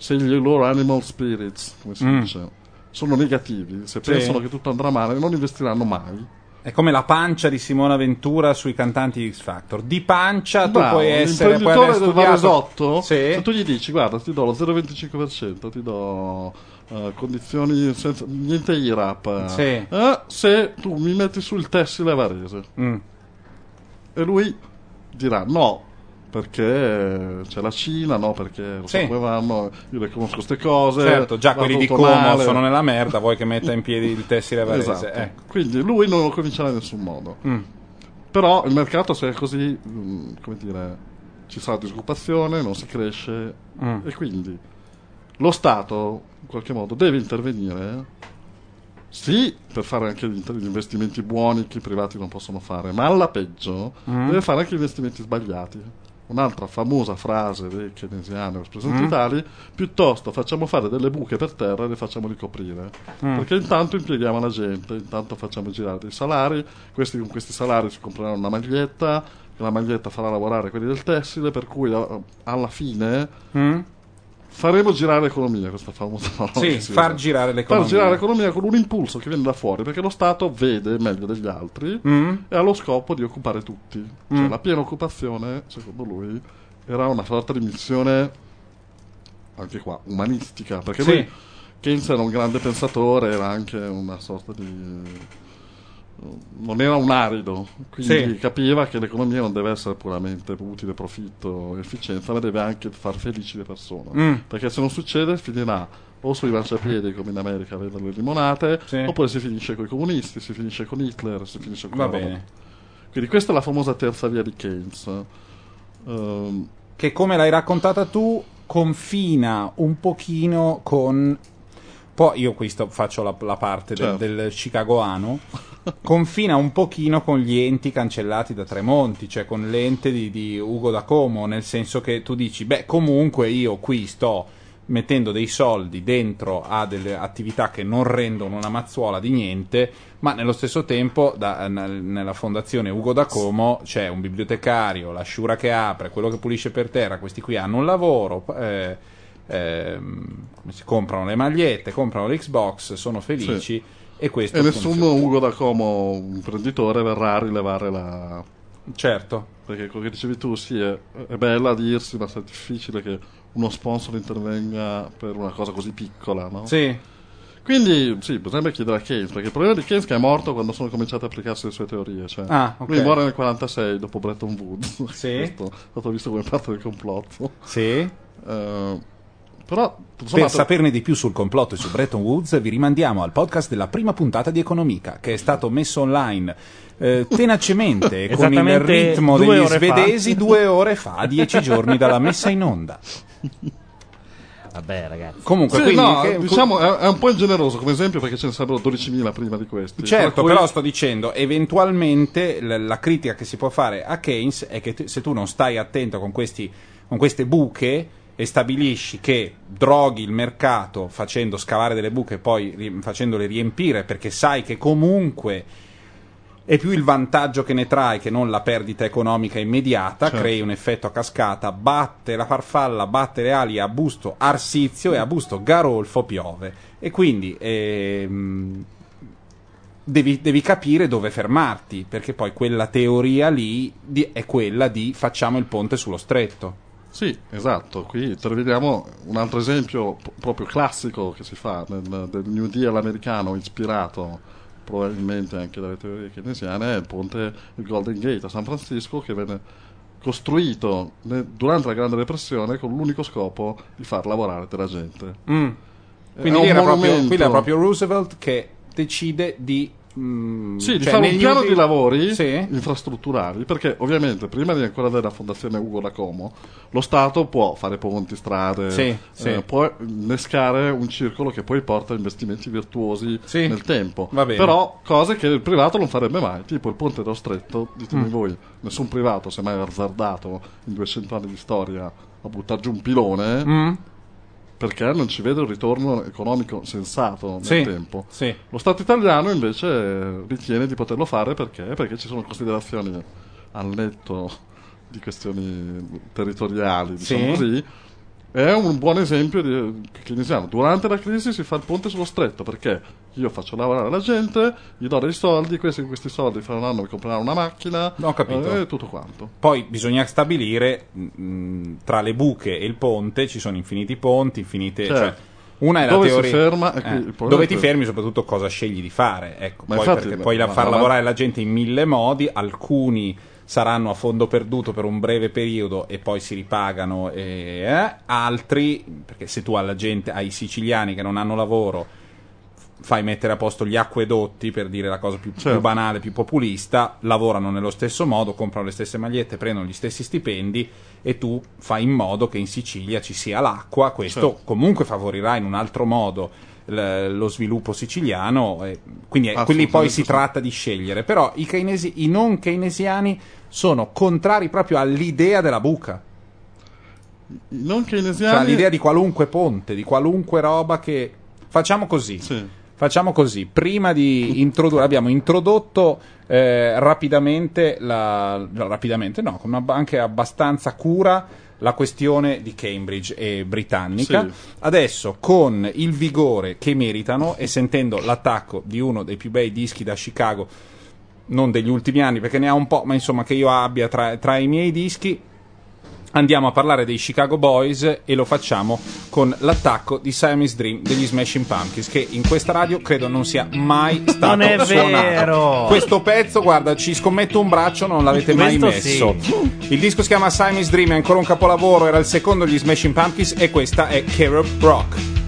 se i loro animal spirits, come si Mm. dice, sono negativi, se Sì. pensano che tutto andrà male, non investiranno mai. È come la pancia di Simona Ventura sui cantanti di X Factor. Di pancia tu Bravo, puoi essere l'imprenditore aver del Varesotto, Sì. se tu gli dici guarda ti do lo 0,25%, ti do eh, condizioni senza niente IRAP, Sì. eh, se tu mi metti sul tessile Varese. Mm. E lui dirà no, perché c'è la Cina, no, perché lo Sì. vanno, io le conosco queste cose. Certo, già quelli di Como male. sono nella merda, vuoi che metta in piedi il tessile varese? Esatto. Ecco. Quindi lui non lo comincerà in nessun modo. Mm. Però il mercato se è così, mm, come dire, ci sarà disoccupazione, non si cresce Mm. e quindi lo Stato in qualche modo deve intervenire sì per fare anche gli investimenti buoni che i privati non possono fare, ma alla peggio Mm. deve fare anche gli investimenti sbagliati. Un'altra famosa frase dei keynesiani o espressioni Mm. piuttosto facciamo fare delle buche per terra e le facciamo ricoprire. Mm. Perché intanto impieghiamo la gente, intanto facciamo girare dei salari, questi con questi salari si compreranno una maglietta, la maglietta farà lavorare quelli del tessile, per cui a- alla fine Mm? Faremo girare l'economia, questa famosa parola. Sì, [laughs] far usa. girare l'economia. Far girare l'economia con un impulso che viene da fuori, perché lo Stato vede meglio degli altri Mm? e ha lo scopo di occupare tutti. Cioè, Mm. la piena occupazione, secondo lui, era una sorta di missione, anche qua, umanistica, perché Sì. lui, Keynes era un grande pensatore, era anche una sorta di... non era un arido, quindi Sì. capiva che l'economia non deve essere puramente utile, profitto, efficienza, ma deve anche far felici le persone. Mm. Perché se non succede finirà o sui marciapiedi come in America a vendere le limonate, Sì. oppure si finisce con i comunisti, si finisce con Hitler, si finisce con Va bene. Quindi questa è la famosa terza via di Keynes. Ehm, Che come l'hai raccontata tu, confina un pochino con. Poi io questo faccio la, la parte del, Certo. del chicagoano. confina un pochino con gli enti cancellati da Tremonti, cioè con l'ente di, di Ugo da Como, nel senso che tu dici, beh, comunque io qui sto mettendo dei soldi dentro a delle attività che non rendono una mazzuola di niente, ma nello stesso tempo da- nel- nella fondazione Ugo da Como c'è un bibliotecario, la sciura che apre, quello che pulisce per terra, questi qui hanno un lavoro, eh, ehm, si comprano le magliette, comprano l'Xbox, sono felici e questo E nessun funziona. Ugo da Como imprenditore verrà a rilevare la... Certo. Perché quello che dicevi tu, sì, è, è bella a dirsi, ma è difficile che uno sponsor intervenga per una cosa così piccola, no? Sì. Quindi, sì, bisognerebbe chiedere a Keynes, perché il problema di Keynes è che è morto quando sono cominciate a applicarsi le sue teorie. Cioè, Ah, ok. Lui muore nel 46, dopo Bretton Woods. Sì. [laughs] Questo è stato visto come parte del complotto. Sì. Eh, però, Per saperne di più sul complotto e su Bretton Woods vi rimandiamo al podcast della prima puntata di Economica che è stato messo online eh, tenacemente e [laughs] con il ritmo degli ore fa. svedesi due ore fa, dieci giorni dalla messa in onda. Vabbè, ragazzi. Comunque, Sì, quindi, no, che- diciamo, è, è un po' ingeneroso come esempio perché ce ne sarebbero 12.000 prima di questi. Certo, Per cui- però sto dicendo, eventualmente l- la critica che si può fare a Keynes è che t- se tu non stai attento con, questi, con queste buche e stabilisci che droghi il mercato facendo scavare delle buche e poi ri- facendole riempire perché sai che comunque è più il vantaggio che ne trai che non la perdita economica immediata, Certo. crei un effetto a cascata, batte la farfalla, batte le ali a busto Arsizio e a busto Garolfo piove. E quindi ehm, devi, devi capire dove fermarti, perché poi quella teoria lì di- è quella di facciamo il ponte sullo stretto. Sì, esatto. Qui troviamo un altro esempio p- proprio classico che si fa nel, del New Deal americano, ispirato probabilmente anche dalle teorie keynesiane, è il ponte, il Golden Gate a San Francisco che venne costruito ne- durante la Grande Depressione con l'unico scopo di far lavorare della gente. Mm. Quindi era, proprio, qui era proprio Roosevelt che decide di... mm, Sì, di cioè, fare un piano ultimi- di lavori Sì. infrastrutturali, perché ovviamente prima di ancora della fondazione Ugo da Como, lo Stato può fare ponti, strade, Sì, eh, sì. può innescare un circolo che poi porta a investimenti virtuosi nel tempo. Però cose che il privato non farebbe mai, tipo il ponte dello stretto, ditemi Mm. voi, nessun privato si è mai azzardato in 200 anni di storia a buttare giù un pilone. Mm. Perché non ci vede un ritorno economico sensato nel Sì, tempo. sì. Lo Stato italiano invece ritiene di poterlo fare perché? Perché ci sono considerazioni al netto di questioni territoriali, diciamo Sì. così. È un buon esempio di keynesiano. Durante la crisi si fa il ponte sullo stretto perché io faccio lavorare la gente, gli do dei soldi, questi questi soldi fra un anno mi compreranno una macchina Ho capito. e tutto quanto. Poi bisogna stabilire mh, tra le buche e il ponte ci sono infiniti ponti, infinite. Certo. Cioè, una è Dove la teoria. ferma, eh, dove ti fermi, soprattutto cosa scegli di fare. Ecco, Ma poi infatti, perché puoi ma- far ma- lavorare la gente in mille modi, alcuni saranno a fondo perduto per un breve periodo e poi si ripagano, e, eh, altri, perché se tu alla gente, ai siciliani che non hanno lavoro, fai mettere a posto gli acquedotti per dire la cosa più, più Certo. banale, più populista, lavorano nello stesso modo, comprano le stesse magliette, prendono gli stessi stipendi e tu fai in modo che in Sicilia ci sia l'acqua, questo Certo. comunque favorirà in un altro modo l- lo sviluppo siciliano, e quindi eh, quelli poi si tratta di scegliere, però i, keynesi- i non keynesiani sono contrari proprio all'idea della buca, non cioè keynesiani... all'idea di qualunque ponte, di qualunque roba che... Facciamo così. Sì. Facciamo così, prima di introdurre, abbiamo introdotto eh, rapidamente, la, rapidamente no, con anche abbastanza cura la questione di Cambridge e britannica. Sì. Adesso con il vigore che meritano e sentendo l'attacco di uno dei più bei dischi da Chicago, non degli ultimi anni perché ne ha un po', ma insomma che io abbia tra, tra i miei dischi, andiamo a parlare dei Chicago Boys e lo facciamo con l'attacco di Siamese Dream degli Smashing Pumpkins che in questa radio credo non sia mai stato Non è suonato. vero! Questo pezzo, guarda, ci scommetto un braccio, non l'avete mai Questo messo. sì. Il disco si chiama Siamese Dream, è ancora un capolavoro, era il secondo degli Smashing Pumpkins e questa è Carol Rock.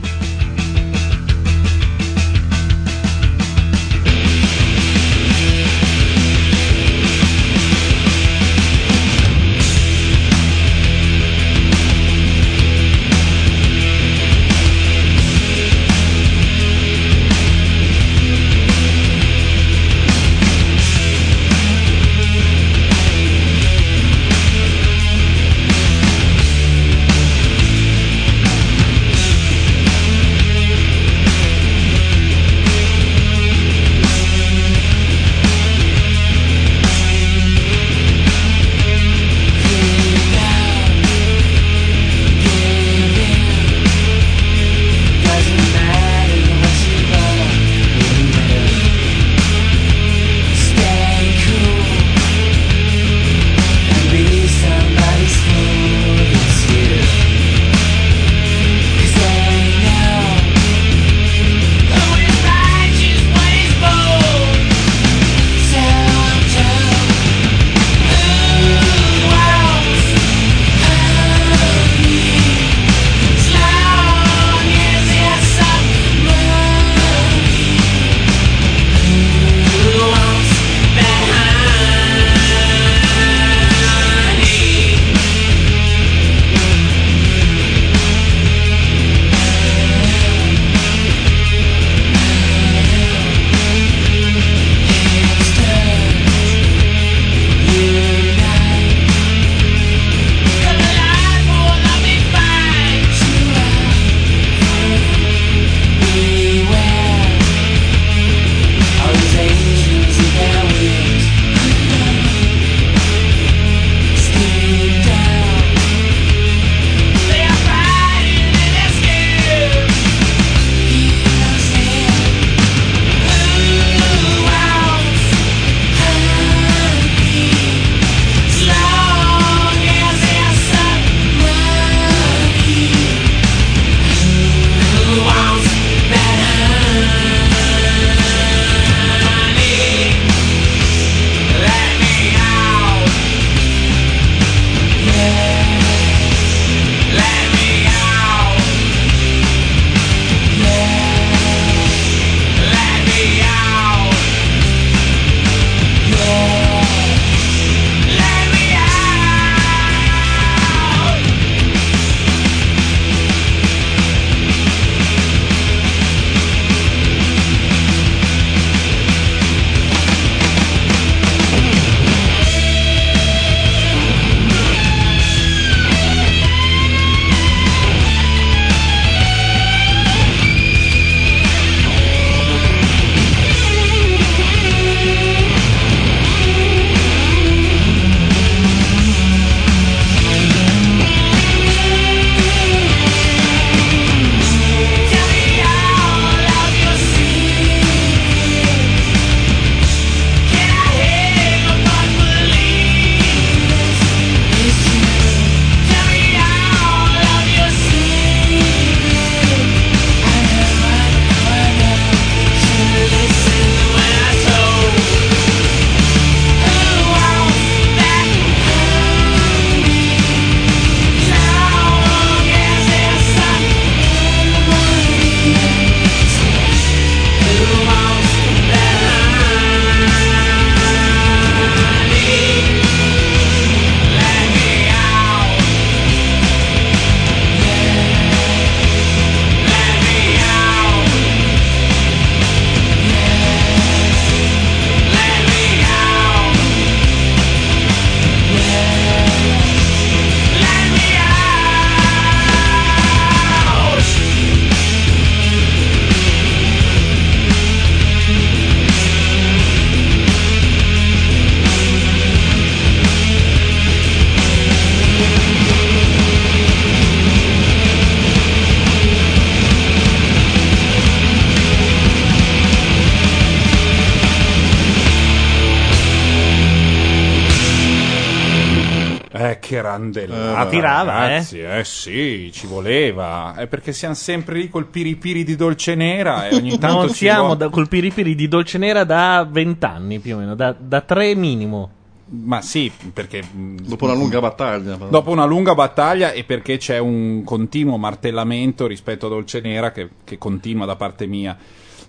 Tirava, eh? ragazzi, eh? sì, ci voleva. È perché siamo sempre lì col piripiri di dolce nera e ogni [laughs] tanto non ci siamo vuole- da, col piripiri di dolce nera da vent'anni più o meno, da, da tre minimo. Ma sì, perché mh, Dopo una lunga battaglia. però. dopo una lunga battaglia e perché c'è un continuo martellamento rispetto a Dolce Nera che, che continua da parte mia.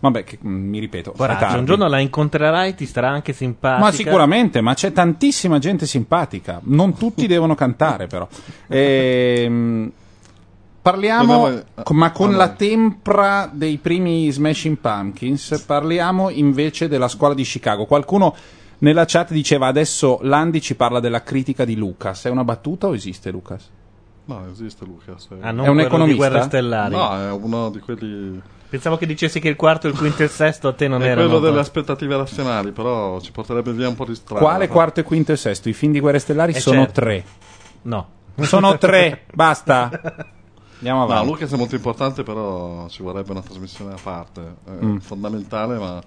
Vabbè, che, mh, mi ripeto, è Coraggio, un giorno la incontrerai, ti starà anche simpatica. Ma sicuramente, ma c'è tantissima gente simpatica. Non tutti devono cantare, però. [laughs] Ehm, parliamo, Dobbiamo- co- ma con ah, la tempra dei primi Smashing Pumpkins, parliamo invece della scuola di Chicago. Qualcuno nella chat diceva adesso Landi ci parla della critica di Lucas. È una battuta o esiste Lucas? No, esiste Lucas. Ah, non È un quello di economista? Guerre Stellari. No, è uno di quelli. Pensavo che dicessi che il quarto, il quinto e il sesto a te non è erano. quello delle aspettative razionali, però ci porterebbe via un po' di strada. Quale quarto e quinto e sesto? I film di Guerre Stellari Eh, sono certo. tre. No. [laughs] Sono tre, basta. Andiamo No, avanti. Lucas è molto importante, però ci vorrebbe una trasmissione a parte. È Mm. fondamentale, ma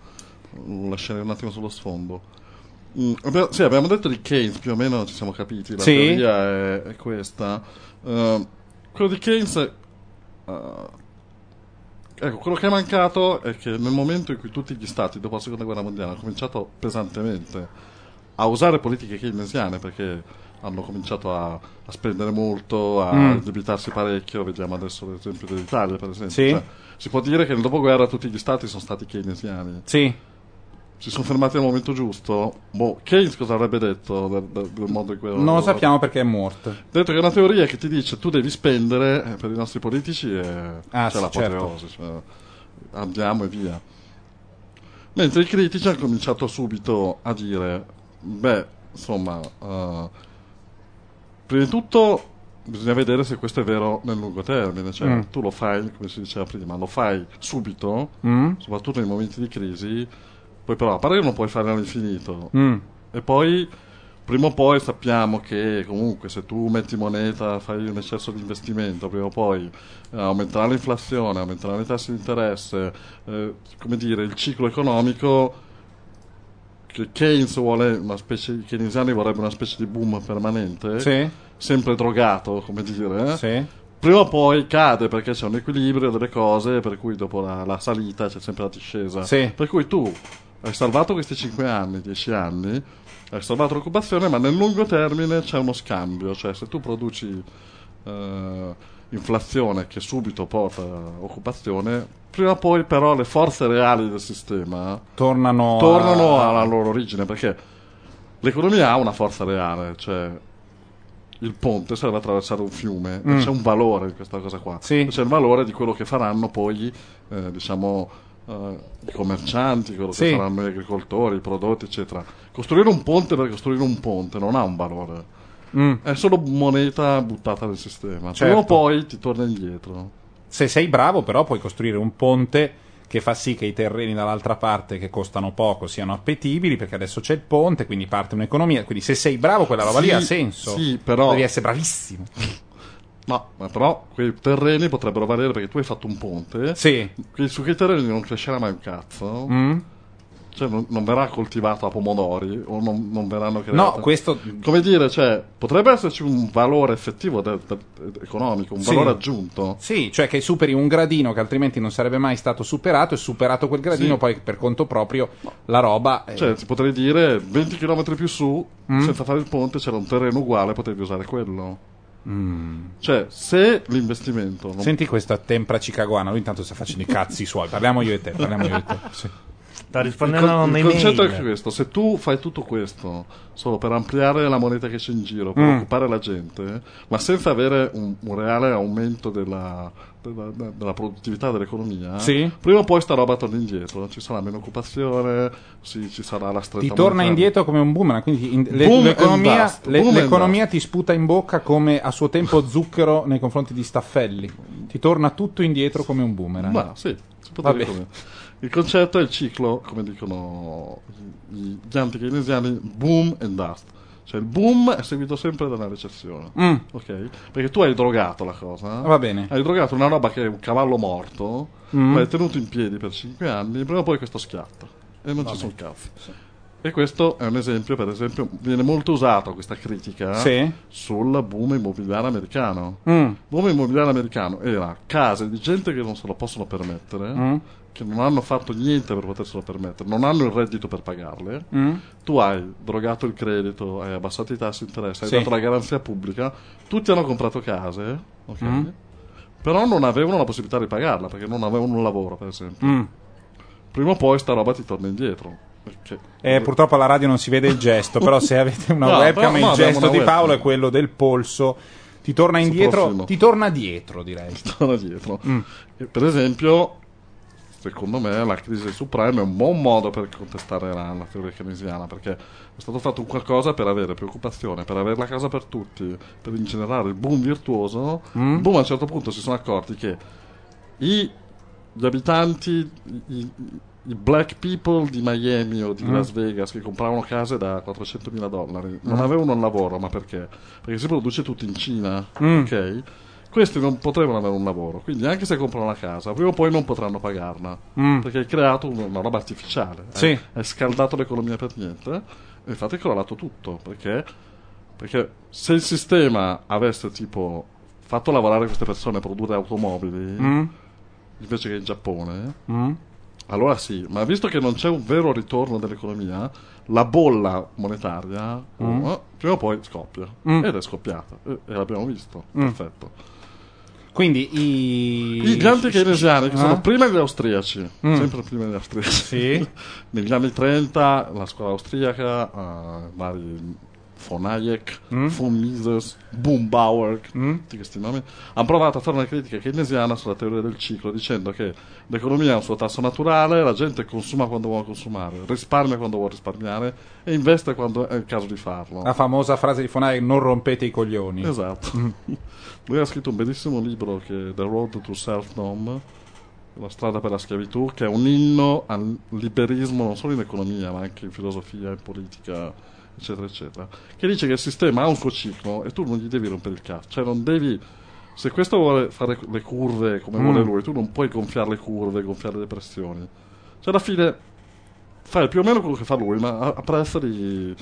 lo lascerei un attimo sullo sfondo. Mm, abbiamo, sì, abbiamo detto di Keynes, più o meno ci siamo capiti. La Sì. teoria è, è questa. Eh, quello di Keynes. eh, ecco, quello che è mancato è che nel momento in cui tutti gli stati, dopo la seconda guerra mondiale, hanno cominciato pesantemente a usare politiche keynesiane perché hanno cominciato a, a spendere molto, a Mm. indebitarsi parecchio. Vediamo adesso l'esempio dell'Italia, per esempio. Sì. Cioè, si può dire che nel dopoguerra tutti gli stati sono stati keynesiani. Sì. Si sono fermati al momento giusto. Boh, Keynes cosa avrebbe detto del, del- del modo in cui Non lo sappiamo perché è morto. Ha detto che è una teoria che ti dice tu devi spendere eh, per i nostri politici e Ah, c'è sì, l'apoteosi, cioè, andiamo e via. Mentre i critici hanno cominciato subito a dire, beh, insomma, eh, prima di tutto bisogna vedere se questo è vero nel lungo termine, cioè Mm. tu lo fai, come si diceva prima, lo fai subito, Mm? soprattutto nei momenti di crisi, poi però a parere non puoi fare all'infinito. Mm. E poi, prima o poi sappiamo che comunque se tu metti moneta, fai un eccesso di investimento, prima o poi eh, aumenterà l'inflazione, aumenteranno i tassi di interesse, eh, come dire, il ciclo economico che Keynes vuole una specie, i keynesiani vorrebbero una specie di boom permanente, Sì. sempre drogato, come dire, eh. Sì. prima o poi cade perché c'è un equilibrio delle cose, per cui dopo la, la salita c'è sempre la discesa. Sì. Per cui tu hai salvato questi 5 anni, 10 anni, hai salvato l'occupazione, ma nel lungo termine c'è uno scambio, cioè se tu produci eh, inflazione che subito porta occupazione, prima o poi però le forze reali del sistema Tornano, tornano a- alla loro origine perché l'economia ha una forza reale, cioè il ponte serve attraversare un fiume Mm. c'è un valore in questa cosa qua. Sì. C'è il valore di quello che faranno poi, eh, diciamo, eh, i commercianti, quello Sì. che faranno gli agricoltori, i prodotti, eccetera. Costruire un ponte per costruire un ponte non ha un valore. Mm. È solo moneta buttata nel sistema. Certo. Prima o poi ti torna indietro. Se sei bravo, però, puoi costruire un ponte che fa sì che i terreni dall'altra parte, che costano poco, siano appetibili, perché adesso c'è il ponte, quindi parte un'economia. Quindi, se sei bravo, quella roba lì Sì, ha senso. sì, però- Devi essere bravissimo. No, ma però quei terreni potrebbero valere perché tu hai fatto un ponte. Sì. che su quei terreni non crescerà mai un cazzo. Mm? Cioè, non, non verrà coltivato a pomodori o non, non verranno create. No, questo. Come dire, cioè, potrebbe esserci un valore effettivo de- de- economico, un Sì. valore aggiunto. Sì, cioè che superi un gradino che altrimenti non sarebbe mai stato superato, e superato quel gradino, Sì. poi per conto proprio la roba. eh, Cioè, ti potrei dire 20 km più su, Mm. senza fare il ponte, c'era un terreno uguale, potevi usare quello. Mm. Cioè, se l'investimento non Senti questa tempra chicagoana, lui intanto sta facendo i cazzi suoi. Parliamo io e te, parliamo io e te. [laughs] Sì. Sta Il, rispondendo con- il concetto è questo: se tu fai tutto questo solo per ampliare la moneta che c'è in giro, per Mm. occupare la gente, ma senza avere un, un reale aumento della, della- della produttività dell'economia, Sì. prima o poi sta roba torna indietro. Ci sarà meno occupazione, sì, ci sarà la stretta Ti torna monetaria. indietro come un boomerang. Quindi in- le- Boom l'economia, le- boom l'economia ti sputa in bocca come a suo tempo zucchero nei confronti di Staffelli. Ti torna tutto indietro come un boomerang. Ma sì, si potrebbe Vabbè. dire così. Il concetto è il ciclo, come dicono gli, gli anti-keynesiani, boom and dust. Cioè il boom è seguito sempre da una recessione. Mm. Ok? Perché tu hai drogato la cosa. Va bene. Hai drogato una roba che è un cavallo morto, Mm. l'hai tenuto in piedi per 5 anni, prima o poi questo schiatta. E non ci sono cazzi. E questo è un esempio, per esempio, viene molto usato questa critica Sì. sul boom immobiliare americano. Mm. Il boom immobiliare americano era case di gente che non se lo possono permettere, Mm. Che non hanno fatto niente per poterselo permettere, non hanno il reddito per pagarle. Mm. Tu hai drogato il credito, hai abbassato i tassi di interesse, hai Sì. dato la garanzia pubblica, tutti hanno comprato case, ok? Mm. Però non avevano la possibilità di pagarla perché non avevano un lavoro, per esempio. Mm. Prima o poi sta roba ti torna indietro. Perché Eh, purtroppo alla radio non si vede il gesto, però se [laughs] avete una No, webcam, però- no, il gesto di una Paolo webcam. è quello del polso. Ti torna indietro, ti torna dietro, direi. [laughs] torna dietro. Mm. Per esempio, secondo me, la crisi subprime è un buon modo per contestare la, la teoria keynesiana perché è stato fatto un qualcosa per avere preoccupazione, per avere la casa per tutti, per ingenerare il boom virtuoso. Mm. Boom a un certo punto si sono accorti che i, gli abitanti, i, i black people di Miami o di Mm. Las Vegas che compravano case da 400 mila dollari non Mm. avevano un lavoro, ma perché? Perché si produce tutto in Cina, Mm. ok? Questi non potrebbero avere un lavoro, quindi anche se comprano la casa, prima o poi non potranno pagarla, Mm. perché hai creato una, una roba artificiale, hai- Sì. hai, scaldato l'economia per niente e infatti è crollato tutto, perché, perché se il sistema avesse tipo fatto lavorare queste persone a produrre automobili, Mm. invece che in Giappone, Mm. allora sì, ma visto che non c'è un vero ritorno dell'economia, la bolla monetaria Mm. eh, prima o poi scoppia. Mm. Ed è scoppiata, e, e l'abbiamo visto. Mm. Perfetto. Quindi i... Gli anti-keynesiani, che Ah? sono prima degli austriaci, Mm. sempre prima degli austriaci. Sì. [laughs] Negli anni 30 la scuola austriaca, eh, vari von Hayek, Mm. von Mises, Bauer, Mm. tutti questi nomi, hanno provato a fare una critica keynesiana sulla teoria del ciclo, dicendo che l'economia ha un suo tasso naturale, la gente consuma quando vuole consumare, risparmia quando vuole risparmiare e investe quando è il caso di farlo. La famosa frase di Fonai, non rompete i coglioni. Esatto. [laughs] Lui ha scritto un bellissimo libro che è The Road to Self-Dom, La strada per la schiavitù, che è un inno al liberismo non solo in economia, ma anche in filosofia, in politica, eccetera, eccetera. Che dice che il sistema ha un suo ciclo e tu non gli devi rompere il cazzo. Cioè, non devi. Se questo vuole fare le curve come Mm. vuole lui, tu non puoi gonfiare le curve, gonfiare le pressioni. Cioè, alla fine fai più o meno quello che fa lui, ma a, a prezzo di.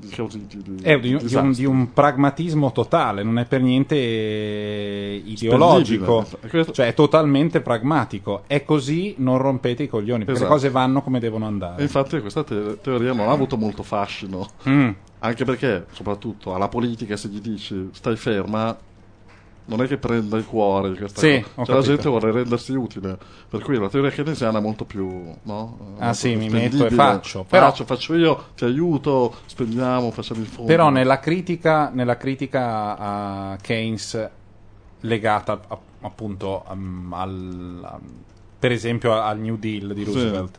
Di, causi- di, di- È di, un, di un pragmatismo totale, non è per niente eh, ideologico, Spendibile. Cioè è totalmente pragmatico. È così, non rompete i coglioni, perché Esatto. le cose vanno come devono E andare. infatti questa te- teoria non ha avuto molto fascino, Mm. anche perché, soprattutto, alla politica se gli dici stai ferma, non è che prenda il cuore questa Sì, cosa. Cioè, la gente vuole rendersi utile. Per cui la teoria keynesiana è molto più. No? Ah, Molto sì, più mi metto e faccio, però- Faccio, faccio io, ti aiuto, spendiamo, facciamo il fondo. Però nella critica, nella critica a Keynes legata a- appunto um, al, um, per esempio al New Deal di Sì. Roosevelt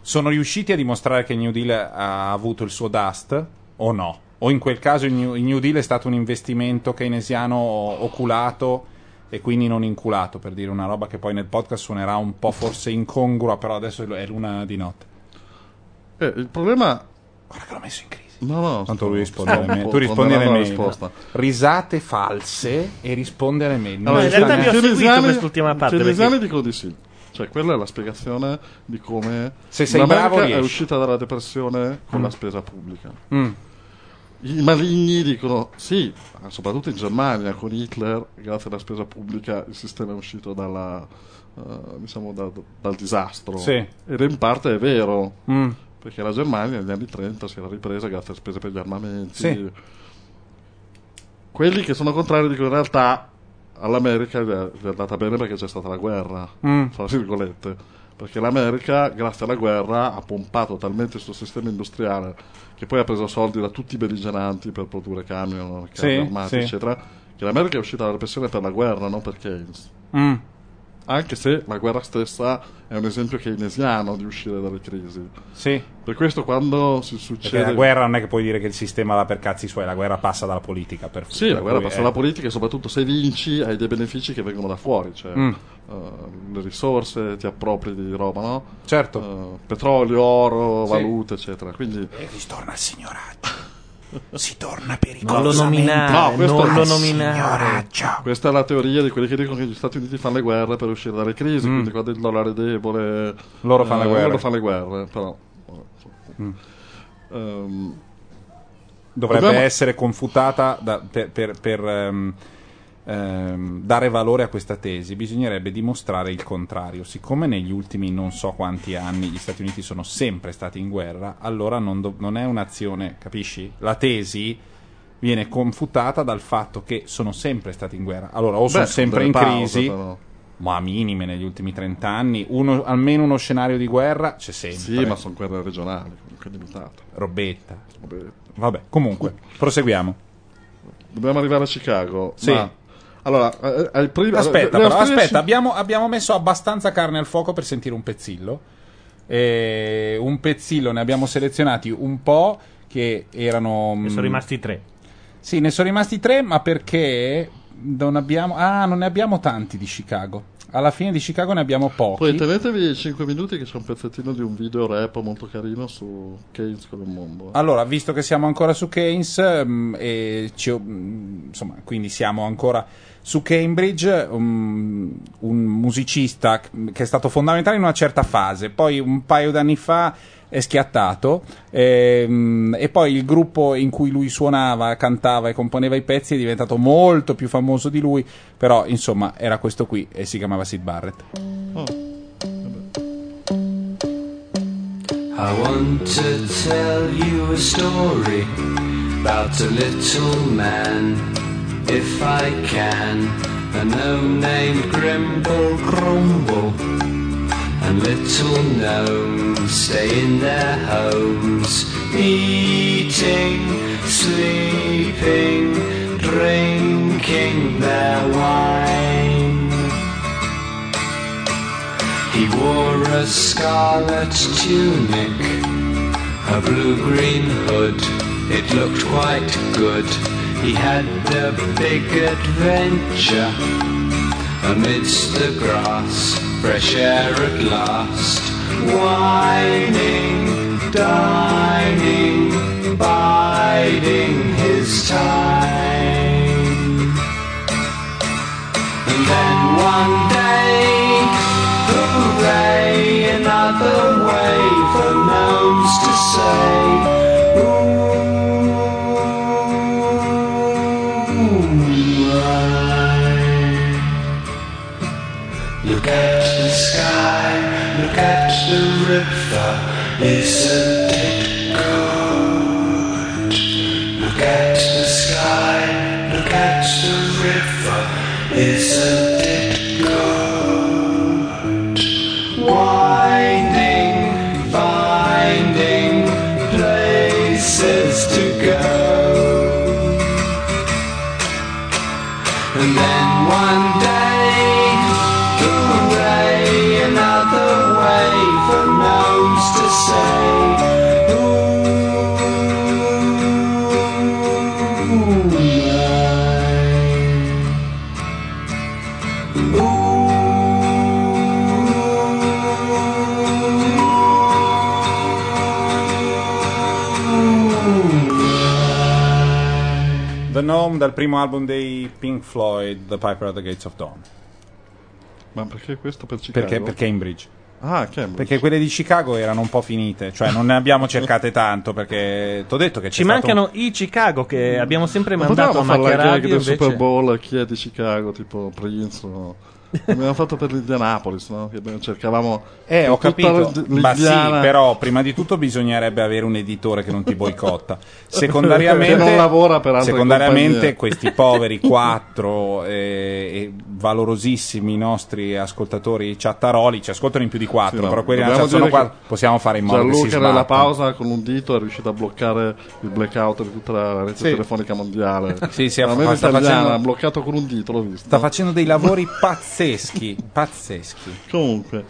sono riusciti a dimostrare che il New Deal ha avuto il suo dust o no? O in quel caso il New, il New Deal è stato un investimento keynesiano oculato e quindi non inculato, per dire una roba che poi nel podcast suonerà un po' forse incongrua, però adesso è l'una di notte. Eh, il problema. Guarda che l'ho messo in crisi. No, no. Tanto lui risponde alle mail. Tu rispondi alle mail. risposta. Risate false e risponde alle mail. Allora, in realtà vi ho seguito quest'ultima parte, keynesiani perché- dicono di sì. Cioè, quella è la spiegazione di come Se sei bravo, è uscita dalla depressione con Mm. la spesa pubblica. Mm. I maligni dicono sì, soprattutto in Germania con Hitler, grazie alla spesa pubblica, il sistema è uscito dalla, eh, diciamo da- dal disastro. Sì. Ed in parte è vero, Mm. perché la Germania negli anni 30 si era ripresa grazie alle spese per gli armamenti. Sì. Quelli che sono contrari dicono in realtà all'America gli è, gli è andata bene perché c'è stata la guerra, Mm. fra virgolette. Perché l'America, grazie alla guerra, ha pompato talmente il suo sistema industriale che poi ha preso soldi da tutti i belligeranti per produrre camion, carri Sì, armati, sì. eccetera. Che l'America è uscita dalla repressione per la guerra, non per Keynes. Mm. Anche se la guerra stessa è un esempio keynesiano di uscire dalle crisi. Sì. Per questo quando si Perché succede... la guerra non è che puoi dire che il sistema va per cazzi suoi, la guerra passa dalla politica. Per Sì, la guerra passa è- dalla politica e soprattutto se vinci hai dei benefici che vengono da fuori, cioè Mm. Eh, le risorse, ti appropri di roba, no? Certo. Eh, petrolio, oro, Sì. valute, eccetera. Quindi E ritorna al signoraggio. [laughs] Si torna Non lo pericolosamente nominare, No, questo- non lo nominare. signoraggio. questa è la teoria di quelli che dicono che gli Stati Uniti fanno le guerre per uscire dalle crisi, Mm. quindi quando il dollaro è debole... Loro fanno le guerre. Loro fanno le guerre, però Ehm, Dovrebbe Dobbiamo- essere confutata da- per, per- per, ehm, ehm, dare valore a questa tesi. Bisognerebbe dimostrare il contrario. Siccome negli ultimi non so quanti anni gli Stati Uniti sono sempre stati in guerra, allora non, do- non è un'azione, capisci? La tesi viene confutata dal fatto che sono sempre stati in guerra. Allora, o sono Beh, sempre in pause, crisi, però. ma minime negli ultimi 30 anni, uno- almeno uno scenario di guerra c'è sempre. Sì, ma sono guerre regionali, comunque limitate. Robetta. Vabbè. Vabbè, comunque, proseguiamo. Dobbiamo arrivare a Chicago. Sì. ma- allora, eh, ai primi- Aspetta, però, aspetta, abbiamo, abbiamo messo abbastanza carne al fuoco per sentire un pezzillo. E un pezzillo ne abbiamo selezionati un po' che erano. Ne sono rimasti tre. Sì, ne sono rimasti tre, ma perché non abbiamo. Ah, non ne abbiamo tanti di Chicago. Alla fine di Chicago ne abbiamo pochi. Poi tenetevi 5 minuti che c'è un pezzettino di un video rap molto carino su Keynes con il mondo. Allora, visto che siamo ancora su Keynes, mm, e ci- mm, insomma, quindi siamo ancora su Cambridge, um, un musicista che è stato fondamentale in una certa fase, poi un paio d'anni fa è schiattato ehm, e poi il gruppo in cui lui suonava, cantava e componeva i pezzi è diventato molto più famoso di lui, però insomma era questo qui e si chiamava Sid Barrett. I want to tell you a story about a little man, if I can. A gnome named Grimble Grumble, and little gnomes stay in their homes, eating, sleeping, drinking their wine. He wore a scarlet tunic, a blue-green hood. It looked quite good. He had a big adventure amidst the grass, fresh air at last. Whining, dining, biding his time. And then one day, hooray, another riptide. He said. Dal primo album dei Pink Floyd, The Piper at the Gates of Dawn. Ma perché questo per Chicago? Perché, per Cambridge. Ah, Cambridge. Perché quelle di Chicago erano un po' finite, cioè non ne abbiamo cercate tanto perché ti ho detto che Ci mancano i Chicago che abbiamo sempre Non mandato a macchia radio. del invece- Super Bowl chi è di Chicago, tipo Prince. o- Abbiamo fatto per l'Indianapolis, no? Che cercavamo. Eh, ho capito. Ma sì, però prima di tutto bisognerebbe avere un editore che non ti boicotta. [laughs] Secondariamente, Che non lavora per secondariamente questi poveri [laughs] quattro eh, valorosissimi nostri ascoltatori chattaroli ci ascoltano in più di quattro, Sì, no, però quelli cioè, sono dire qua, che possiamo fare in modo che si Gianluca nella pausa con un dito è riuscito a bloccare il blackout di tutta la rete Sì. telefonica mondiale. Sì, sì, Veramente sta italiana, facendo- ha bloccato con un dito, l'ho visto. Sta facendo dei lavori [laughs] pazzeschi, pazzeschi. Comunque,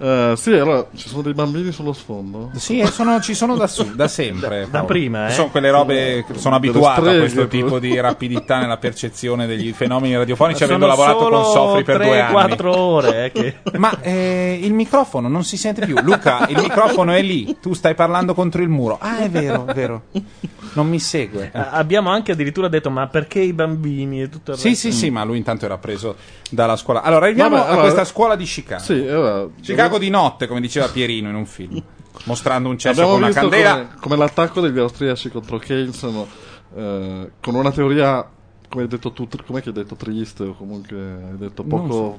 eh, sì, allora ci sono dei bambini sullo sfondo. Sì, e sono- ci sono da, su, da sempre. Da prima, eh. Sono quelle robe, che sono abituato a streghe, questo proprio. tipo di rapidità nella percezione degli [laughs] fenomeni radiofonici, avendo lavorato con Sofri per due anni. 3-4 ore. eh, che... [laughs] Ma eh, il microfono non si sente più. Luca, il microfono è lì. Tu stai parlando contro il muro. Ah, è vero, è vero. Non mi segue. Eh, Abbiamo anche addirittura detto: Ma perché i bambini e tutto il Sì, resto? sì, sì, ma lui intanto era preso dalla scuola. Allora, arriviamo Vabbè, a allora- questa scuola di Chicago. Sì, allora, Chicago di notte, come diceva Pierino in un film. mostrando un cesso Abbiamo con una candela. come, come l'attacco degli austriaci contro Keynes no, eh, con una teoria, come hai detto tu, com'è che hai detto triste o comunque hai detto poco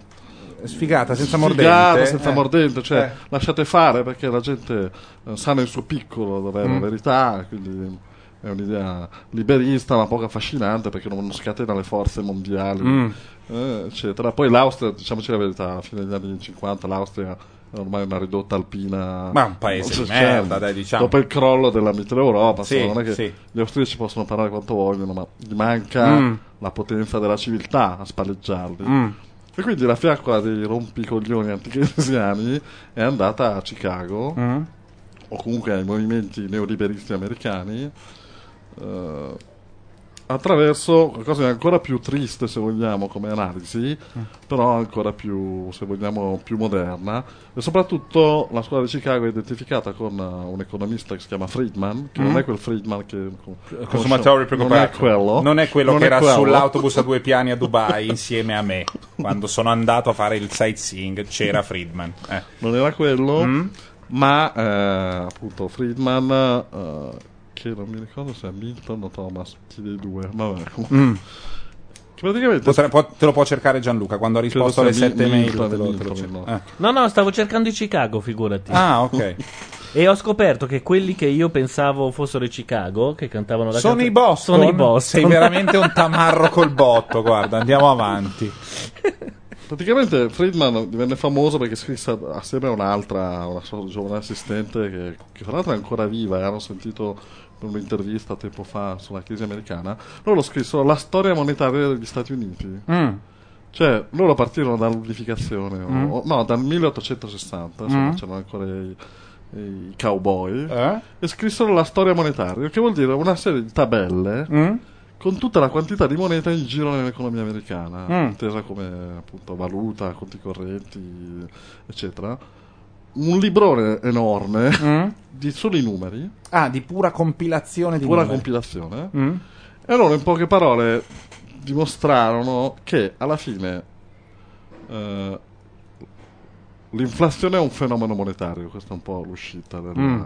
Sfigata, senza sfigata, mordente. senza Eh. mordente, cioè Eh. lasciate fare perché la gente eh, sa nel suo piccolo dov'è Mm. la verità, quindi è un'idea liberista ma poco affascinante perché non scatena le forze mondiali, Mm. eh, eccetera. Poi l'Austria, diciamoci la verità, alla fine degli anni 50 l'Austria ormai una ridotta alpina. Ma un paese di c'è- merda, dai, diciamo. Dopo il crollo della Mitteleuropa, Sì, non è che sì. gli austriaci possono parlare quanto vogliono, ma gli manca Mm. la potenza della civiltà a spalleggiarli. Mm. E quindi la fiaccola dei rompicoglioni anticheynesiani è andata a Chicago, Mm. o comunque ai movimenti neoliberisti americani, eh, attraverso qualcosa di ancora più triste, se vogliamo, come analisi, però ancora più, se vogliamo, più moderna. E soprattutto la scuola di Chicago è identificata con eh, un economista che si chiama Friedman, che Mm. non è quel Friedman che... Consumatori non è quello. Non è quello Non che è era quello. sull'autobus a due piani a Dubai [laughs] insieme a me. Quando sono andato a fare il sightseeing c'era Friedman. Eh. non era quello, Mm. ma eh, appunto Friedman, eh, che non mi ricordo se è Milton o Thomas, chi dei due, vabbè, comunque, Mm. praticamente può- te lo può cercare Gianluca quando ha risposto alle sia sette Mi- mail. Milton, te lo- te lo no. Eh. No, no, stavo cercando i Chicago, figurati. Ah, ok. [laughs] E ho scoperto che quelli che io pensavo fossero i Chicago, che cantavano la Sono canzone- i Boston. Sono i Boston. Sei veramente un tamarro col botto. Guarda, andiamo avanti. [laughs] Praticamente Friedman divenne famoso perché scrisse assieme a un'altra, una sua giovane assistente che, che tra l'altro è ancora viva e hanno sentito un'intervista tempo fa sulla crisi americana. Loro scrissero la storia monetaria degli Stati Uniti. Mm. Cioè, loro partirono dall'unificazione, Mm. o- no, dal 1860, insomma, Mm. c'erano ancora i, i cowboy, Eh? e scrissero la storia monetaria, che vuol dire una serie di tabelle Mm? con tutta la quantità di moneta in giro nell'economia americana, Mm. intesa come appunto valuta, conti correnti, eccetera. Un librone enorme Mm? di soli numeri, Ah, di pura compilazione di pura numeri. compilazione, Mm? e loro in poche parole dimostrarono che alla fine eh, l'inflazione è un fenomeno monetario, questa è un po' l'uscita. Del, Mm.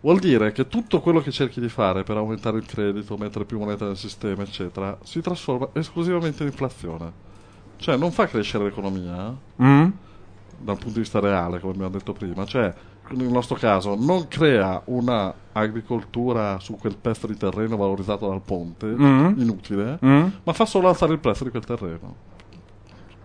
Vuol dire che tutto quello che cerchi di fare per aumentare il credito, mettere più moneta nel sistema, eccetera, si trasforma esclusivamente in inflazione. Cioè non fa crescere l'economia Mm? dal punto di vista reale, come abbiamo detto prima, cioè nel nostro caso non crea una agricoltura su quel pezzo di terreno valorizzato dal ponte, Mm. inutile, Mm? ma fa solo alzare il prezzo di quel terreno.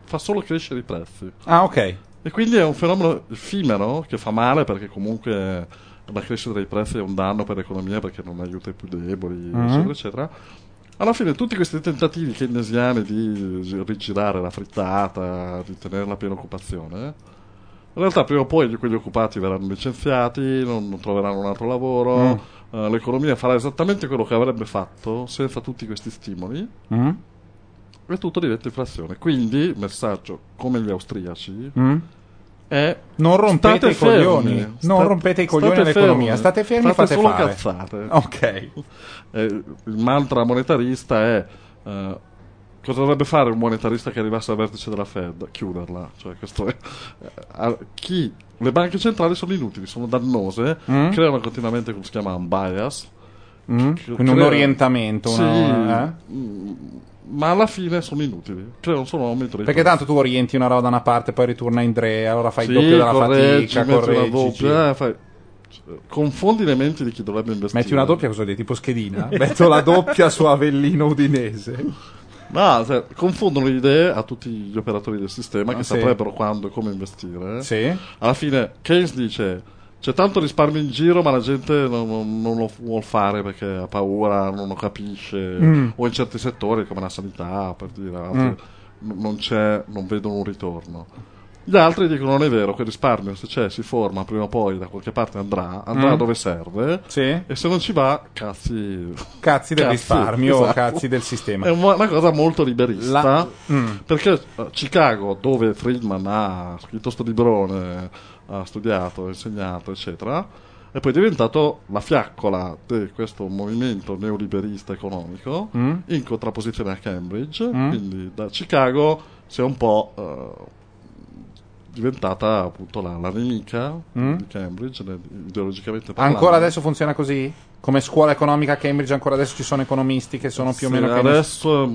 Fa solo crescere i prezzi. Ah, ok. E quindi è un fenomeno effimero che fa male perché comunque la crescita dei prezzi è un danno per l'economia perché non aiuta i più deboli, Mhm. eccetera, eccetera. Alla fine tutti questi tentativi keynesiani di rigirare la frittata, di tenerla a piena occupazione, in realtà prima o poi quegli occupati verranno licenziati, non, non troveranno un altro lavoro, Mm. eh, l'economia farà esattamente quello che avrebbe fatto senza tutti questi stimoli Mm? e tutto diventa inflazione. Quindi, messaggio come gli austriaci, Mm? È Non rompete state i coglioni. Non State- rompete i coglioni state all'economia. State fermi e Fate fate solo fare. cazzate. Ok. Eh, il mantra monetarista è eh, cosa dovrebbe fare un monetarista che arrivasse al vertice della Fed? Chiuderla. Cioè, questo è, eh, chi, le banche centrali sono inutili, sono dannose, Mm? creano continuamente quello che si chiama un bias. Mm? Quindi un crea- orientamento. Sì, una- eh? Ma alla fine sono inutili, creano solo un aumento dei Perché tanto tu orienti una roba da una parte, poi ritorna in tre, allora fai il Sì, doppio della correggi, fatica, correggi. doppia, eh, fai- confondi le menti di chi dovrebbe investire. Metti una doppia, cosa dire? Tipo schedina? [laughs] Metto la doppia su Avellino Udinese. No, cioè, confondono le idee a tutti gli operatori del sistema Ah, che sì. saprebbero quando e come investire. Sì? Alla fine Keynes dice c'è tanto risparmio in giro ma la gente non, non- non lo vuol fare perché ha paura, non lo capisce Mm. o in certi settori come la sanità per dire altri, Mm. non c'è, non vedono un ritorno. Gli altri dicono non è vero, quel risparmio se c'è si forma prima o poi da qualche parte andrà, andrà Mm. dove serve Sì? e se non ci va cazzi Cazzi del Cazzi, risparmio esatto. cazzi del sistema. È una una cosa molto liberista. La- Mm. Perché eh, Chicago, dove Friedman ha scritto sto librone, ha studiato, ha insegnato, eccetera, è poi diventato la fiaccola di questo movimento neoliberista economico Mm. in contrapposizione a Cambridge. Mm. Quindi da Chicago si è un po' eh, diventata appunto la, la nemica Mm? di Cambridge, ideologicamente parlando. Ancora adesso funziona così? Come scuola economica a Cambridge ancora adesso ci sono economisti che sono più o Sì, meno... che ne- adesso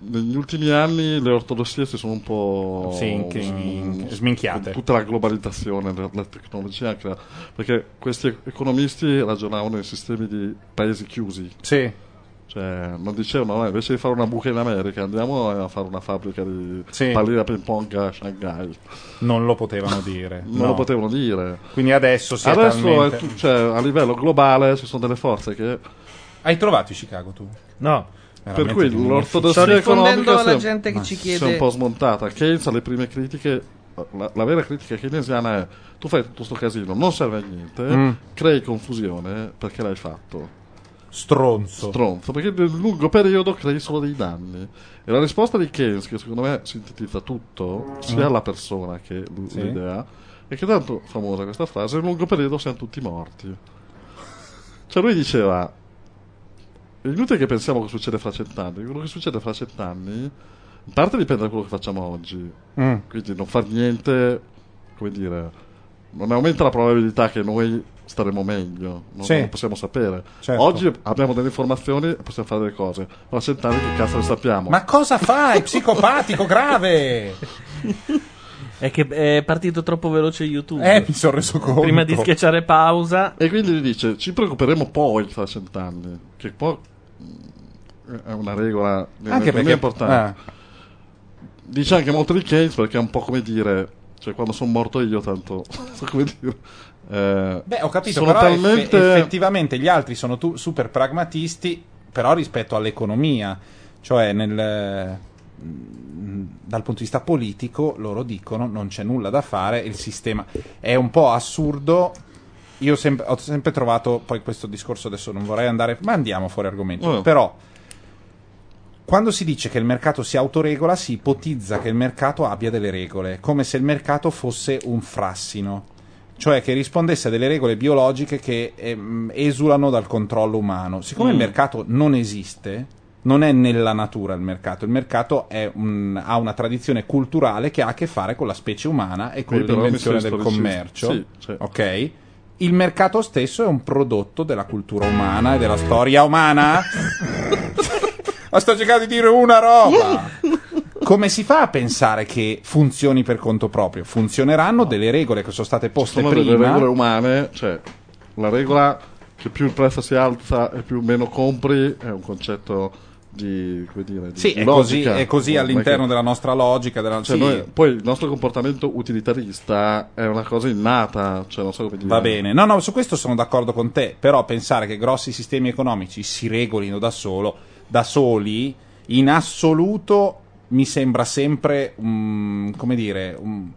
negli ultimi anni le ortodossie si sono un po' Sì, inchi- sm- sminchiate. con tutta la globalizzazione della tecnologia crea- perché questi economisti ragionavano in sistemi di paesi chiusi Sì. cioè non dicevano "No, invece di fare una buca in America andiamo a fare una fabbrica di Sì. palline ping pong a Shanghai Non lo potevano dire. [laughs] non no. lo potevano dire Quindi adesso si è adesso talmente- è tu- cioè, a livello globale ci sono delle forze che Hai trovato Chicago tu? No. Per cui l'ortodossia Sto rispondendo economica alla si è- gente che ci si è un chiede. po' smontata. Keynes alle prime critiche, la, la vera critica keynesiana è tu fai tutto sto casino, non serve a niente, Mm. crei confusione perché l'hai fatto. Stronzo. Stronzo, perché nel lungo periodo crei solo dei danni. E la risposta di Keynes, che secondo me sintetizza tutto, sia Mm. la persona che l- Sì. l'idea, è che tanto famosa questa frase, nel lungo periodo siamo tutti morti. Cioè lui diceva, è inutile che pensiamo che succede fra cent'anni, quello che succede fra cent'anni, in parte dipende da quello che facciamo oggi, Mm. quindi non far niente, come dire, non aumenta la probabilità che noi staremo meglio, non, Sì. non lo possiamo sapere. Certo. Oggi abbiamo delle informazioni e possiamo fare delle cose, fra cent'anni che cazzo ne sappiamo? Ma cosa fai? [laughs] Psicopatico grave! [laughs] È che è partito troppo veloce YouTube. Eh, mi sono reso conto. Prima di schiacciare pausa. E quindi gli dice, ci preoccuperemo poi fra cent'anni, che poi è una regola Anche perché- importante. eh. Dice anche molto di Keynes perché è un po' come dire, cioè quando sono morto io tanto, [laughs] so come dire. eh, Beh, ho capito, però eff- talmente... effettivamente gli altri sono tu- super pragmatisti, però rispetto all'economia, cioè nel, mm, dal punto di vista politico loro dicono non c'è nulla da fare, il sistema è un po' assurdo. Io sempre- ho sempre trovato, poi questo discorso adesso non vorrei andare, ma andiamo fuori argomento, Eh. però quando si dice che il mercato si autoregola, si ipotizza che il mercato abbia delle regole, come se il mercato fosse un frassino, cioè che rispondesse a delle regole biologiche che ehm, esulano dal controllo umano. Siccome il Mm. mercato non esiste, non è nella natura il mercato, il mercato è un- ha una tradizione culturale che ha a che fare con la specie umana e con Qui però l'invenzione del commercio. Sì, cioè- Ok? Il mercato stesso è un prodotto della cultura umana e della storia umana. [laughs] Ma sto cercando di dire una roba. [laughs] Come si fa a pensare che funzioni per conto proprio? Funzioneranno delle regole che sono state poste sono delle prima. regole umane, cioè la regola che più il prezzo si alza e più meno compri è un concetto di, come dire, di Sì, di è così, è così all'interno che- della nostra logica. Della... cioè, sì, noi- poi il nostro comportamento utilitarista è una cosa innata, cioè non so come dire. Va bene, no, no, su questo sono d'accordo con te, però pensare che grossi sistemi economici si regolino da solo, da soli, in assoluto mi sembra sempre, un- come dire, un-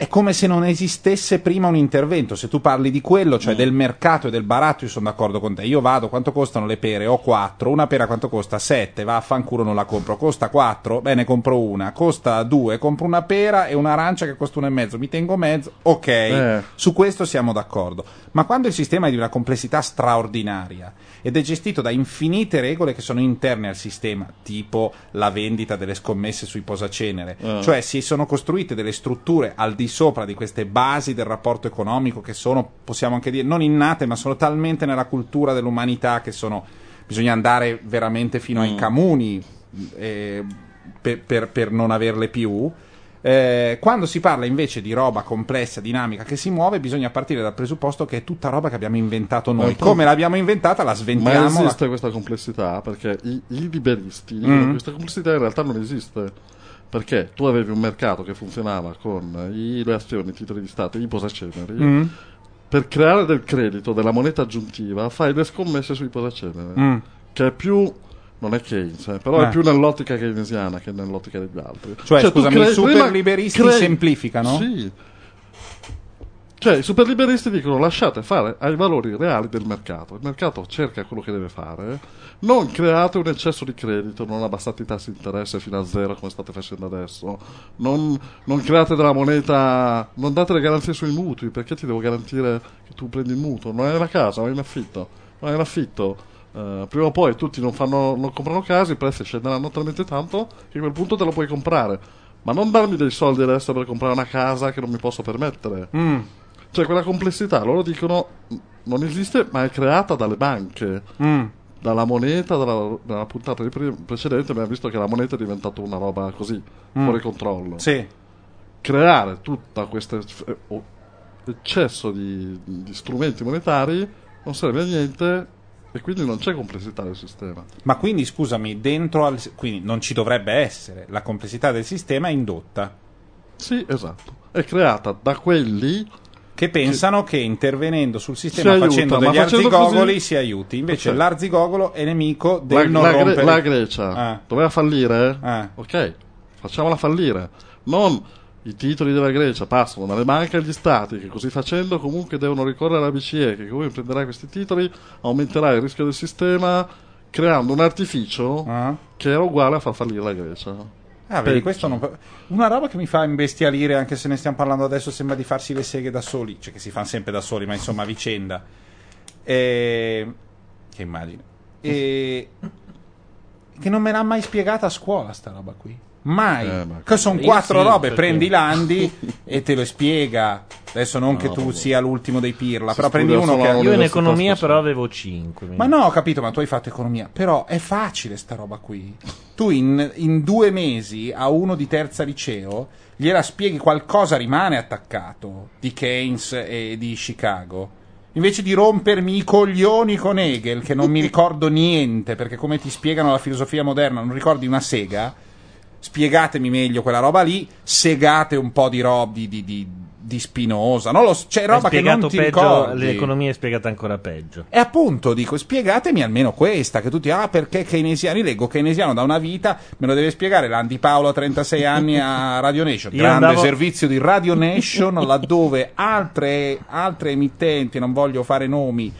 è come se non esistesse prima un intervento. Se tu parli di quello, Mm. cioè del mercato e del baratto, io sono d'accordo con te. Io vado, quanto costano le pere? Ho 4. Una pera quanto costa? 7. Va a fanculo, non la compro. Costa 4? Bene, compro una. Costa 2. Compro una pera e un'arancia che costa 1,5. Mi tengo mezzo. Ok. Eh. Su questo siamo d'accordo. Ma quando il sistema è di una complessità straordinaria ed è gestito da infinite regole che sono interne al sistema, tipo la vendita delle scommesse sui posacenere, Eh. cioè si sono costruite delle strutture al di sopra di queste basi del rapporto economico che sono, possiamo anche dire, non innate, ma sono talmente nella cultura dell'umanità che sono bisogna andare veramente fino ai Mm. camuni eh, per, per- per non averle più. Eh, quando si parla invece di roba complessa, dinamica che si muove, bisogna partire dal presupposto che è tutta roba che abbiamo inventato noi. Ma poi- Come l'abbiamo inventata, la Ma sventiamo. la- esiste questa complessità perché i, i liberisti dicono Mm. che questa complessità in realtà non esiste. Perché tu avevi un mercato che funzionava con i, le azioni, i titoli di Stato, i posaceneri. Mm. Per creare del credito, della moneta aggiuntiva, fai le scommesse sui posaceneri. Mm. Che è più. Non è Keynes, eh, però Eh. è più nell'ottica keynesiana che nell'ottica degli altri. Cioè, tu scusami, i crei- super prima liberisti crei- semplificano? Sì. Cioè, i super liberisti dicono lasciate fare ai valori reali del mercato. Il mercato cerca quello che deve fare. Non create un eccesso di credito, non abbassate i tassi di interesse fino a zero come state facendo adesso. Non, non create della moneta, non date le garanzie sui mutui, perché ti devo garantire che tu prendi il mutuo? Non è la casa, è in affitto. Non è in affitto. Eh, prima o poi tutti non, fanno, non comprano case, i prezzi scenderanno talmente tanto che a quel punto te lo puoi comprare. ma non darmi dei soldi adesso per comprare una casa che non mi posso permettere. Mm. Cioè, quella complessità, loro dicono, "Mm, non esiste, ma è creata dalle banche. Mm. Dalla moneta, dalla, dalla puntata di pre- precedente abbiamo visto che la moneta è diventata una roba così, Mm. fuori controllo. Sì. Creare tutta questo eccesso di, di strumenti monetari non serve a niente e quindi non c'è complessità del sistema. Ma quindi scusami, dentro al. quindi non ci dovrebbe essere. La complessità del sistema è indotta. Sì, esatto. È creata da quelli Che pensano che intervenendo sul sistema aiuta, facendo degli facendo arzigogoli così- si aiuti. Invece Ok. l'arzigogolo è nemico del non la Gre- rompere. la Grecia Ah. doveva fallire? Ah. Ok, facciamola fallire. Non i titoli della Grecia passano dalle banche agli stati, che così facendo comunque devono ricorrere alla BCE, che come prenderà questi titoli aumenterà il rischio del sistema, creando un artificio Ah. che era uguale a far fallire la Grecia. Ah, vedi, questo non... Una roba che mi fa imbestialire, anche se ne stiamo parlando adesso, sembra di farsi le seghe da soli, cioè che si fanno sempre da soli, ma insomma a vicenda. E... Che immagino. E... Che non me l'ha mai spiegata a scuola sta roba qui. Mai. Eh, ma- che sono quattro sì, robe, perché- prendi [laughs] Landi e te lo spiega. Adesso non che tu vabbè. sia l'ultimo dei pirla, Si però prendi uno che... Io in economia però avevo 5. Ma no, ho capito, ma tu hai fatto economia. Però è facile sta roba qui. Tu in, in due mesi a uno di terza liceo gliela spieghi qualcosa rimane attaccato di Keynes e di Chicago. Invece di rompermi i coglioni con Hegel, che non mi ricordo niente, perché come ti spiegano la filosofia moderna, non ricordi una sega, spiegatemi meglio quella roba lì, segate un po' di roba di, di, di, di Spinoza, non lo so, c'è Hai roba che non ti peggio, ricordi. l'economia è spiegata ancora peggio. E appunto dico, spiegatemi almeno questa, che tutti, ah perché keynesiani, leggo keynesiano da una vita, me lo deve spiegare l'Andy Paolo a 36 anni a Radio Nation, [laughs] Io grande andavo- servizio di Radio Nation, [laughs] laddove altre, altre emittenti, non voglio fare nomi,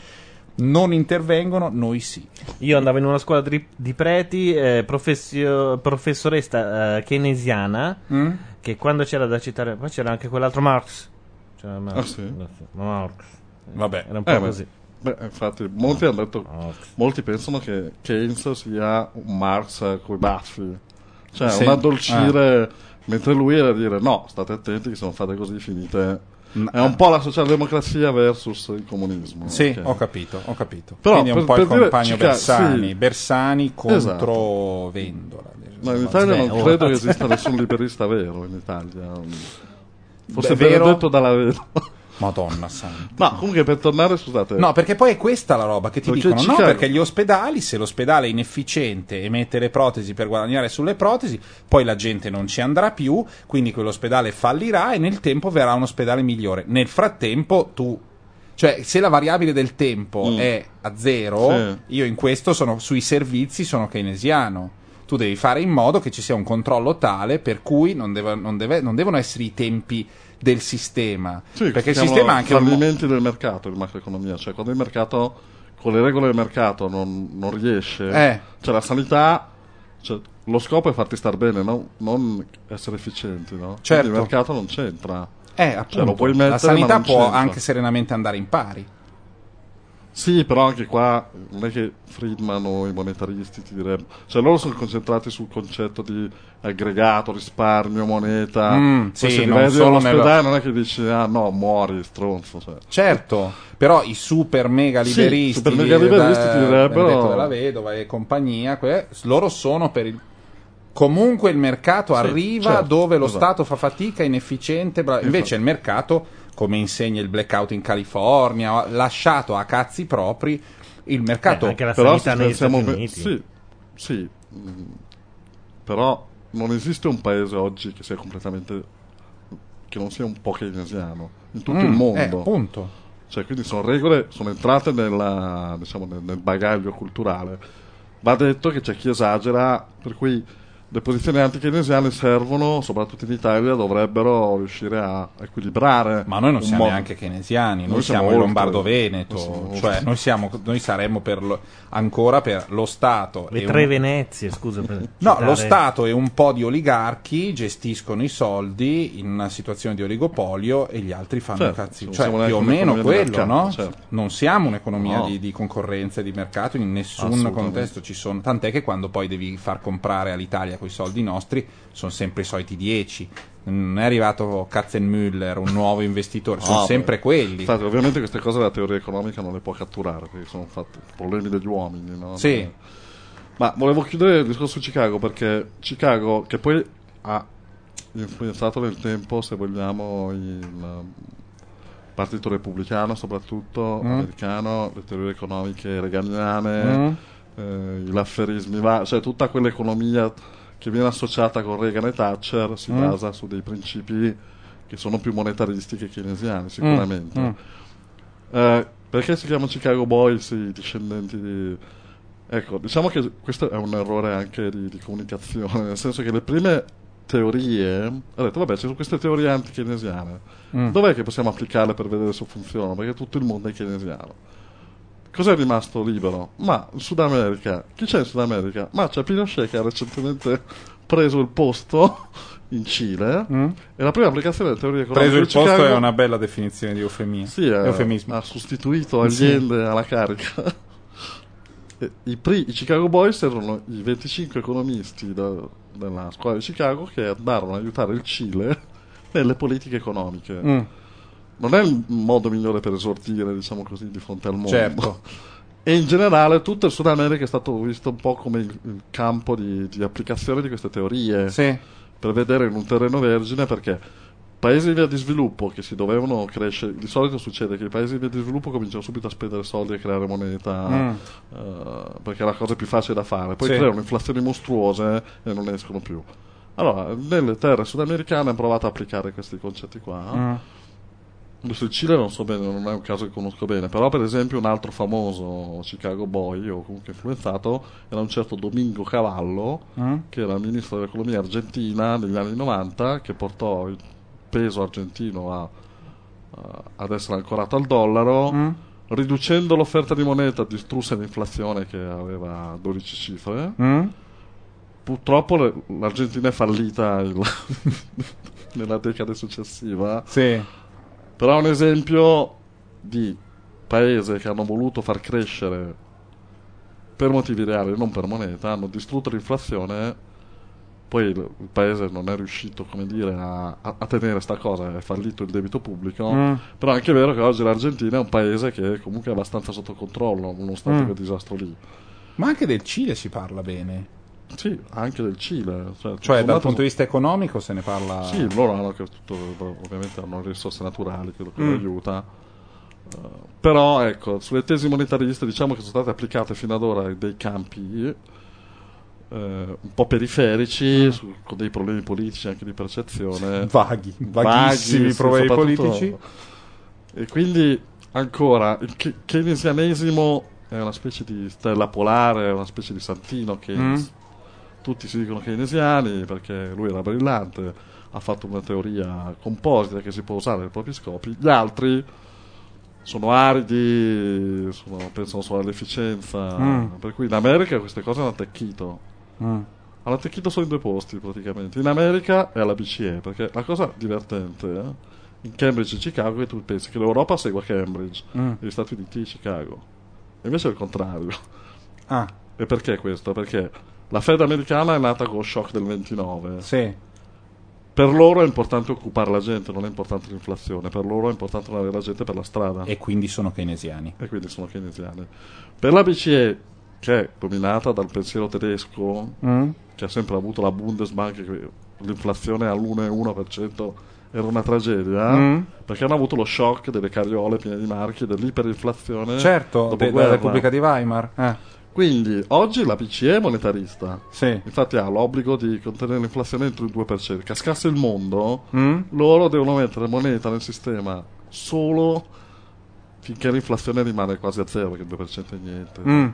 non intervengono, noi sì. Io andavo in una scuola di, di preti, eh, professio- professoressa eh, keynesiana, Mm? che quando c'era da citare, poi c'era anche quell'altro Marx. C'era Marx. Ah, sì? Marx. Vabbè. Era un po' Eh, così. beh, infatti, molti hanno detto, Marx. molti pensano che Keynes sia un Marx coi baffi, cioè Sì. un addolcire, mentre lui era a dire no, state attenti che se non fate così finite. È un po' la socialdemocrazia versus il comunismo. Sì, ok? ho capito, ho capito. Però, Quindi è un per- po' il dire, compagno Chica- Bersani, sì. Bersani contro Esatto. Vendola. No, in Italia Beh, non oh. credo che esista nessun liberista vero in Italia. Forse Beh, vero? Benedetto dalla vedova. Madonna santa. No, comunque per tornare, scusate. No, perché poi è questa la roba che ti Perché dicono. No, Chicago- perché gli ospedali, se l'ospedale è inefficiente e mette le protesi per guadagnare sulle protesi, poi la gente non ci andrà più, quindi quell'ospedale fallirà e nel tempo verrà un ospedale migliore. Nel frattempo tu. Cioè, se la variabile del tempo Mm. è a zero, Sì. io in questo sono sui servizi sono keynesiano. Tu devi fare in modo che ci sia un controllo tale per cui non, deve- non deve- non devono essere i tempi del sistema. Sì, perché il sistema ha anche un fallimenti del mercato, in macroeconomia, cioè quando il mercato con le regole del mercato non, non riesce, Eh. cioè la sanità, cioè, lo scopo è farti star bene, no? non essere efficienti, no? Certo. Quindi il mercato non c'entra. Eh, appunto, Cioè, lo puoi mettere, la sanità può c'entra. anche serenamente andare in pari. Sì, però anche qua non è che Friedman o i monetaristi ti direbbero, cioè loro sono concentrati sul concetto di aggregato, risparmio, moneta. Mm, sì, se non solo nella- non è che dici ah no, muori, stronzo. Cioè. Certo, però i super mega Sì, liberisti, super mega liberisti da- ti direbbero- della Vedova e compagnia, que- loro sono per il Comunque il mercato Sì, arriva certo, dove lo esatto. Stato fa fatica, è inefficiente, bla- invece il mercato, come insegna il blackout in California, lasciato a cazzi propri, il mercato Eh, anche la Però sanità negli Stati be- Uniti. Sì, sì. mm, Però non esiste un paese oggi che sia completamente che non sia un po' keynesiano in tutto Mm, il mondo. eh, appunto. Cioè, quindi sono regole, sono entrate nella, diciamo, nel, nel bagaglio culturale. Va detto che c'è chi esagera, per cui le posizioni anti-keynesiane servono, soprattutto in Italia, dovrebbero riuscire a equilibrare. Ma noi non siamo modo. neanche keynesiani, noi, Noi siamo, siamo. Lombardo-Veneto, Noi siamo cioè noi, siamo, noi saremmo per lo- ancora per lo Stato. Le tre un- Venezie, scusa. Per [laughs] No, citare- lo Stato e un po' di oligarchi gestiscono i soldi in una situazione di oligopolio e gli altri fanno Certo, cazzi. Cioè, più o meno quello, mercato, no? certo. Non siamo un'economia No. di, di concorrenza e di mercato in nessun contesto ci sono. Tant'è che quando poi devi far comprare all'Italia con i soldi nostri, sono sempre i soliti 10. Non è arrivato Katzenmüller, un nuovo investitore, sono Ah, sempre beh. quelli. Infatti, ovviamente queste cose la teoria economica non le può catturare, perché sono fatti problemi degli uomini, no? Sì. Ma volevo chiudere il discorso su Chicago perché Chicago, che poi ha influenzato nel tempo, se vogliamo, il um, partito repubblicano, soprattutto Mm. americano, le teorie economiche reganiane, Mm. eh, i lafferismi, va- cioè tutta quell'economia che viene associata con Reagan e Thatcher si Mm. basa su dei principi che sono più monetaristi che keynesiani, sicuramente. Mm. Eh, perché si chiama Chicago Boys i discendenti di... Ecco, diciamo che questo è un errore anche di, di comunicazione, nel senso che le prime teorie... Ha detto, vabbè, ci sono queste teorie anti-keynesiane. Mm. Dov'è che possiamo applicarle per vedere se funzionano? Perché tutto il mondo è keynesiano. Cos'è rimasto libero? Ma in Sud America, chi c'è in Sud America? Ma c'è Pinochet che ha recentemente [laughs] preso il posto [laughs] in Cile Mm. e la prima applicazione delle teorie economiche Preso il di posto Chicago- è una bella definizione di eufemia. sì, eufemismo. ha sostituito Sì. Allende alla carica. [laughs] I, pri- i Chicago Boys erano i 25 economisti da- della scuola di Chicago che andarono a aiutare il Cile nelle politiche economiche. Mm. Non è il modo migliore per esortire, diciamo così, di fronte al mondo. Certo. [laughs] E in generale tutto il Sud America è stato visto un po' come il, il campo di, di applicazione di queste teorie Sì. per vedere in un terreno vergine perché paesi in via di sviluppo che si dovevano crescere, di solito succede che i paesi in via di sviluppo cominciano subito a spendere soldi e creare moneta Mm. eh, perché è la cosa più facile da fare, poi Sì. creano inflazioni mostruose e non ne escono più. Allora, nelle terre sudamericane hanno provato a applicare questi concetti qua. Mm. Adesso il Cile non so bene, non è un caso che conosco bene, però per esempio un altro famoso Chicago Boy o comunque influenzato era un certo Domingo Cavallo, Mm. che era ministro dell'economia argentina negli anni 90, che portò il peso argentino a- a- ad essere ancorato al dollaro, Mm. riducendo l'offerta di moneta distrusse l'inflazione che aveva 12 cifre. Mm. Purtroppo le- l'Argentina è fallita il- [laughs] nella decade successiva. Sì. Però è un esempio di paese che hanno voluto far crescere per motivi reali, non per moneta, hanno distrutto l'inflazione. Poi il, il paese non è riuscito, come dire, a, a- tenere sta cosa, è fallito il debito pubblico. Mm. Però è anche vero che oggi l'Argentina è un paese che comunque è abbastanza sotto controllo, nonostante Mm. quel disastro lì. Ma anche del Cile si parla bene. Sì, anche del Cile. Cioè, Cioè, dal punto di vista economico se ne parla. Sì, loro hanno tutto, ovviamente hanno risorse naturali, quello che Mm. lo aiuta. Eh, però ecco, sulle tesi monetariste diciamo che sono state applicate fino ad ora dei campi eh, un po' periferici, su- con dei problemi politici anche di percezione. [laughs] Vaghi, vaghissimi sì, problemi politici. E quindi ancora il ke- keynesianesimo è una specie di stella polare, è una specie di santino che Mm. Tutti si dicono keynesiani perché lui era brillante, ha fatto una teoria composita che si può usare per i propri scopi. Gli altri sono aridi, sono- pensano solo all'efficienza. Mm. Per cui in America queste cose hanno attecchito. Mm. Hanno attecchito solo in due posti praticamente, in America e alla BCE, perché la cosa divertente eh, in Cambridge e Chicago è che tu pensi che l'Europa segua Cambridge Mm. e gli Stati Uniti Chicago. E invece è il contrario. Ah, E perché questo? Perché la Fed americana è nata con lo shock del 29. sì. Per loro è importante occupare la gente, non è importante l'inflazione. Per loro è importante non avere la gente per la strada. E quindi sono keynesiani. E quindi sono keynesiani. Per la BCE, che è dominata dal pensiero tedesco, Mm. che ha sempre avuto la Bundesbank, che l'inflazione all'1,1% era una tragedia, Mm. perché hanno avuto lo shock delle carriole piene di marchi, dell'iperinflazione. Certo, de- della Repubblica di Weimar. Eh, Quindi oggi la BCE è monetarista. sì. Infatti ha l'obbligo di contenere l'inflazione entro il 2%. Cascasse il mondo, Mm. loro devono mettere moneta nel sistema solo finché l'inflazione rimane quasi a zero, perché il 2% è niente. Mm.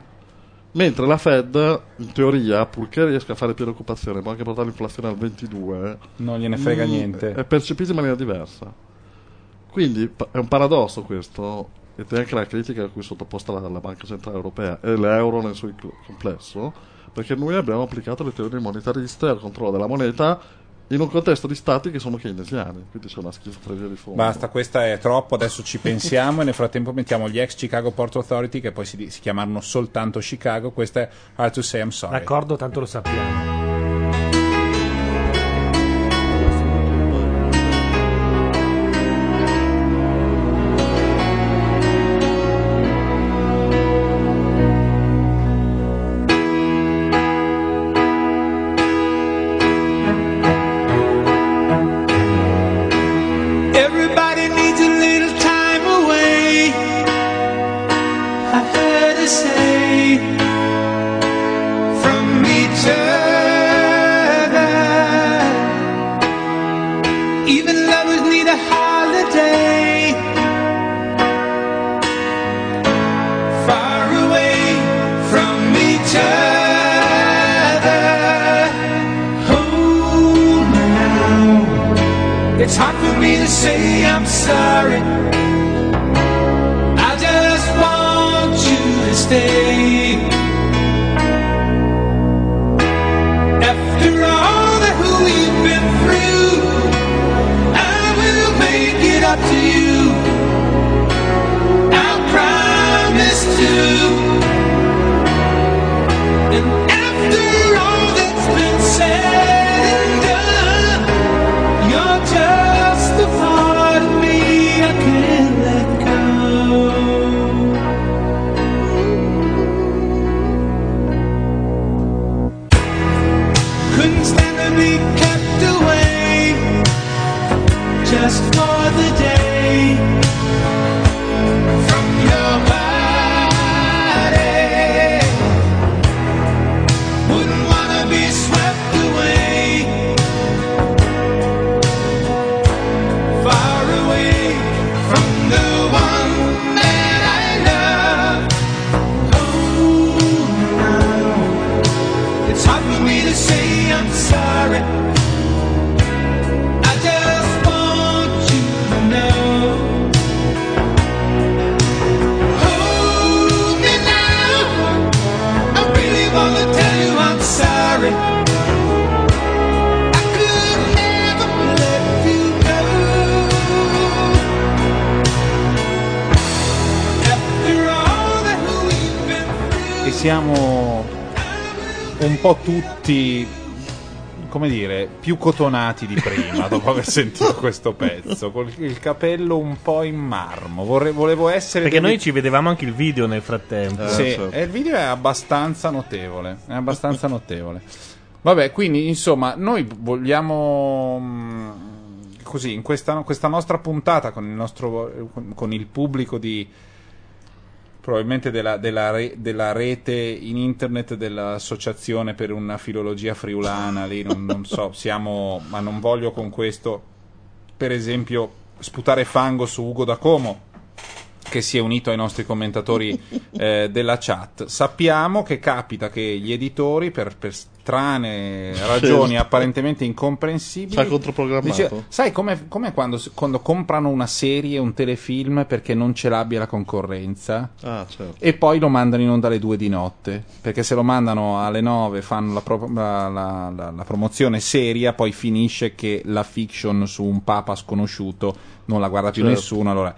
Mentre la Fed, in teoria, purché riesca a fare piena occupazione, può anche portare l'inflazione al 22, Non gliene frega mm, niente. è percepita in maniera diversa. Quindi è un paradosso questo, ed è anche la critica a cui è sottoposta la, la Banca Centrale Europea e l'euro nel suo complesso, perché noi abbiamo applicato le teorie monetariste al controllo della moneta in un contesto di stati che sono keynesiani, quindi c'è una schizofrenia di fondo. Basta, questa è troppo, adesso ci pensiamo e nel frattempo mettiamo gli ex Chicago Port Authority che poi si, si chiamarono soltanto Chicago, questa è Hard to Say I'm Sorry. D'accordo, tanto lo sappiamo. Cotonati di prima [laughs] dopo aver sentito questo pezzo, con il capello un po' in marmo. Vorrei- volevo essere... Perché delle- noi ci vedevamo anche il video nel frattempo. Sì, certo. e il video è abbastanza notevole. È abbastanza notevole. Vabbè, quindi insomma, noi vogliamo. mm, Così, in questa, questa nostra puntata con il, nostro, con il pubblico di. Probabilmente della, della re- della rete in internet dell'associazione per una filologia friulana, lì non, non so, siamo, ma non voglio con questo, per esempio, sputare fango su Ugo da Como, che si è unito ai nostri commentatori [laughs] eh, della chat. Sappiamo che capita che gli editori, per, per strane [laughs] ragioni Sì. apparentemente incomprensibili, controprogrammato. dice- sai come quando, quando comprano una serie, un telefilm perché non ce l'abbia la concorrenza? Ah, certo. E poi lo mandano in onda alle 2 di notte. Perché se lo mandano alle 9 fanno la, pro- la- la- la- la promozione seria, poi finisce che la fiction su un papa sconosciuto non la guarda più Certo. nessuno. Allora,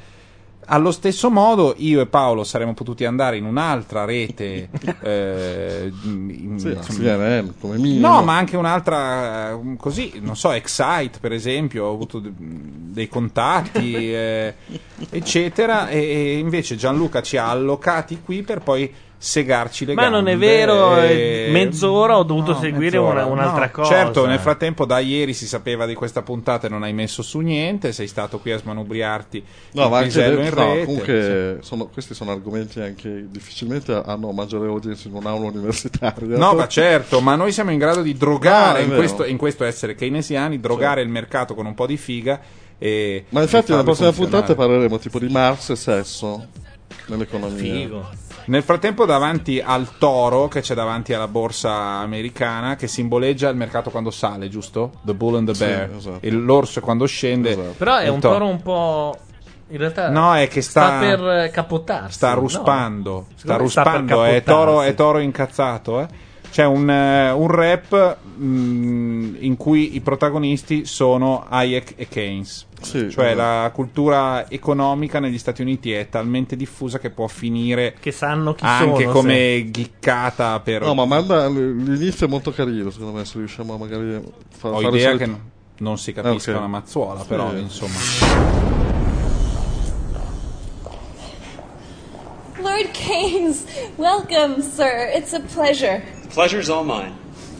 allo stesso modo, io e Paolo saremmo potuti andare in un'altra rete. [laughs] eh, in- Sì, insomma, CNN, come minimo. No, ma anche un'altra eh, così, non so, Excite per esempio, ho avuto de- dei contatti, eh, [laughs] eccetera, e, e invece Gianluca ci ha allocati qui per poi segarci le Ma gambe. non è vero, e- mezz'ora ho dovuto seguire mezz'ora. una- un'altra No, cosa. Certo, nel frattempo da ieri si sapeva di questa puntata e non hai messo su niente, sei stato qui a smanubriarti No, ma anche in no, rete. comunque sono- questi sono argomenti anche difficilmente hanno maggiore audience in un'aula universitaria. No, ma certo, ma noi siamo in grado di drogare, No, in, questo, in questo essere keynesiani, drogare il mercato con un po' di figa. E, Ma infatti nella prossima funzionare. puntata parleremo tipo di Marx e sesso nell'economia. Figo. Nel frattempo, davanti al toro che c'è davanti alla borsa americana, che simboleggia il mercato quando sale, giusto? The bull and the Sì, bear. esatto. E l'orso quando scende. Esatto. Però è un toro un po'. In realtà. No, è che sta- per eh, capottarsi. Sta no? ruspando, sta me sta ruspando, è capottarsi. toro, è toro incazzato. Eh? C'è un, eh, un rap mh, in cui i protagonisti sono Hayek e Keynes. Sì, cioè esatto. la cultura economica negli Stati Uniti è talmente diffusa che può finire Che sanno chi anche sono. come ghiccata per... No, ma manda l'inizio è molto carino, secondo me, se riusciamo a magari a fa- Ho fare idea solito- che no- non si capisca Ok. una mazzuola, Sì. però insomma... Lord Keynes, welcome, sir. It's a pleasure. The pleasure's all mine.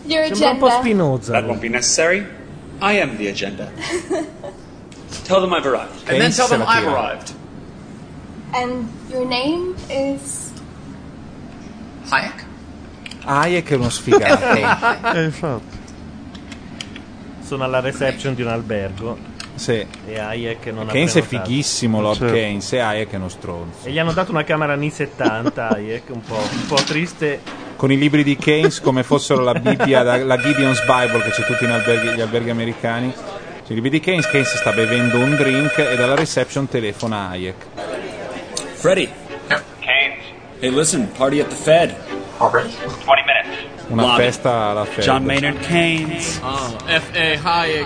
Your Sembra un po' agenda. That won't be necessary. I am the agenda. [laughs] tell them I've arrived. And then tell them I've arrived. And your name is. Hayek. Hayek è uno sfigato. [laughs] Eh, infatti. Sono alla reception di un albergo. Sì. E Hayek non Keynes è fighissimo, Lord Certo. Keynes, e Hayek è uno stronzo. E gli hanno dato una camera anni 70, Hayek, un po', un po' triste. Con i libri di Keynes come fossero la Bibbia, la, la Gideon's Bible che c'è tutti in alberghi- gli alberghi americani. Sì, BD Keynes, Keynes sta bevendo un drink e dalla reception telefona Hayek. Freddie. Keynes. Hey, listen, party at the Fed. Already? 20 minutes. Una Lobby. festa alla Fed. John Maynard Keynes. F.A. Hayek.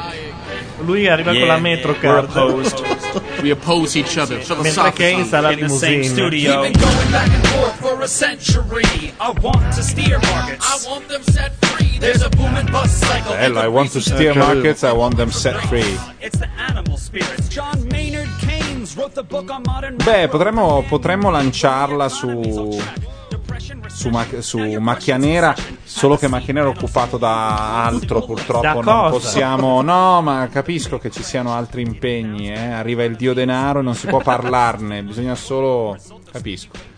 Lui arriva con la metro we're card. opposed. [laughs] We oppose each other. Mentre Philosophical. Keynes ha la In the same limousine. studio. We've been going back and forth for a century. I want to steer markets. I want them set free. There's a boom and bust cycle. Bello, I want to steer markets, I want them set free. It's the animal spirits. John Maynard Keynes wrote the book on modern Beh, potremmo, potremmo lanciarla su, su, Ma- su Macchia Nera, solo che Macchia Nera è occupato da altro, purtroppo Da non cosa? possiamo... No, ma capisco che ci siano altri impegni, eh. arriva il dio denaro e non si può parlarne, bisogna solo... capisco.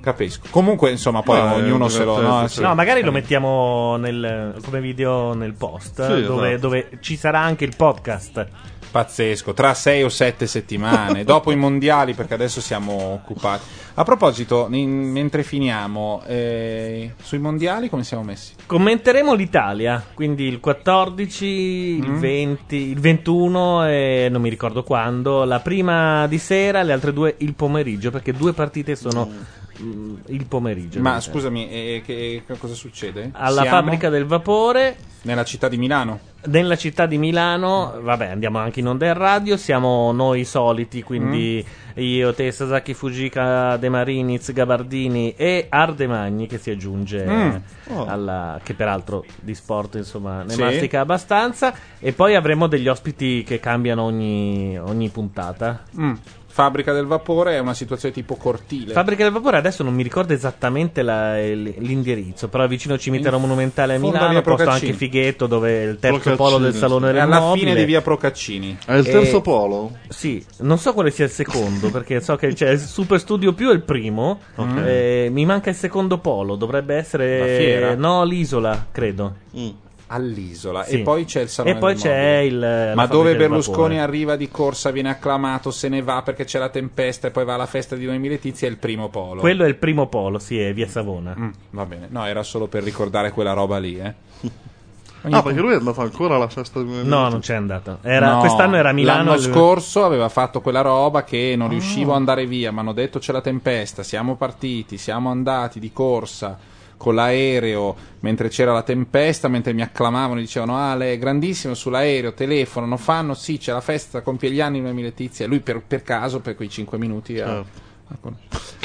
Capisco. Comunque, insomma, poi No, è ognuno se lo... divertente, No, sì. sì. No, magari lo mettiamo nel- come video nel post, Sì, dove, esatto. dove ci sarà anche il podcast. Pazzesco, tra sei o sette settimane, [laughs] dopo i mondiali, perché adesso siamo occupati. A proposito, in- mentre finiamo, eh, sui mondiali come siamo messi? Commenteremo l'Italia, quindi il 14, il Mm. 20, il 21 e non mi ricordo quando, la prima di sera, le altre due il pomeriggio, perché due partite sono mm, il pomeriggio. Ma scusami, e, che, che cosa succede? Alla Siamo fabbrica del vapore, nella città di Milano. nella città di Milano, vabbè andiamo anche in onda in radio, siamo noi soliti, quindi Mm. io, te, Sasaki Fujika, De Mariniz, Gabardini e Ardemagni che si aggiunge Mm. Oh. alla, che peraltro di sport insomma ne Sì. mastica abbastanza e poi avremo degli ospiti che cambiano ogni, ogni puntata. Mm. Fabbrica del vapore è una situazione tipo cortile. Fabbrica del Vapore adesso non mi ricordo esattamente la- l'indirizzo, però è vicino al cimitero In monumentale a Milano, posto anche Fighetto dove è il terzo Procaccini, polo del sì. Salone è del alla Mobile. fine di via Procaccini. È il terzo E- polo? Sì, non so quale sia il secondo, [laughs] perché so che c'è il Super Studio più è il primo. Eh, mi manca il secondo polo, dovrebbe essere La fiera? no, l'isola, credo. Mm. All'isola. Sì. E poi c'è il salone E poi c'è il Ma dove Berlusconi arriva di corsa, viene acclamato, se ne va perché c'è la tempesta e poi va alla festa di Noemi Letizia, è il primo polo. Quello è il primo polo, sì, è via Savona. Mm, va bene, no, era solo per ricordare quella roba lì, eh. [laughs] Ogni Ah, perché lui è andato ancora alla festa di No, non c'è andato. Era- No, quest'anno era a Milano. L'anno il- scorso aveva fatto quella roba che Ah. non riuscivo ad andare via. Mi hanno detto c'è la tempesta. Siamo partiti, siamo andati di corsa con l'aereo mentre c'era la tempesta. Mentre mi acclamavano, dicevano: Ah, lei è grandissimo sull'aereo. Telefonano, fanno sì, c'è la festa, compie gli anni Noemi Letizia. E lui per, per caso, per quei 5 minuti, ha- Certo. ha-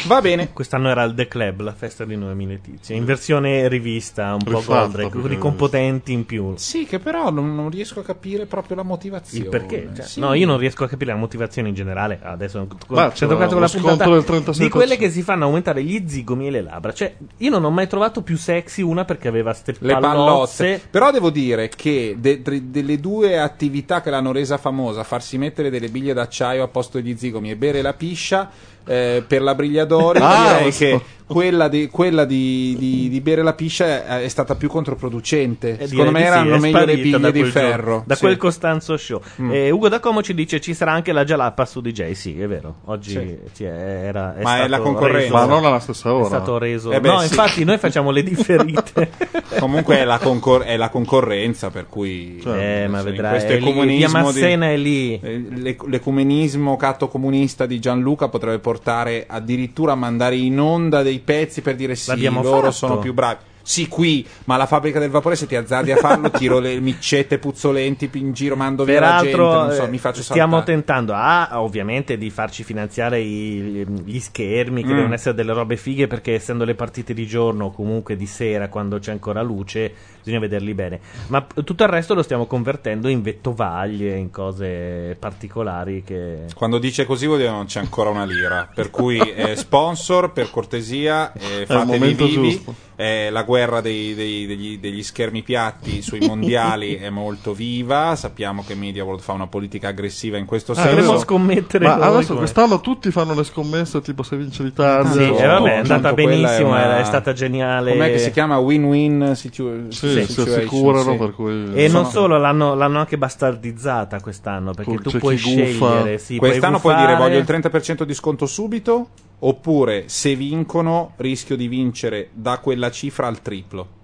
va bene. Quest'anno era il The Club, la festa di Noemi Letizia, in versione rivista, un po' Rifatta, Goldrake, con i componenti in più. Sì, che però non, non riesco a capire proprio la motivazione. Il perché? Cioè, Sì. No, io non riesco a capire la motivazione in generale. Adesso Ma c'è c'era toccato lo la puntata del 36%. di quelle che si fanno aumentare gli zigomi e le labbra. Cioè, io non ho mai trovato più sexy una perché aveva ste le pallozze. pallotte. Però devo dire che de- de- delle due attività che l'hanno resa famosa, farsi mettere delle biglie d'acciaio a posto degli zigomi e bere la piscia, eh, per la Brigliadori Ah, direi so. che quella, di, quella di, di- di bere la piscia è, è stata più controproducente. Eh, Secondo me sì, erano è meglio le biglie di ferro. da Sì. quel Costanzo Show. Mm. Eh, Ugo da Como ci dice ci sarà anche la Jalappa su DJ. Sì, è vero. Oggi Sì. sì, era, è Ma è stato la concorrenza. reso- Ma non alla stessa È ora. stato reso. Eh beh, no, sì. infatti, noi facciamo le differite. [laughs] Comunque è la, concor- è la concorrenza, per cui Certo. eh, ma vedrai. questo è di- Massena è lì. Eh, l'ec- L'ecumenismo catto comunista di Gianluca potrebbe portare addirittura a mandare in onda dei pezzi per dire sì, L'abbiamo loro fatto. sono più bravi. Sì, qui, ma la fabbrica del vapore, se ti azzardi a farlo, tiro le micette puzzolenti in giro, mando via la gente, Peraltro, non so, eh, mi faccio stiamo saltare. tentando A, ovviamente, di farci finanziare i- gli schermi, che Mm. devono essere delle robe fighe, perché essendo le partite di giorno o comunque di sera, quando c'è ancora luce, bisogna vederli bene. Ma tutto il resto lo stiamo convertendo in vettovaglie, in cose particolari che... Quando dice così vuol dire che non c'è ancora una lira. Per cui eh, sponsor, per cortesia, eh, momento vivi. giusto. Eh, la guerra dei- dei- degli, degli schermi piatti sui mondiali [laughs] è molto viva. Sappiamo che Media World fa una politica aggressiva in questo Ah, senso. Scommettere Ma noi adesso come- quest'anno tutti fanno le scommesse tipo se vince l'Italia. Sì, No, e vabbè, è andata quella benissimo, è una- è stata geniale. Com'è che si chiama? Win-win situ- Sì, si situation, assicurano sì. per cui... E non solo, l'hanno, l'hanno anche bastardizzata quest'anno, perché C'è tu puoi scegliere. Sì, Quest'anno puoi puoi dire voglio il 30% di sconto subito, oppure se vincono rischio di vincere da quella cifra al triplo.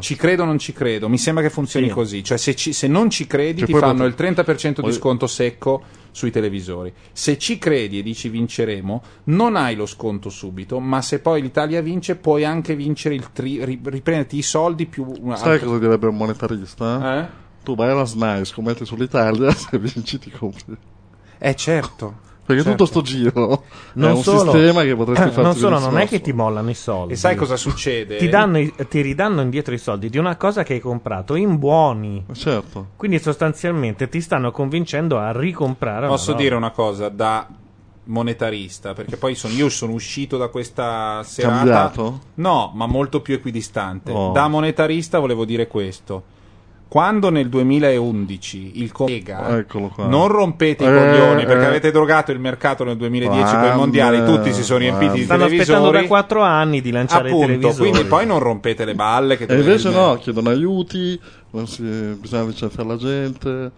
Ci credo o non ci credo? Mi sembra che funzioni Sì. così. Cioè, se, ci- se non ci credi, Che ti fanno il 30% di sconto secco sui televisori. Se ci credi e dici vinceremo, non hai lo sconto subito, ma se poi l'Italia vince, puoi anche vincere il tri- ri- riprenderti i soldi più una Sai altra- cosa direbbe un monetarista? Eh? Tu vai alla SNAI, scommetti sull'Italia, [laughs] se vinci ti compri. Eh certo. Perché Certo. tutto sto giro Non è un solo, sistema che potresti farti non solo, non è che ti mollano i soldi. E sai cosa succede? Ti, danno i- ti ridanno indietro i soldi di una cosa che hai comprato in buoni. Certo. Quindi sostanzialmente ti stanno convincendo a ricomprare. una Posso dire una cosa da monetarista, perché poi sono- io sono uscito da questa serata. Cambiato? No, ma molto più equidistante. Oh. Da monetarista volevo dire questo. Quando nel 2011 il collega non rompete i Eh, coglioni perché eh. avete drogato il mercato nel 2010 con i mondiali, tutti si sono riempiti di Stanno televisori. aspettando da 4 anni di lanciare i Appunto, televisori. quindi poi non rompete le balle che E invece no, chiedono aiuti, non si, bisogna licenziare la gente.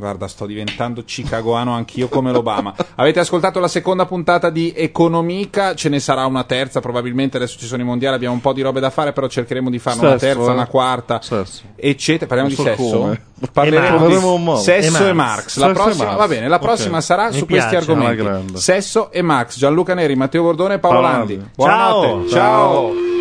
Guarda, sto diventando cicagoano anch'io come l'Obama. Avete ascoltato la seconda puntata di Economica, ce ne sarà una terza, probabilmente adesso ci sono i mondiali, abbiamo un po' di robe da fare, però cercheremo di farne una terza, eh. una quarta, Sesso. eccetera. Parliamo Non di so sesso? come. Parleremo di sesso E e Marx. Marx. La Sesso e prossima, Marx. va bene, la prossima sarà Mi su piace, questi argomenti. Sesso e Marx. Gianluca Neri, Matteo Bordone e Paolo Landi. Buonanotte. Ciao. Ciao. A